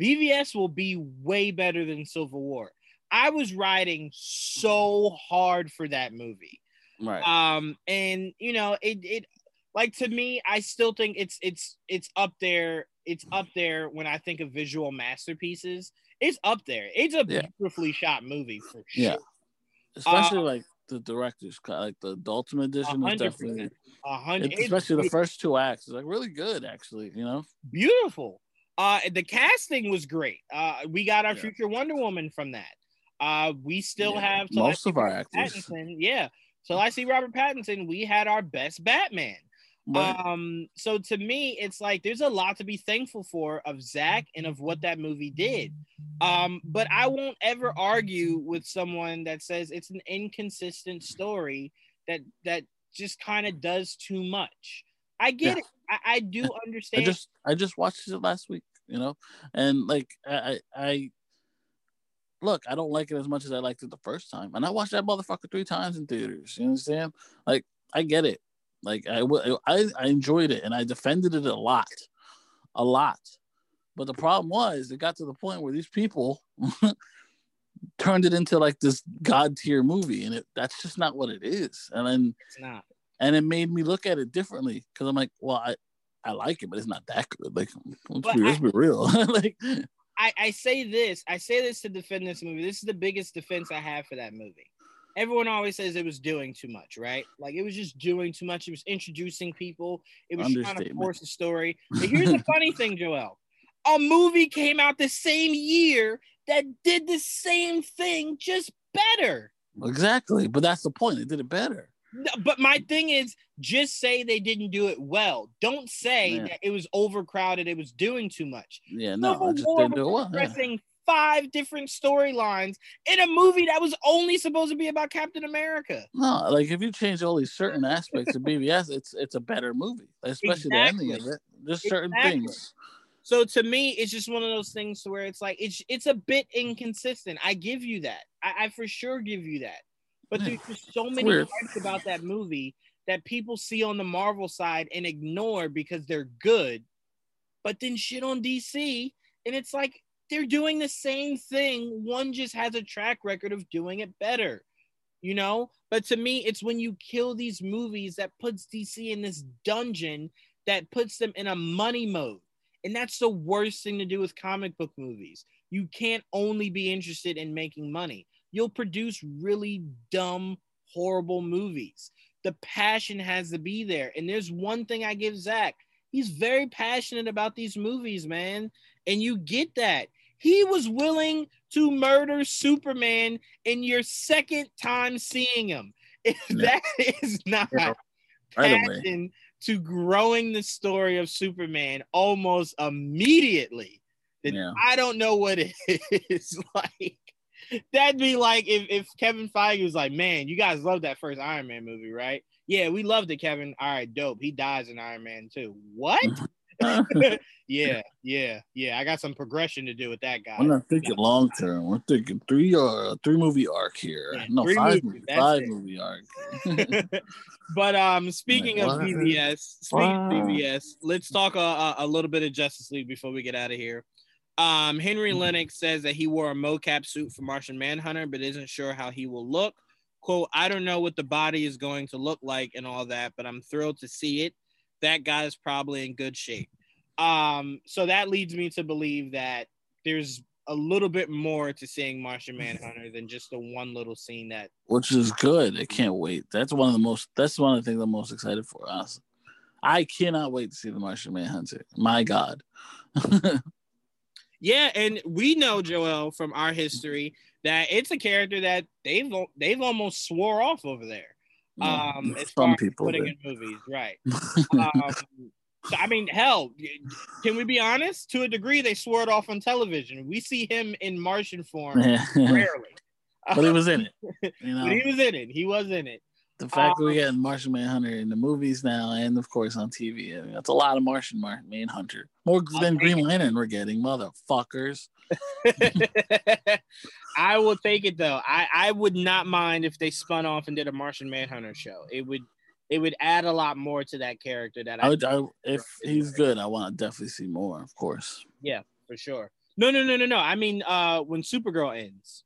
BVS will be way better than Civil War. I was riding so hard for that movie. Right. Um, and you know, it it like to me, I still think it's it's it's up there. It's up there when I think of visual masterpieces. It's up there. It's a Yeah. beautifully shot movie for sure. Yeah. especially Uh, like the director's cut like the, the ultimate edition A is definitely. A hundred. especially the first two acts is like really good actually you know beautiful. Uh, the casting was great. Uh, we got our Yeah. future Wonder Woman from that. Uh, we still Yeah, have most of our Robert actors. Pattinson. Yeah, So I see Robert Pattinson, we had our best Batman. Um, so to me, it's like there's a lot to be thankful for of Zack and of what that movie did. Um, but I won't ever argue with someone that says it's an inconsistent story that that just kind of does too much. I get Yeah. it. I, I do I understand. just I just watched it last week, you know, and like I I I- look, I don't like it as much as I liked it the first time, and I watched that motherfucker three times in theaters. You understand? Like I get it. Like I I enjoyed it and I defended it a lot, a lot. But the problem was it got to the point where these people turned it into like this god tier movie, and it that's just not what it is. And then it's not. and it made me look at it differently because I'm like, well, I, I like it, but it's not that good. Like, let's, be, let's be real. like, I, I say this, I say this to defend this movie. This is the biggest defense I have for that movie. Everyone always says it was doing too much, right? Like it was just doing too much. It was introducing people. It was trying to force a story. But here's the funny thing, Joel. A movie came out the same year that did the same thing, just better. exactly. But that's the point. It did it better. No, But my thing is, just say they didn't do it well. Don't say Yeah. that it was overcrowded. It was doing too much. Yeah, no, Civil I just War didn't do it well. Addressing five different storylines in a movie that was only supposed to be about Captain America. No, like if you change all these certain aspects of BVS, it's it's a better movie, especially the ending of it. Just certain Exactly. things. So to me, it's just one of those things where it's like it's it's a bit inconsistent. I give you that. I, I for sure give you that. But Yeah. there's just so many weird. parts about that movie that people see on the Marvel side and ignore because they're good, but then shit on DC, and it's like they're doing the same thing. One just has a track record of doing it better, you know. But to me, it's when you kill these movies that puts DC in this dungeon that puts them in a money mode. And that's the worst thing to do with comic book movies. You can't only be interested in making money. You'll produce really dumb, horrible movies. The passion has to be there. And there's one thing I give Zack. He's very passionate about these movies, man. And you get that. He was willing to murder Superman in your second time seeing him. If Yeah. that is not away. passion to growing the story of Superman almost immediately, then Yeah. I don't know what it is like. That'd be like if, if Kevin Feige was like, man, you guys love that first Iron Man movie, right? Yeah, we loved it, Kevin. All right, dope. He dies in Iron Man too. What? Mm-hmm. yeah, yeah, yeah. I got some progression to do with that guy. I'm not thinking long term. We're thinking three or three movie arc here. Yeah, no, five movies, movie, five it. movie arc. but um, speaking Like, of what? BVS, speaking of Wow. BVS, let's talk a, a, a little bit of Justice League before we get out of here. Um, Henry Mhm. Lennix says that he wore a mocap suit for Martian Manhunter, but isn't sure how he will look. "Quote: I don't know what the body is going to look like and all that, but I'm thrilled to see it. That guy is probably in good shape." Um, so that leads me to believe that there's a little bit more to seeing Martian Manhunter than just the one little scene that which is good. I can't wait. That's one of the most that's one of the things I'm most excited for, honestly. I cannot wait to see the Martian Manhunter. My God. yeah, and we know Joel from our history that it's a character that they've they've almost swore off over there. Um, as far as putting in movies, right? um, so, I mean, hell, can we be honest? To a degree, they swore it off on television. We see him in Martian form rarely, but he was in it. You know, but he was in it. He was in it. The fact um, that we um, get Martian Manhunter in the movies now, and of course on TV, I mean, that's a lot of Martian Manhunter. More than Green Lantern we're getting, motherfuckers. I will take it though. I, I would not mind if they spun off and did a Martian Manhunter show. It would it would add a lot more to that character. That I, would, I if he's good, I want to definitely see more. Of course. Yeah, for sure. No, no, no, no, no. I mean, uh, when Supergirl ends.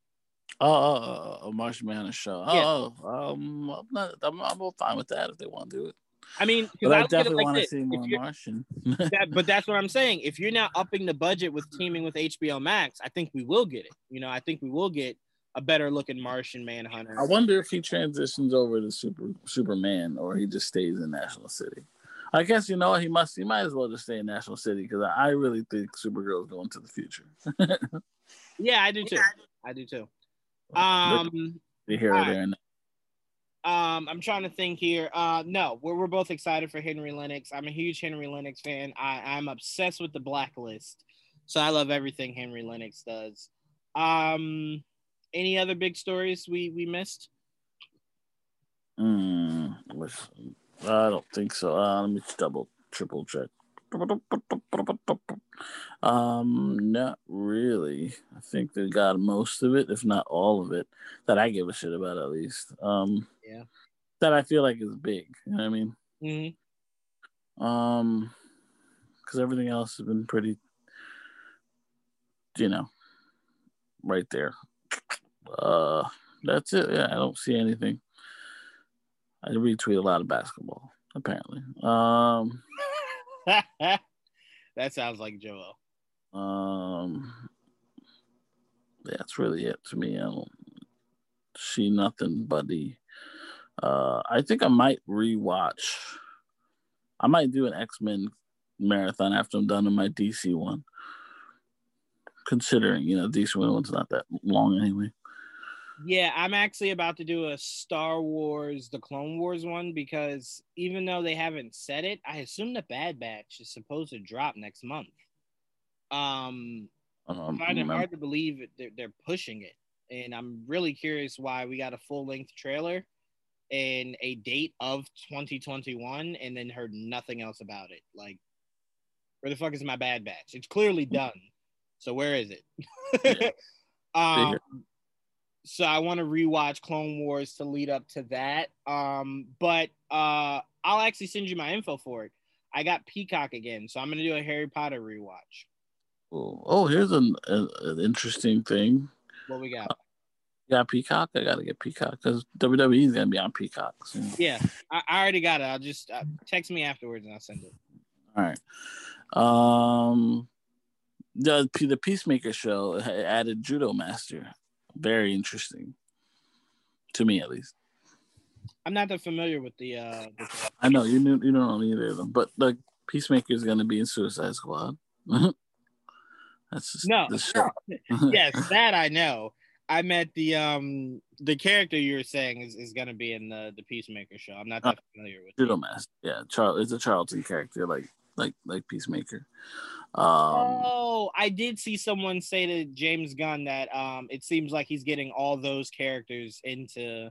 Oh, oh, oh, a Martian Manhunter show. Oh, yeah. oh um, I'm not. I'm, I'm fine with that if they want to do it. I mean, but I, I definitely like want to see more Martian. that, but that's what I'm saying. If you're now upping the budget with teaming with HBO Max, I think we will get it. You know, I think we will get a better looking Martian Manhunter. I wonder if he transitions over to Super Superman or he just stays in National City. I guess you know he must. He might as well just stay in National City because I really think Supergirl is going to the future. yeah, I do too. I do too. Um, the hero right. there. Um, I'm trying to think here. Uh, no, we're, we're both excited for Henry Lennix. I'm a huge Henry Lennix fan. I, I'm obsessed with the Blacklist, so I love everything Henry Lennix does. Um, any other big stories we we missed? Mm, I don't think so. Uh, let me double triple check. Um, not really. I think they got most of it, if not all of it, that I give a shit about at least. Um, yeah, that I feel like is big. You know what I mean? Mm-hmm. Um, because everything else has been pretty, you know, right there. Uh, that's it. Yeah, I don't see anything. I retweet a lot of basketball, apparently. Um. that sounds like Joel. Um, that's really it to me. I don't see nothing the. Uh, I think I might rewatch. I might do an X Men marathon after I'm done with my DC one. Considering you know DC one one's not that long anyway. Yeah, I'm actually about to do a Star Wars, the Clone Wars one because even though they haven't said it, I assume the Bad Batch is supposed to drop next month. Um, um I find it hard to believe they're, they're pushing it, and I'm really curious why we got a full length trailer and a date of 2021, and then heard nothing else about it. Like, where the fuck is my Bad Batch? It's clearly done. So where is it? um, so I want to rewatch Clone Wars to lead up to that. Um, but uh, I'll actually send you my info for it. I got Peacock again, so I'm gonna do a Harry Potter rewatch. Oh, oh here's an, an interesting thing. What we got? Uh, got Peacock. I gotta get Peacock because WWE is gonna be on Peacock. So. Yeah, I, I, already got it. I'll just uh, text me afterwards and I'll send it. All right. Um, the the Peacemaker show added Judo Master very interesting to me at least. I'm not that familiar with the. uh the... I know you you don't know either of them, but the Peacemaker is going to be in Suicide Squad. That's just no, no. yes, that I know. I meant the um the character you were saying is, is gonna be in the the Peacemaker show. I'm not that uh, familiar with. Judo yeah, Charles. It's a Charlton character, like like like Peacemaker. Um, oh, I did see someone say to James Gunn that um, it seems like he's getting all those characters into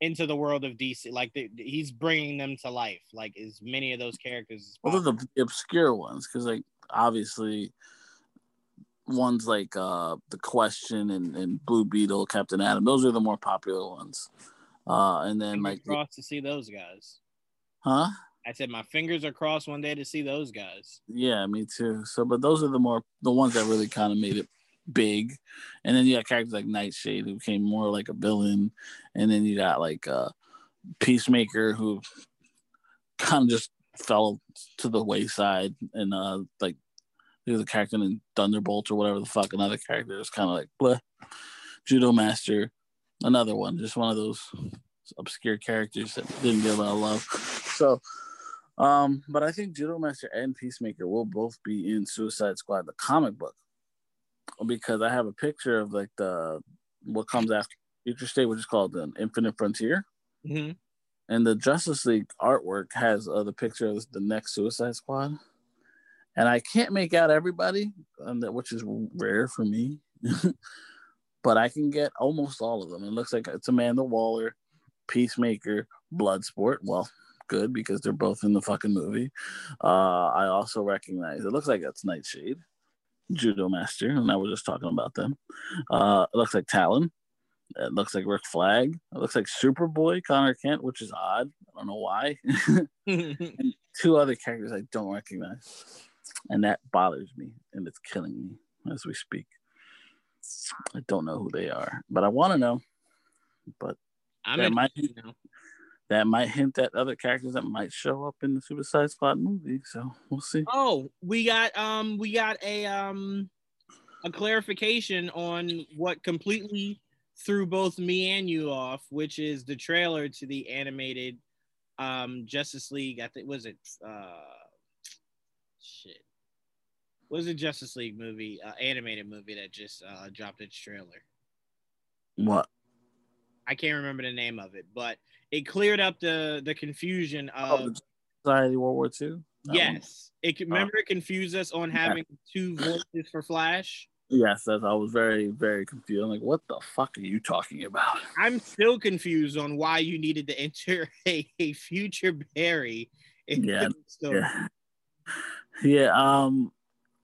into the world of DC. Like the, he's bringing them to life, like as many of those characters. Well, they're the obscure ones, because like obviously ones like uh the Question and, and Blue Beetle, Captain Atom. Those are the more popular ones. Uh, and then like cross to see those guys. Huh? I said my fingers are crossed one day to see those guys. Yeah, me too. So, but those are the more the ones that really kind of made it big. And then you got characters like Nightshade who became more like a villain, and then you got like uh Peacemaker who kind of just fell to the wayside, and uh, like there's a character in Thunderbolt or whatever the fuck. Another character is kind of like blah. Judo Master, another one, just one of those obscure characters that didn't get a lot of love. So, um, but I think Judo Master and Peacemaker will both be in Suicide Squad, the comic book, because I have a picture of like the what comes after Future State, which is called the Infinite Frontier. Mm-hmm. And the Justice League artwork has uh, the picture of the next Suicide Squad. And I can't make out everybody, um, which is rare for me. but I can get almost all of them. It looks like it's Amanda Waller, Peacemaker, Bloodsport. Well, good because they're both in the fucking movie. Uh, I also recognize it looks like it's Nightshade, Judo Master, and I was just talking about them. Uh, it looks like Talon. It looks like Rick Flag. It looks like Superboy, Connor Kent, which is odd. I don't know why. and two other characters I don't recognize. And that bothers me and it's killing me as we speak. I don't know who they are, but I want to know. But I'm in, might you know. That might hint at other characters that might show up in the Suicide Squad movie. So we'll see. Oh, we got um we got a um a clarification on what completely threw both me and you off, which is the trailer to the animated um Justice League. I think was it uh shit. Was the Justice League movie, uh, animated movie that just uh, dropped its trailer? What? I can't remember the name of it, but it cleared up the the confusion Oh, of the Society World War II. That one? yes. It remember it confused us on Yeah. having two voices for Flash. Yes, that's, I was very, very confused. I'm like, what the fuck are you talking about? I'm still confused on why you needed to enter a, a future Barry in Yeah, the story. Yeah, yeah. Um,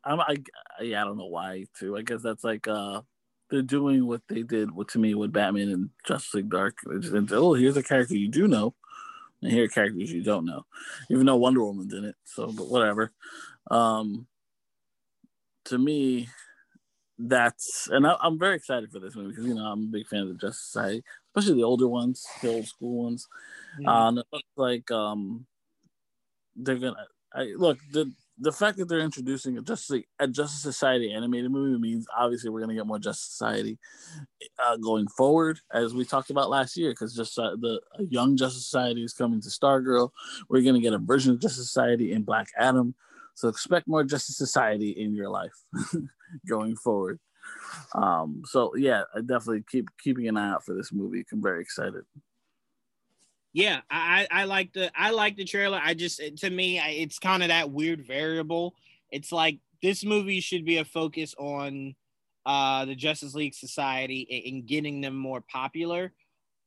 I'm, I, yeah, I don't know why too. I guess that's like, uh, they're doing what they did with to me with Batman and Justice League Dark. Just oh, here's a character you do know, and here are characters you don't know, even though Wonder Woman didn't. So, but whatever. Um, to me, that's and I, I'm very excited for this movie because you know I'm a big fan of the Justice Society, especially the older ones, the old school ones. Uh, and it looks like um, they're gonna. I, look the the fact that they're introducing a Justice a Justice Society animated movie means obviously we're gonna get more Justice Society uh, going forward, as we talked about last year. Because just uh, the young Justice Society is coming to Stargirl. We're gonna get a version of Justice Society in Black Adam. So expect more Justice Society in your life going forward. Um, so yeah, I definitely keep keeping an eye out for this movie. I'm very excited. Yeah, I, I like the I like the trailer. I just to me it's kind of that weird variable. It's like this movie should be a focus on uh the Justice League Society and, and getting them more popular.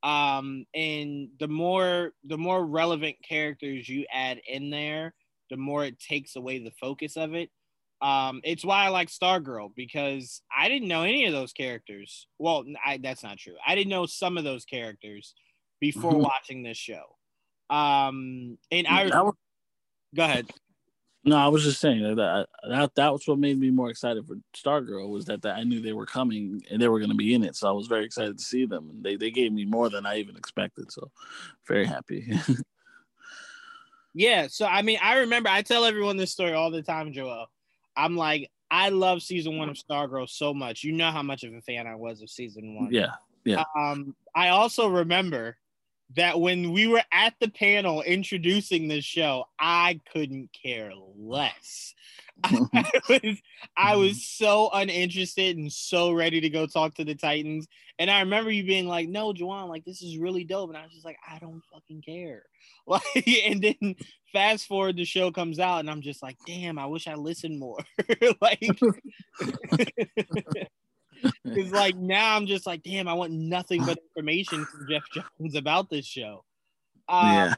Um and the more the more relevant characters you add in there, the more it takes away the focus of it. Um, it's why I like Stargirl because I didn't know any of those characters. Well, I, that's not true. I didn't know some of those characters before Mhm. watching this show. Um, and I was- go ahead. No, I was just saying that that, that that was what made me more excited for Stargirl was that, that I knew they were coming and they were going to be in it, so I was very excited to see them. And they they gave me more than I even expected, so very happy. Yeah, so I mean, I remember I tell everyone this story all the time, Joel. I'm like, I love season one of Stargirl so much. You know how much of a fan I was of season one. Yeah, yeah, Um, I also remember that when we were at the panel introducing this show, I couldn't care less. I was, I mm-hmm. was so uninterested and so ready to go talk to the Titans. And I remember you being like, "No, Juwaan, like this is really dope." And I was just like, "I don't fucking care." Like, and then fast forward, the show comes out, and I'm just like, "Damn, I wish I listened more." like, because like now I'm just like, "Damn, I want nothing but information from Jeff Johns about this show." Um, Yeah.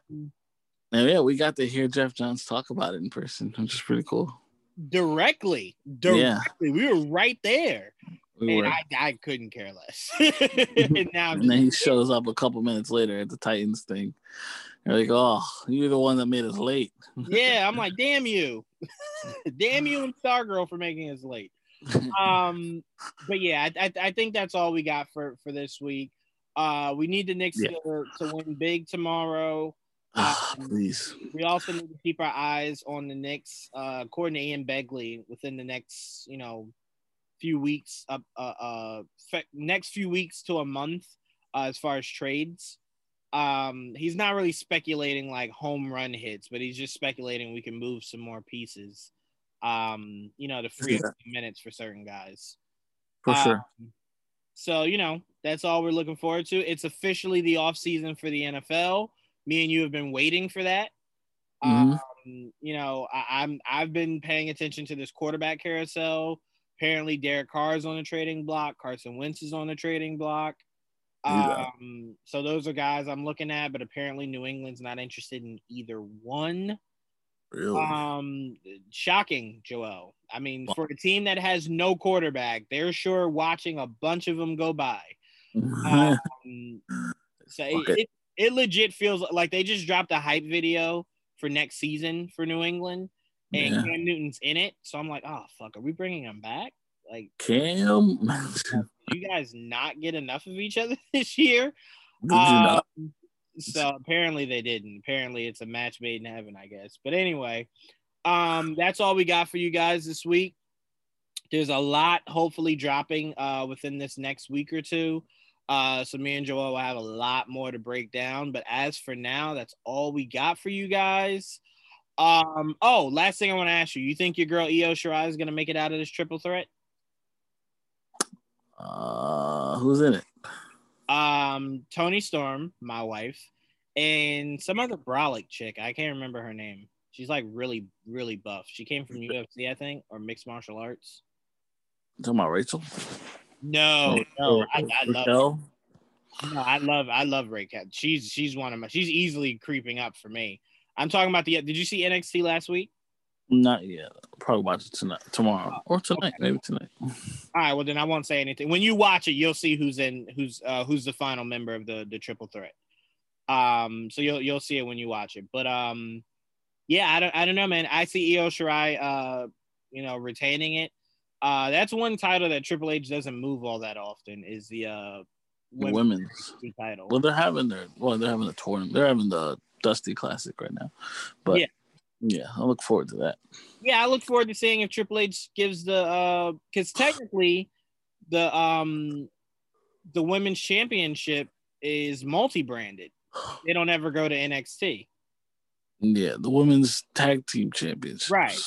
and yeah, we got to hear Jeff Johns talk about it in person, which is pretty cool. directly, Yeah. directly, we were right there. We and I, I couldn't care less. and now and then he shows up a couple minutes later at the Titans thing. You're like, oh, you're the one that made us late. yeah, I'm like, damn you, damn you and Stargirl for making us late. Um, but yeah, I, I, I think that's all we got for for this week. Uh, we need the Knicks Yeah. to, to win big tomorrow. Um, Please. We also need to keep our eyes on the Knicks. Uh, according to Ian Begley, within the next, you know, few weeks, up, uh, uh, fe- next few weeks to a month, uh, as far as trades, um, he's not really speculating like home run hits, but he's just speculating we can move some more pieces. Um, you know, to free Yeah. minutes for certain guys. For sure. Um, so, you know, that's all we're looking forward to. It's officially the off season for the NFL. Me and you have been waiting for that. Mhm. Um, you know, I, I'm I've been paying attention to this quarterback carousel. Apparently, Derek Carr is on the trading block. Carson Wentz is on the trading block. Yeah. Um, so those are guys I'm looking at, but apparently New England's not interested in either one. Really. Um, shocking, Joel. I mean, for a team that has no quarterback, they're sure watching a bunch of them go by. Um, so it, Okay. it, it legit feels like they just dropped a hype video for next season for New England, and Yeah. Cam Newton's in it. So I'm like, oh fuck, are we bringing him back? Like, Cam. you guys not get enough of each other this year? Did you not? Um, so apparently they didn't. Apparently it's a match made in heaven, I guess. But anyway, um, that's all we got for you guys this week. There's a lot hopefully dropping uh within this next week or two. Uh, so me and Joel will have a lot more to break down. But as for now, that's all we got for you guys. Um, oh, last thing I want to ask you: You think your girl Io Shirai is gonna make it out of this triple threat? Uh, who's in it? Um Toni Storm, my wife, and some other brolic chick. I can't remember her name. She's like really, really buff. She came from UFC, I think, or mixed martial arts. talking about Rachel? No, no, I, I love, Raquel? no, I love, I love Ray Cat. She's she's one of my. She's easily creeping up for me. I'm talking about the. Did you see NXT last week? Not yet. Probably watch it tonight, tomorrow, or tonight, Okay. maybe tonight. All right, well then I won't say anything. When you watch it, you'll see who's in, who's uh, who's the final member of the the triple threat. Um, so you'll you'll see it when you watch it. But um, yeah, I don't I don't know, man. I see Io Shirai, uh, you know, retaining it. Uh, that's one title that Triple H doesn't move all that often. Is the uh The women's. title? Well, they're having their well, they're having a tournament. They're having the Dusty Classic right now, but Yeah. Yeah, I look forward to that. yeah, I look forward to seeing if Triple H gives the uh because technically the um the women's championship is multi-branded. They don't ever go to NXT. Yeah, the women's tag team champions. Right.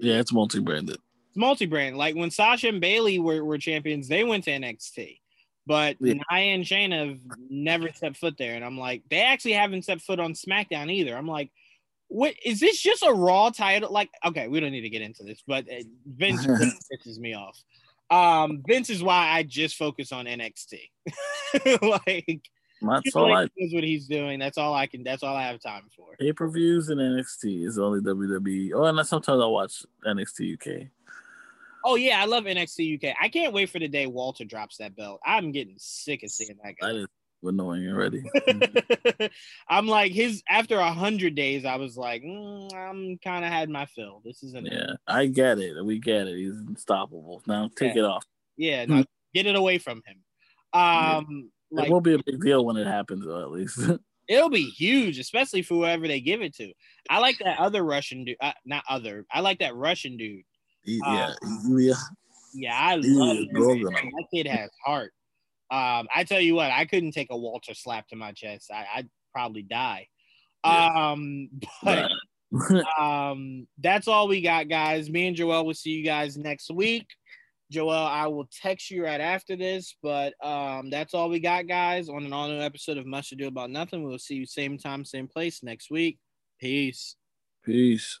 Yeah, it's multi-branded. It's multi-brand. Like when Sasha and Bayley were, were champions, they went to NXT. But Yeah. Nia and Shayna have never stepped foot there. And I'm like, they actually haven't stepped foot on SmackDown either. I'm like, what is this just a raw title? Like, okay, we don't need to get into this, but uh, Vince really pisses me off. Um, Vince is why I just focus on NXT. like That's all I H knows what he's doing. That's all I can that's all I have time for. pay per views and NXT is only WWE. Oh, and sometimes I watch NXT UK. Oh yeah, I love NXT UK. I can't wait for the day Walter drops that belt. I'm getting sick of seeing that guy. That is annoying already. I'm like his after a hundred days. I was like, mm, I'm kind of had my fill. This isn't. yeah, I get it. We get it. He's unstoppable. Now take Yeah. it off. Yeah, no, get it away from him. Um, it like won't be a big deal when it happens, though. At least. it'll be huge, especially for whoever they give it to. I like that other Russian dude. Uh, not other. I like that Russian dude. yeah, yeah. Yeah, I Yeah, love him. That kid has heart. Um, I tell you what, I couldn't take a Walter slap to my chest. I, I'd probably die. Yeah. Um, but um, that's all we got, guys. Me and Joel will see you guys next week. Joel, I will text you right after this, but um, that's all we got, guys, on an all new episode of Much Ado About Nothing. We'll see you same time, same place next week. Peace. Peace.